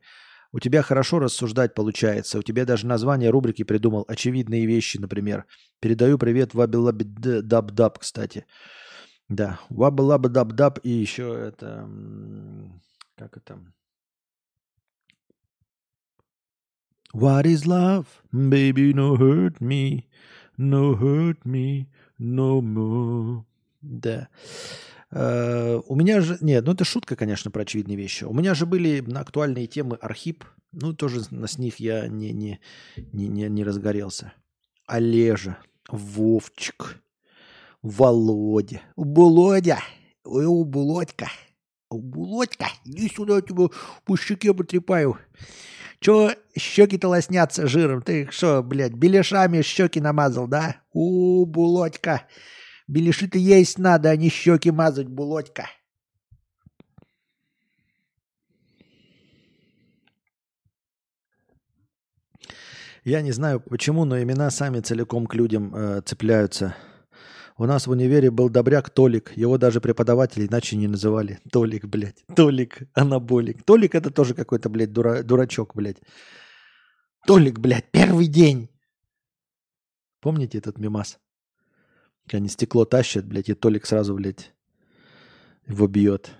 У тебя хорошо рассуждать получается. У тебя даже название рубрики придумал. Очевидные вещи, например. Передаю привет Вабилаби Даб Даб, кстати. Да, Вабилаби Даб Даб и еще это... Как это? What is love? Baby, no hurt me. No hurt me no more. Да. Э, у меня же... Нет, ну это шутка, конечно, про очевидные вещи. У меня же были на актуальные темы Архип. Ну, тоже с них я не, не, не, не, не разгорелся. Олежа, Вовчик, Володя. Володя, ой, у Булодька. Булодька, иди сюда, я тебя по щеке потрепаю. Че щеки-то лоснятся жиром? Ты что, блядь, беляшами щеки намазал, да? У, Булодька. Беляши-то есть надо, а не щеки мазать, булодька. Я не знаю почему, но имена сами целиком к людям э, цепляются. У нас в универе был добряк Толик. Его даже преподаватели иначе не называли. Толик, блядь. Толик, анаболик. Толик это тоже какой-то, блядь, дура, дурачок, блядь. Толик, блядь, первый день. Помните этот мимас? Они стекло тащат, блядь, и Толик сразу, блядь, его бьет.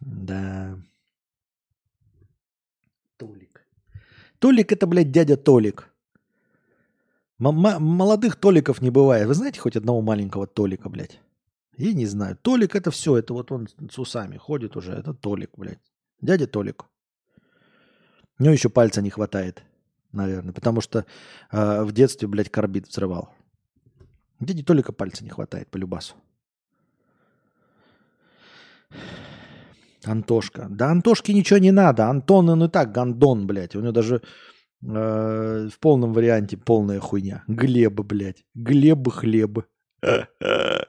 Да. Толик. Толик это, блядь, дядя Толик. М- молодых Толиков не бывает. Вы знаете хоть одного маленького Толика, блядь? Я не знаю. Толик это все. Это вот он с усами ходит уже. Это Толик, блядь. Дядя Толик. У него еще пальца не хватает, наверное. Потому что э, в детстве, блядь, карбид взрывал. Дяде Толика пальца не хватает по любасу. Антошка. Да Антошке ничего не надо. Антон, он и так гандон, блядь. У него даже э, в полном варианте полная хуйня. Глеб, блядь. Глеб хлеб.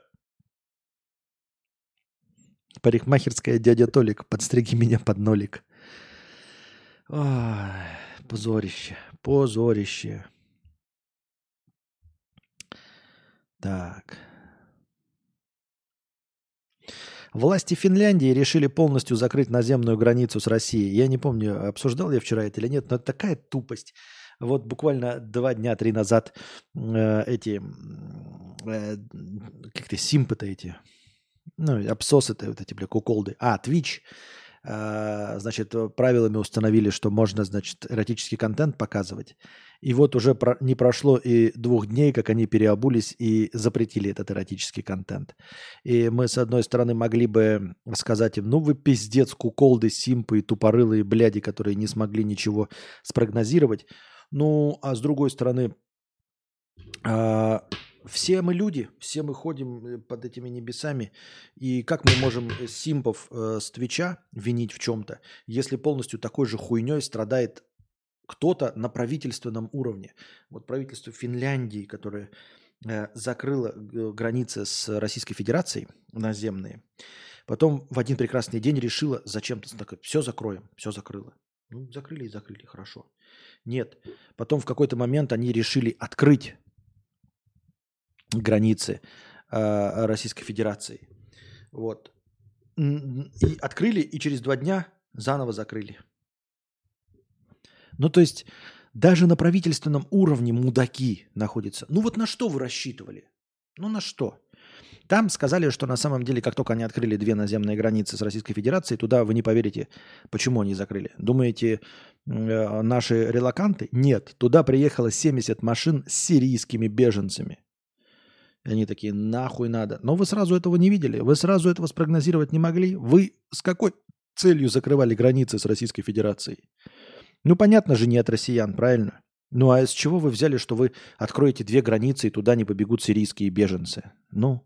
Парикмахерская дядя Толик, подстриги меня под нолик. Ой, позорище, позорище. Так. Власти Финляндии решили полностью закрыть наземную границу с Россией. Я не помню, обсуждал я вчера это или нет, но это такая тупость. Вот буквально два дня, три назад э, эти, э, как-то симпы-то эти, ну, абсосы-то вот эти, бля, куколды. А, Twitch э, значит, правилами установили, что можно, значит, эротический контент показывать. И вот уже про, не прошло и двух дней, как они переобулись и запретили этот эротический контент. И мы, с одной стороны, могли бы сказать им, ну вы пиздец, куколды, симпы и тупорылые бляди, которые не смогли ничего спрогнозировать. Ну, а с другой стороны, э, все мы люди, все мы ходим э, под этими небесами. И как мы можем симпов э, с Твича винить в чем-то, если полностью такой же хуйней страдает кто-то на правительственном уровне. Вот правительство Финляндии, которое э, закрыло э, границы с Российской Федерацией наземные, потом в один прекрасный день решило зачем-то так, все закроем, все закрыло. Ну, закрыли и закрыли, хорошо. Нет. Потом в какой-то момент они решили открыть границы э, Российской Федерации. Вот. И открыли, и через два дня заново закрыли. Ну, то есть даже на правительственном уровне мудаки находятся. Ну вот на что вы рассчитывали? Ну на что? Там сказали, что на самом деле, как только они открыли две наземные границы с Российской Федерацией, туда вы не поверите, почему они закрыли. Думаете, э, наши релаканты? Нет, туда приехало 70 машин с сирийскими беженцами. И они такие, нахуй надо. Но вы сразу этого не видели, вы сразу этого спрогнозировать не могли. Вы с какой целью закрывали границы с Российской Федерацией? Ну, понятно же, не от россиян, правильно? Ну, а с чего вы взяли, что вы откроете две границы и туда не побегут сирийские беженцы? Ну,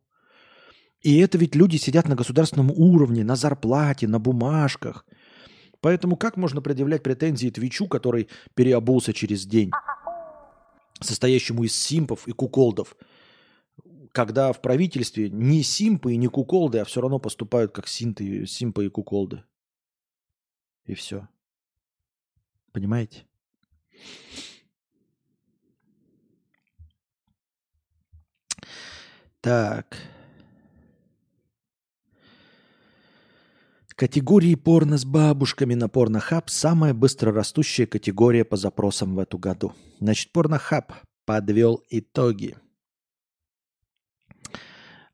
и это ведь люди сидят на государственном уровне, на зарплате, на бумажках. Поэтому как можно предъявлять претензии Твичу, который переобулся через день, состоящему из симпов и куколдов, когда в правительстве не симпы и не куколды, а все равно поступают как синты, симпы и куколды. И все. Понимаете? Так. Категории порно с бабушками на порнохаб – самая быстрорастущая категория по запросам в эту году. Значит, порнохаб подвел итоги.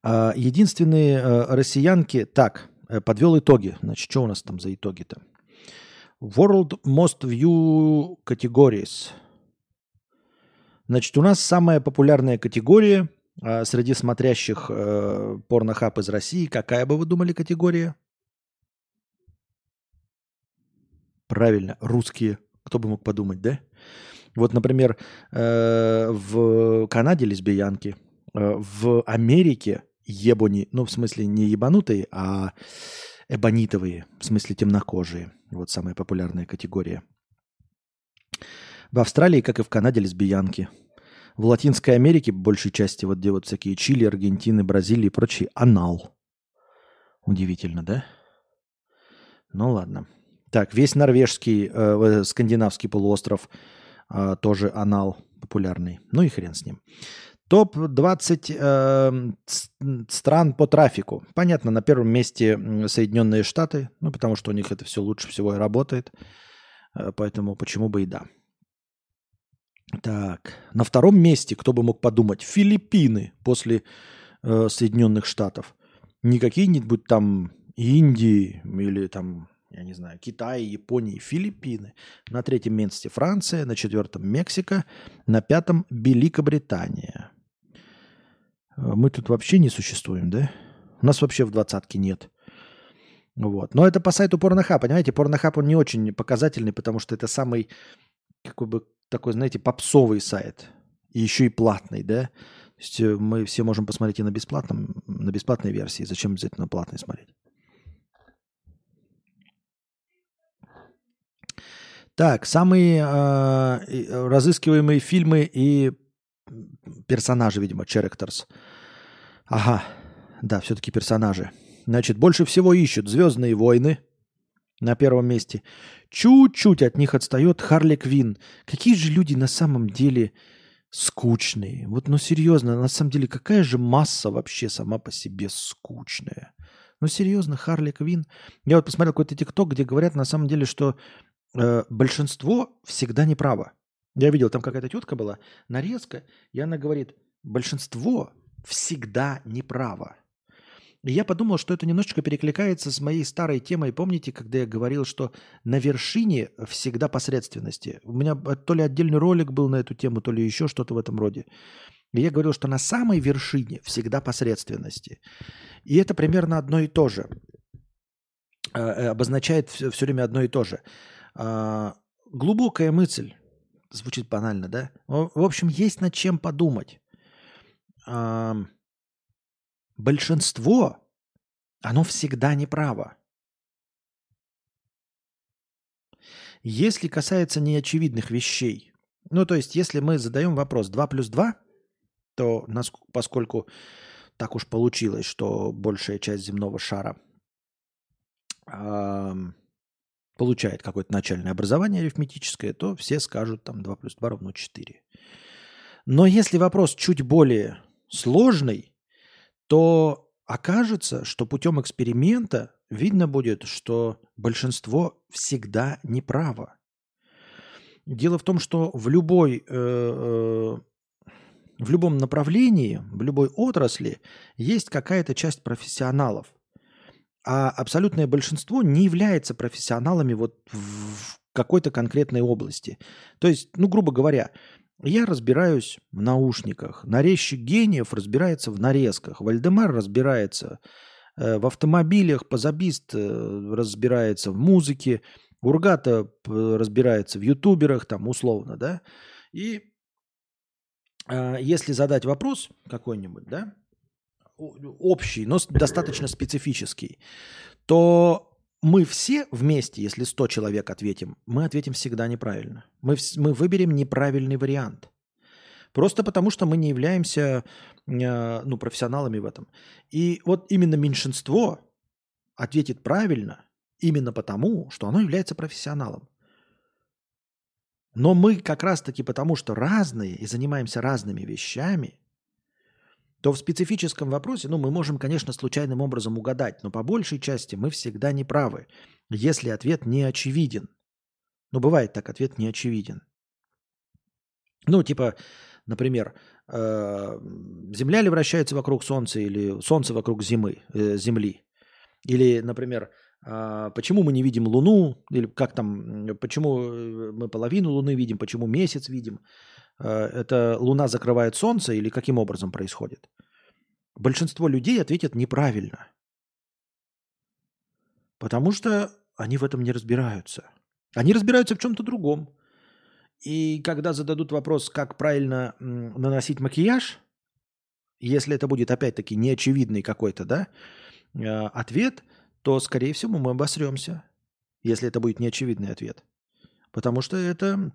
А, единственные э, россиянки... Так, э, подвел итоги. Значит, что у нас там за итоги-то? World Most View Categories. Значит, у нас самая популярная категория а, среди смотрящих э, порнохаб из России. Какая бы вы думали категория? Правильно, русские. Кто бы мог подумать, да? Вот, например, э, в Канаде лесбиянки, э, в Америке ебони, ну, в смысле не ебанутые, а эбонитовые, в смысле темнокожие. Вот самая популярная категория. В Австралии, как и в Канаде, лесбиянки. В Латинской Америке, в большей части, вот где вот всякие Чили, Аргентины, Бразилии и прочие, анал. Удивительно, да? Ну ладно. Так, весь норвежский, э, скандинавский полуостров э, тоже анал популярный. Ну и хрен с ним. Топ-20 э, стран по трафику. Понятно, на первом месте Соединенные Штаты, ну, потому что у них это все лучше всего и работает. Э, поэтому почему бы и да. Так, на втором месте, кто бы мог подумать, Филиппины после э, Соединенных Штатов. Не какие-нибудь там Индии или там, я не знаю, Китай, Япония, Филиппины. На третьем месте Франция, на четвертом Мексика, на пятом Великобритания. Э, мы тут вообще не существуем, да? У нас вообще в двадцатке нет. Вот. Но это по сайту Порнохаб. Понимаете, Порнохаб, он не очень показательный, потому что это самый, какой бы, такой, знаете, попсовый сайт. И еще и платный, да? То есть э, мы все можем посмотреть и на бесплатном, на бесплатной версии. Зачем обязательно платной смотреть? Так, самые э, разыскиваемые фильмы и персонажи, видимо, characters. Ага, да, все-таки персонажи. Значит, больше всего ищут «Звездные войны» на первом месте. Чуть-чуть от них отстает Харли Квин. Какие же люди на самом деле скучные. Вот, ну серьезно, на самом деле, какая же масса вообще сама по себе скучная. Ну серьезно, Харли Квин. Я вот посмотрел какой-то тикток, где говорят на самом деле, что э, большинство всегда неправо. Я видел, там какая-то тетка была, нарезка, и она говорит, большинство всегда неправо. И я подумал, что это немножечко перекликается с моей старой темой. Помните, когда я говорил, что на вершине всегда посредственности? У меня то ли отдельный ролик был на эту тему, то ли еще что-то в этом роде. И я говорил, что на самой вершине всегда посредственности. И это примерно одно и то же. Э, э, обозначает все, все время одно и то же. А, глубокая мысль. Звучит банально, да? В общем, есть над чем подумать большинство, оно всегда неправо. Если касается неочевидных вещей, ну то есть если мы задаем вопрос 2 плюс 2, то поскольку так уж получилось, что большая часть земного шара получает какое-то начальное образование арифметическое, то все скажут там 2 плюс 2 равно 4. Но если вопрос чуть более сложный, то окажется, что путем эксперимента видно будет, что большинство всегда неправо. Дело в том, что в любой, э, э, в любом направлении, в любой отрасли есть какая-то часть профессионалов, а абсолютное большинство не является профессионалами вот в какой-то конкретной области. То есть, ну, грубо говоря, я разбираюсь в наушниках. Нарезчик гениев разбирается в нарезках. Вальдемар разбирается э, в автомобилях. Позабист э, разбирается в музыке. Ургата разбирается в ютуберах, там условно, да. И э, если задать вопрос какой-нибудь, да, общий, но достаточно специфический, то мы все вместе, если 100 человек ответим, мы ответим всегда неправильно. Мы, мы выберем неправильный вариант. Просто потому, что мы не являемся э, ну, профессионалами в этом. И вот именно меньшинство ответит правильно именно потому, что оно является профессионалом. Но мы как раз-таки потому, что разные и занимаемся разными вещами, то в специфическом вопросе, ну, мы можем, конечно, случайным образом угадать, но по большей части мы всегда не правы, если ответ не очевиден. Ну, бывает так, ответ не очевиден. Ну, типа, например, э, Земля ли вращается вокруг Солнца или Солнце вокруг Зимы, э, Земли? Или, например, э, почему мы не видим Луну? Или как там, почему мы половину Луны видим, почему месяц видим? Э, это Луна закрывает Солнце или каким образом происходит? Большинство людей ответят неправильно. Потому что они в этом не разбираются. Они разбираются в чем-то другом. И когда зададут вопрос, как правильно наносить макияж, если это будет опять-таки неочевидный какой-то да, э, ответ, то, скорее всего, мы обосремся, если это будет неочевидный ответ. Потому что это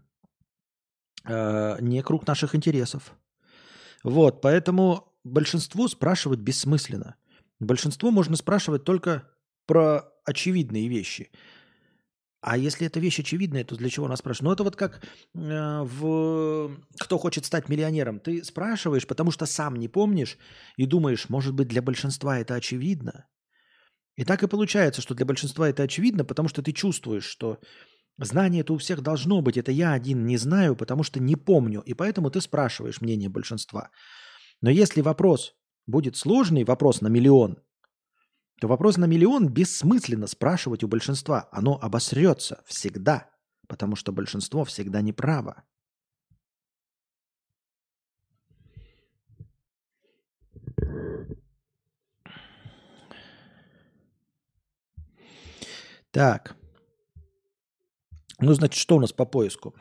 э, не круг наших интересов. Вот, поэтому большинство спрашивать бессмысленно. Большинство можно спрашивать только про очевидные вещи. А если эта вещь очевидная, то для чего нас спрашивают? Ну, это вот как э, в «Кто хочет стать миллионером?» Ты спрашиваешь, потому что сам не помнишь и думаешь, может быть, для большинства это очевидно. И так и получается, что для большинства это очевидно, потому что ты чувствуешь, что Знание это у всех должно быть. Это я один не знаю, потому что не помню. И поэтому ты спрашиваешь мнение большинства. Но если вопрос будет сложный, вопрос на миллион, то вопрос на миллион бессмысленно спрашивать у большинства. Оно обосрется всегда, потому что большинство всегда неправо. Так. Ну, значит, что у нас по поиску?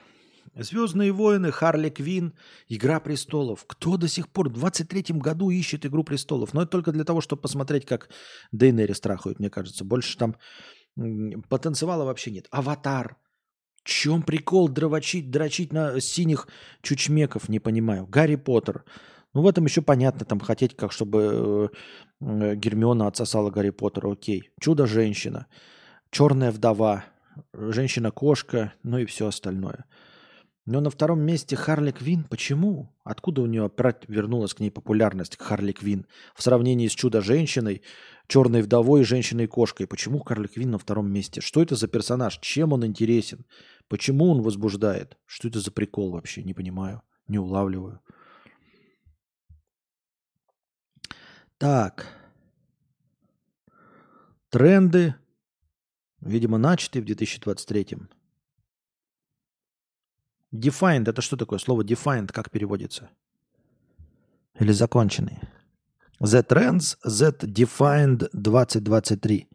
Звездные войны, Харли Квин, Игра престолов. Кто до сих пор в 23-м году ищет Игру престолов? Но это только для того, чтобы посмотреть, как Дейнери страхует, мне кажется. Больше там потенциала вообще нет. Аватар. Чем прикол дрочить, дрочить на синих чучмеков, не понимаю. Гарри Поттер. Ну, в этом еще понятно, там хотеть, как чтобы э, Гермиона отсосала Гарри Поттера, окей. Чудо-женщина, черная вдова, женщина-кошка, ну и все остальное. Но на втором месте Харли Квин. Почему? Откуда у нее вернулась к ней популярность, к Харли Квин? В сравнении с Чудо-женщиной, Черной вдовой и Женщиной-кошкой. Почему Харли Квин на втором месте? Что это за персонаж? Чем он интересен? Почему он возбуждает? Что это за прикол вообще? Не понимаю. Не улавливаю. Так. Тренды, видимо, начаты в 2023. Defined – это что такое? Слово defined как переводится? Или законченный? The Trends Z Defined 2023,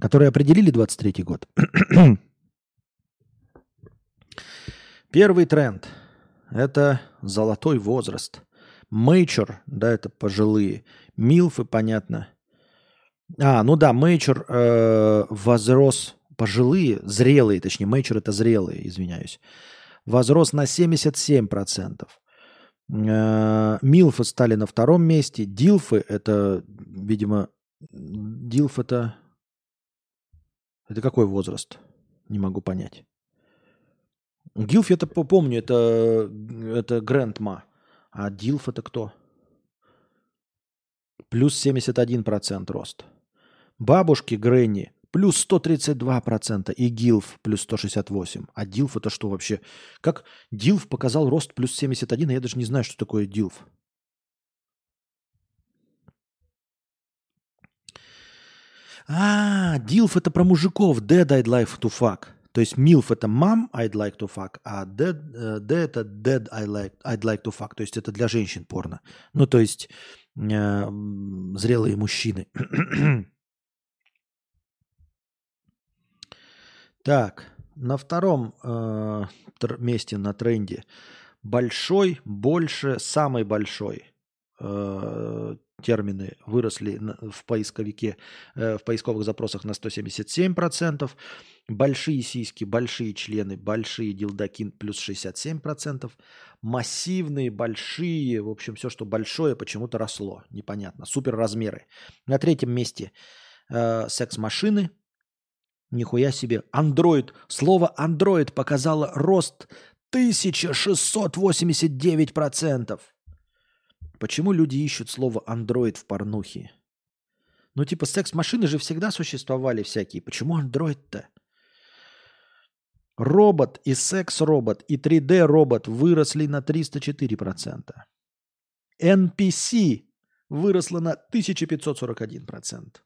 которые определили 23 год. Первый тренд – это золотой возраст. Мейчур, да, это пожилые. Милфы, понятно. А, ну да, мейчур э, возрос, пожилые, зрелые, точнее, мейчур это зрелые, извиняюсь возрос на 77%. Э, Милфы стали на втором месте. Дилфы это, видимо, Дилф это... Это какой возраст? Не могу понять. Дилф это помню, это, это Грэндма. А Дилф это кто? Плюс 71% рост. Бабушки Гренни плюс 132%, и Гилф плюс 168%. А Дилф это что вообще? Как Дилф показал рост плюс 71, а я даже не знаю, что такое Дилф. А, Дилф это про мужиков. Dead I'd like to fuck. То есть Милф это мам I'd like to fuck, а dead, uh, dead это dead I'd like, I'd like to fuck. То есть это для женщин порно. Ну, то есть э, зрелые мужчины. Так, на втором э, месте на тренде большой, больше, самый большой э, термины выросли в поисковике, э, в поисковых запросах на 177%. Большие сиськи, большие члены, большие дилдаки плюс 67%. Массивные, большие, в общем, все, что большое, почему-то росло. Непонятно. Супер размеры. На третьем месте э, секс-машины Нихуя себе. Андроид. Слово андроид показало рост 1689%. Почему люди ищут слово андроид в порнухе? Ну, типа, секс-машины же всегда существовали всякие. Почему андроид-то? Робот и секс-робот и 3D-робот выросли на 304%. NPC выросла на 1541%.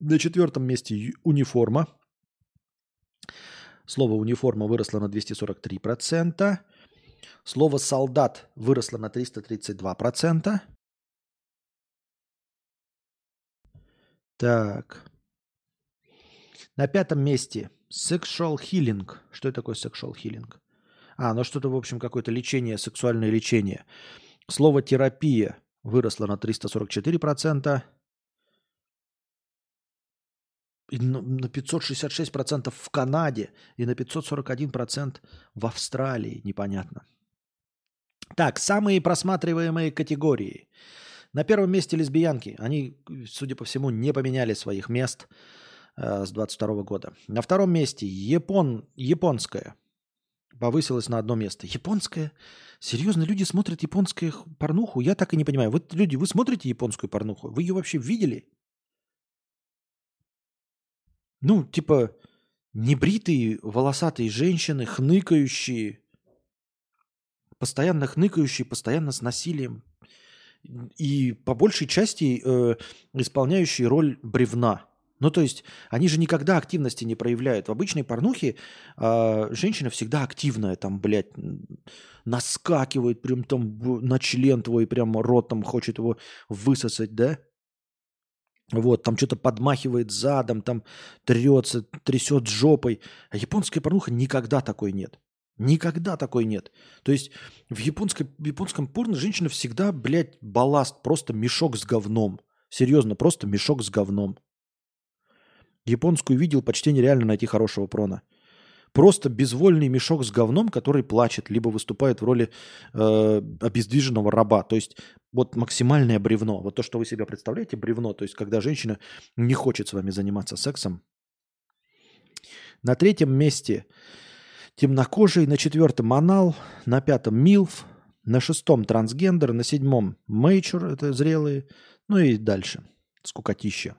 На четвертом месте униформа. Слово униформа выросло на 243%. Слово солдат выросло на 332%. Так. На пятом месте sexual healing. Что такое sexual healing? А, ну что-то, в общем, какое-то лечение, сексуальное лечение. Слово терапия выросло на 344% и на 566% в Канаде и на 541% в Австралии. Непонятно. Так, самые просматриваемые категории. На первом месте лесбиянки. Они, судя по всему, не поменяли своих мест э, с 22 года. На втором месте япон, японская. Повысилась на одно место. Японская? Серьезно, люди смотрят японскую порнуху? Я так и не понимаю. Вы, люди, вы смотрите японскую порнуху? Вы ее вообще видели? Ну, типа, небритые, волосатые женщины, хныкающие, постоянно хныкающие, постоянно с насилием. И по большей части э, исполняющие роль бревна. Ну, то есть, они же никогда активности не проявляют. В обычной порнухе э, женщина всегда активная, там, блядь, наскакивает прям там на член твой, прям ротом хочет его высосать, да? Вот, там что-то подмахивает задом, там трется, трясет жопой. А японская порнуха никогда такой нет. Никогда такой нет. То есть в, японской, в японском порно женщина всегда, блядь, балласт, просто мешок с говном. Серьезно, просто мешок с говном. Японскую видел, почти нереально найти хорошего прона. Просто безвольный мешок с говном, который плачет, либо выступает в роли э, обездвиженного раба. То есть вот максимальное бревно. Вот то, что вы себя представляете, бревно. То есть когда женщина не хочет с вами заниматься сексом. На третьем месте темнокожий, на четвертом анал, на пятом милф, на шестом трансгендер, на седьмом мейчур, это зрелые, ну и дальше. Скукотища.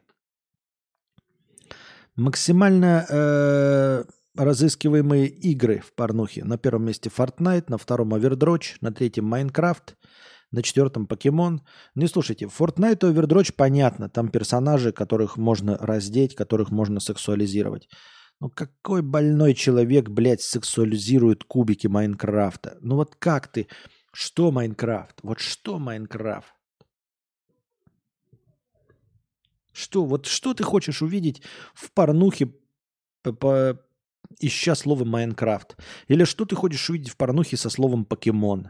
Максимально э, разыскиваемые игры в порнухе. На первом месте Fortnite, на втором Overdroch, на третьем Minecraft, на четвертом Покемон. Не слушайте, Fortnite и Overdroch понятно. Там персонажи, которых можно раздеть, которых можно сексуализировать. Ну какой больной человек, блядь, сексуализирует кубики Майнкрафта? Ну вот как ты? Что Майнкрафт? Вот что Майнкрафт? Что, вот что ты хочешь увидеть в порнухе, по, по, ища слово Майнкрафт? Или что ты хочешь увидеть в порнухе со словом покемон?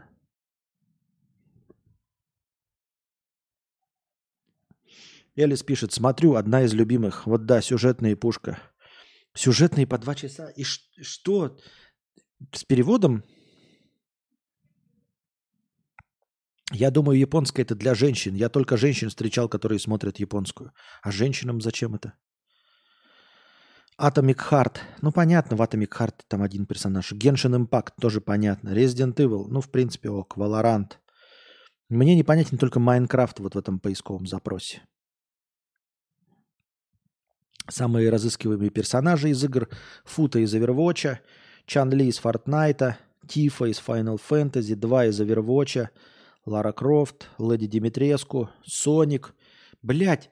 Элис пишет, смотрю, одна из любимых. Вот да, сюжетная пушка. Сюжетные по два часа. И что? С переводом? Я думаю, японская это для женщин. Я только женщин встречал, которые смотрят японскую. А женщинам зачем это? Atomic Heart. Ну, понятно, в Atomic Heart там один персонаж. Genshin Impact тоже понятно. Resident Evil. Ну, в принципе, ок. Valorant. Мне непонятен только Майнкрафт вот в этом поисковом запросе. Самые разыскиваемые персонажи из игр. Фута из Overwatch, Чан Ли из Fortnite, Тифа из Final Fantasy, 2 из Overwatch, Лара Крофт, Леди Димитреску, Соник. Блять,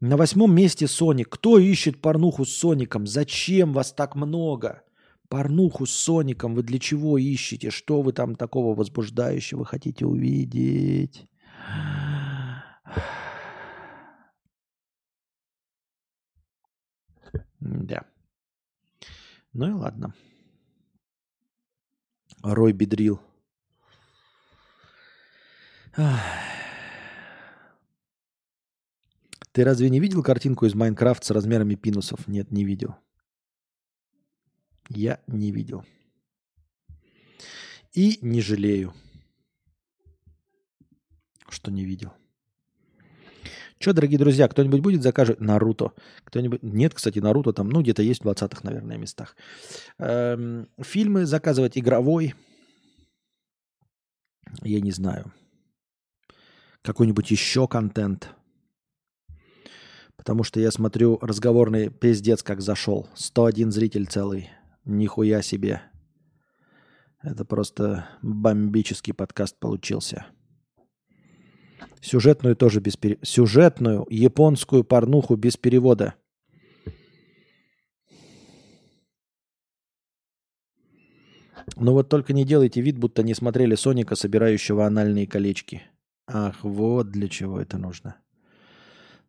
на восьмом месте Соник. Кто ищет порнуху с Соником? Зачем вас так много? Порнуху с Соником вы для чего ищете? Что вы там такого возбуждающего хотите увидеть? Да. Ну и ладно. Рой Бедрил. Ты разве не видел картинку из Майнкрафт с размерами пинусов? Нет, не видел. Я не видел. И не жалею, что не видел. Что, дорогие друзья, кто-нибудь будет заказывать Наруто? Кто-нибудь? Нет, кстати, Наруто там, ну, где-то есть в 20-х, наверное, местах. Эм, фильмы заказывать игровой. Я не знаю какой-нибудь еще контент. Потому что я смотрю, разговорный пиздец как зашел. 101 зритель целый. Нихуя себе. Это просто бомбический подкаст получился. Сюжетную тоже без перевода. Сюжетную японскую порнуху без перевода. Но вот только не делайте вид, будто не смотрели Соника, собирающего анальные колечки. Ах, вот для чего это нужно.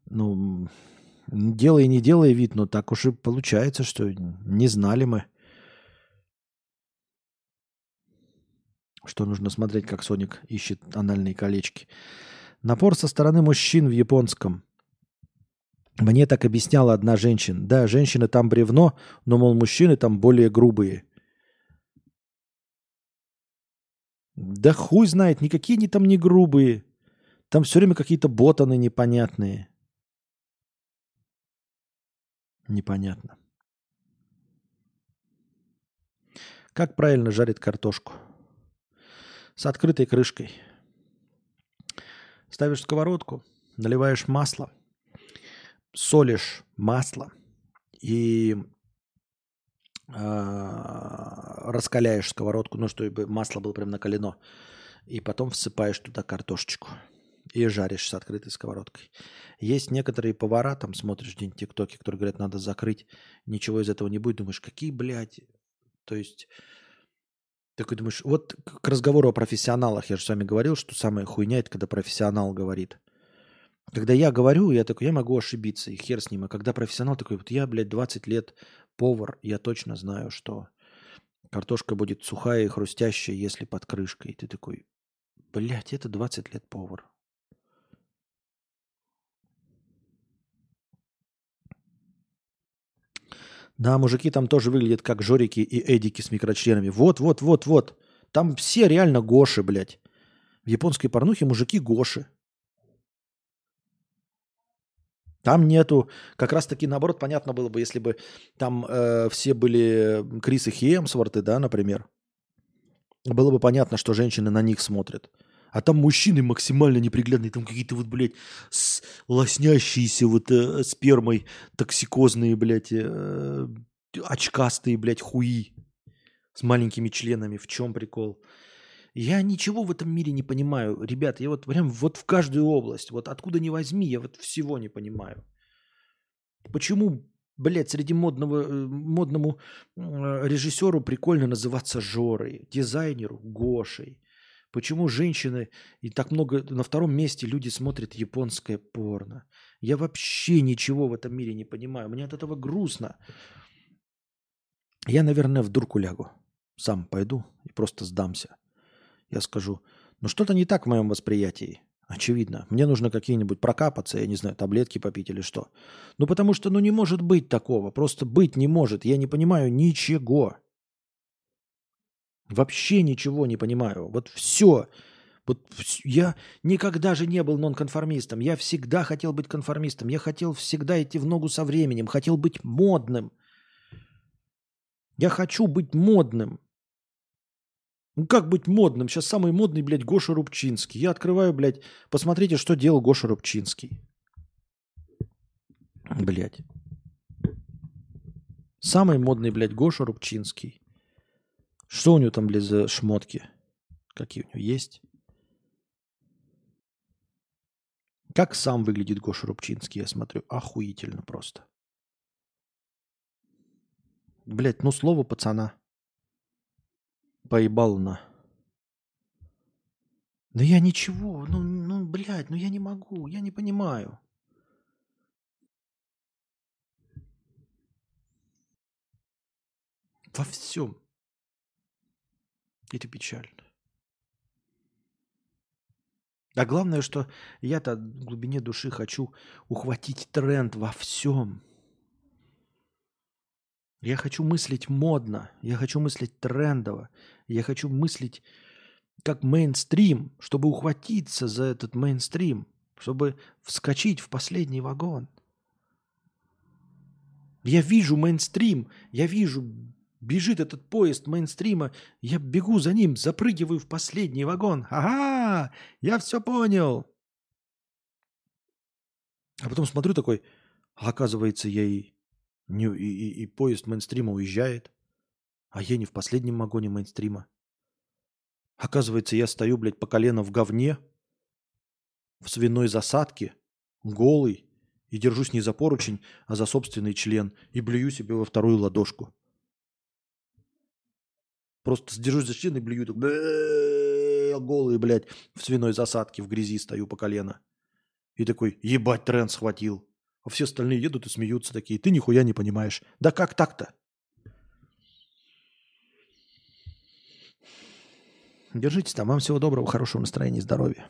Ну, делай, не делай вид, но так уж и получается, что не знали мы, что нужно смотреть, как Соник ищет анальные колечки. Напор со стороны мужчин в японском. Мне так объясняла одна женщина. Да, женщины там бревно, но, мол, мужчины там более грубые. Да хуй знает, никакие они там не грубые. Там все время какие-то ботаны непонятные. Непонятно. Как правильно жарит картошку? С открытой крышкой. Ставишь сковородку, наливаешь масло, солишь масло и э, раскаляешь сковородку, ну, чтобы масло было прям накалено. И потом всыпаешь туда картошечку и жаришь с открытой сковородкой. Есть некоторые повара, там смотришь где-нибудь тиктоки, которые говорят, надо закрыть, ничего из этого не будет. Думаешь, какие, блядь, то есть... Такой думаешь, вот к разговору о профессионалах, я же с вами говорил, что самая хуйня это когда профессионал говорит. Когда я говорю, я такой, я могу ошибиться, и хер с ним. А когда профессионал такой, вот я, блядь, 20 лет повар, я точно знаю, что картошка будет сухая и хрустящая, если под крышкой. И ты такой, блядь, это 20 лет повар. Да, мужики там тоже выглядят как Жорики и Эдики с микрочленами. Вот, вот, вот, вот. Там все реально Гоши, блядь. В японской порнухе мужики Гоши. Там нету, как раз таки наоборот, понятно было бы, если бы там э, все были Крис и Хемсворты, да, например. Было бы понятно, что женщины на них смотрят. А там мужчины максимально неприглядные, там какие-то вот, блядь, с, лоснящиеся вот э, спермой токсикозные, блядь, э, очкастые, блядь, хуи с маленькими членами. В чем прикол? Я ничего в этом мире не понимаю. Ребят, я вот прям вот в каждую область, вот откуда ни возьми, я вот всего не понимаю. Почему, блядь, среди модного, э, модному э, режиссеру прикольно называться Жорой, дизайнеру Гошей, Почему женщины и так много на втором месте люди смотрят японское порно? Я вообще ничего в этом мире не понимаю. Мне от этого грустно. Я, наверное, в дурку лягу. Сам пойду и просто сдамся. Я скажу, ну что-то не так в моем восприятии. Очевидно. Мне нужно какие-нибудь прокапаться, я не знаю, таблетки попить или что. Ну потому что, ну не может быть такого. Просто быть не может. Я не понимаю ничего. Вообще ничего не понимаю. Вот все. Вот я никогда же не был нонконформистом. Я всегда хотел быть конформистом. Я хотел всегда идти в ногу со временем. Хотел быть модным. Я хочу быть модным. Ну как быть модным? Сейчас самый модный, блядь, Гоша Рубчинский. Я открываю, блядь, посмотрите, что делал Гоша Рубчинский. Блядь. Самый модный, блядь, Гоша Рубчинский. Что у него там, блядь, за шмотки? Какие у него есть? Как сам выглядит Гоша Рубчинский, я смотрю. Охуительно просто. Блять, ну слово пацана. Поебал на. Да я ничего, ну, ну, блядь, ну я не могу, я не понимаю. Во всем. Это печально. А главное, что я-то в глубине души хочу ухватить тренд во всем. Я хочу мыслить модно, я хочу мыслить трендово, я хочу мыслить как мейнстрим, чтобы ухватиться за этот мейнстрим, чтобы вскочить в последний вагон. Я вижу мейнстрим, я вижу Бежит этот поезд мейнстрима, я бегу за ним, запрыгиваю в последний вагон. Ага, я все понял. А потом смотрю такой, а оказывается, я и, не, и, и, и поезд мейнстрима уезжает, а я не в последнем вагоне мейнстрима. Оказывается, я стою, блядь, по колено в говне, в свиной засадке, голый, и держусь не за поручень, а за собственный член, и блюю себе во вторую ладошку. Просто сдержусь за член блюю. Так, голый, блядь, в свиной засадке в грязи стою по колено. И такой, ебать, тренд схватил. А все остальные едут и смеются такие. Ты нихуя не понимаешь. Да как так-то? Держитесь там. Вам всего доброго, хорошего настроения и здоровья.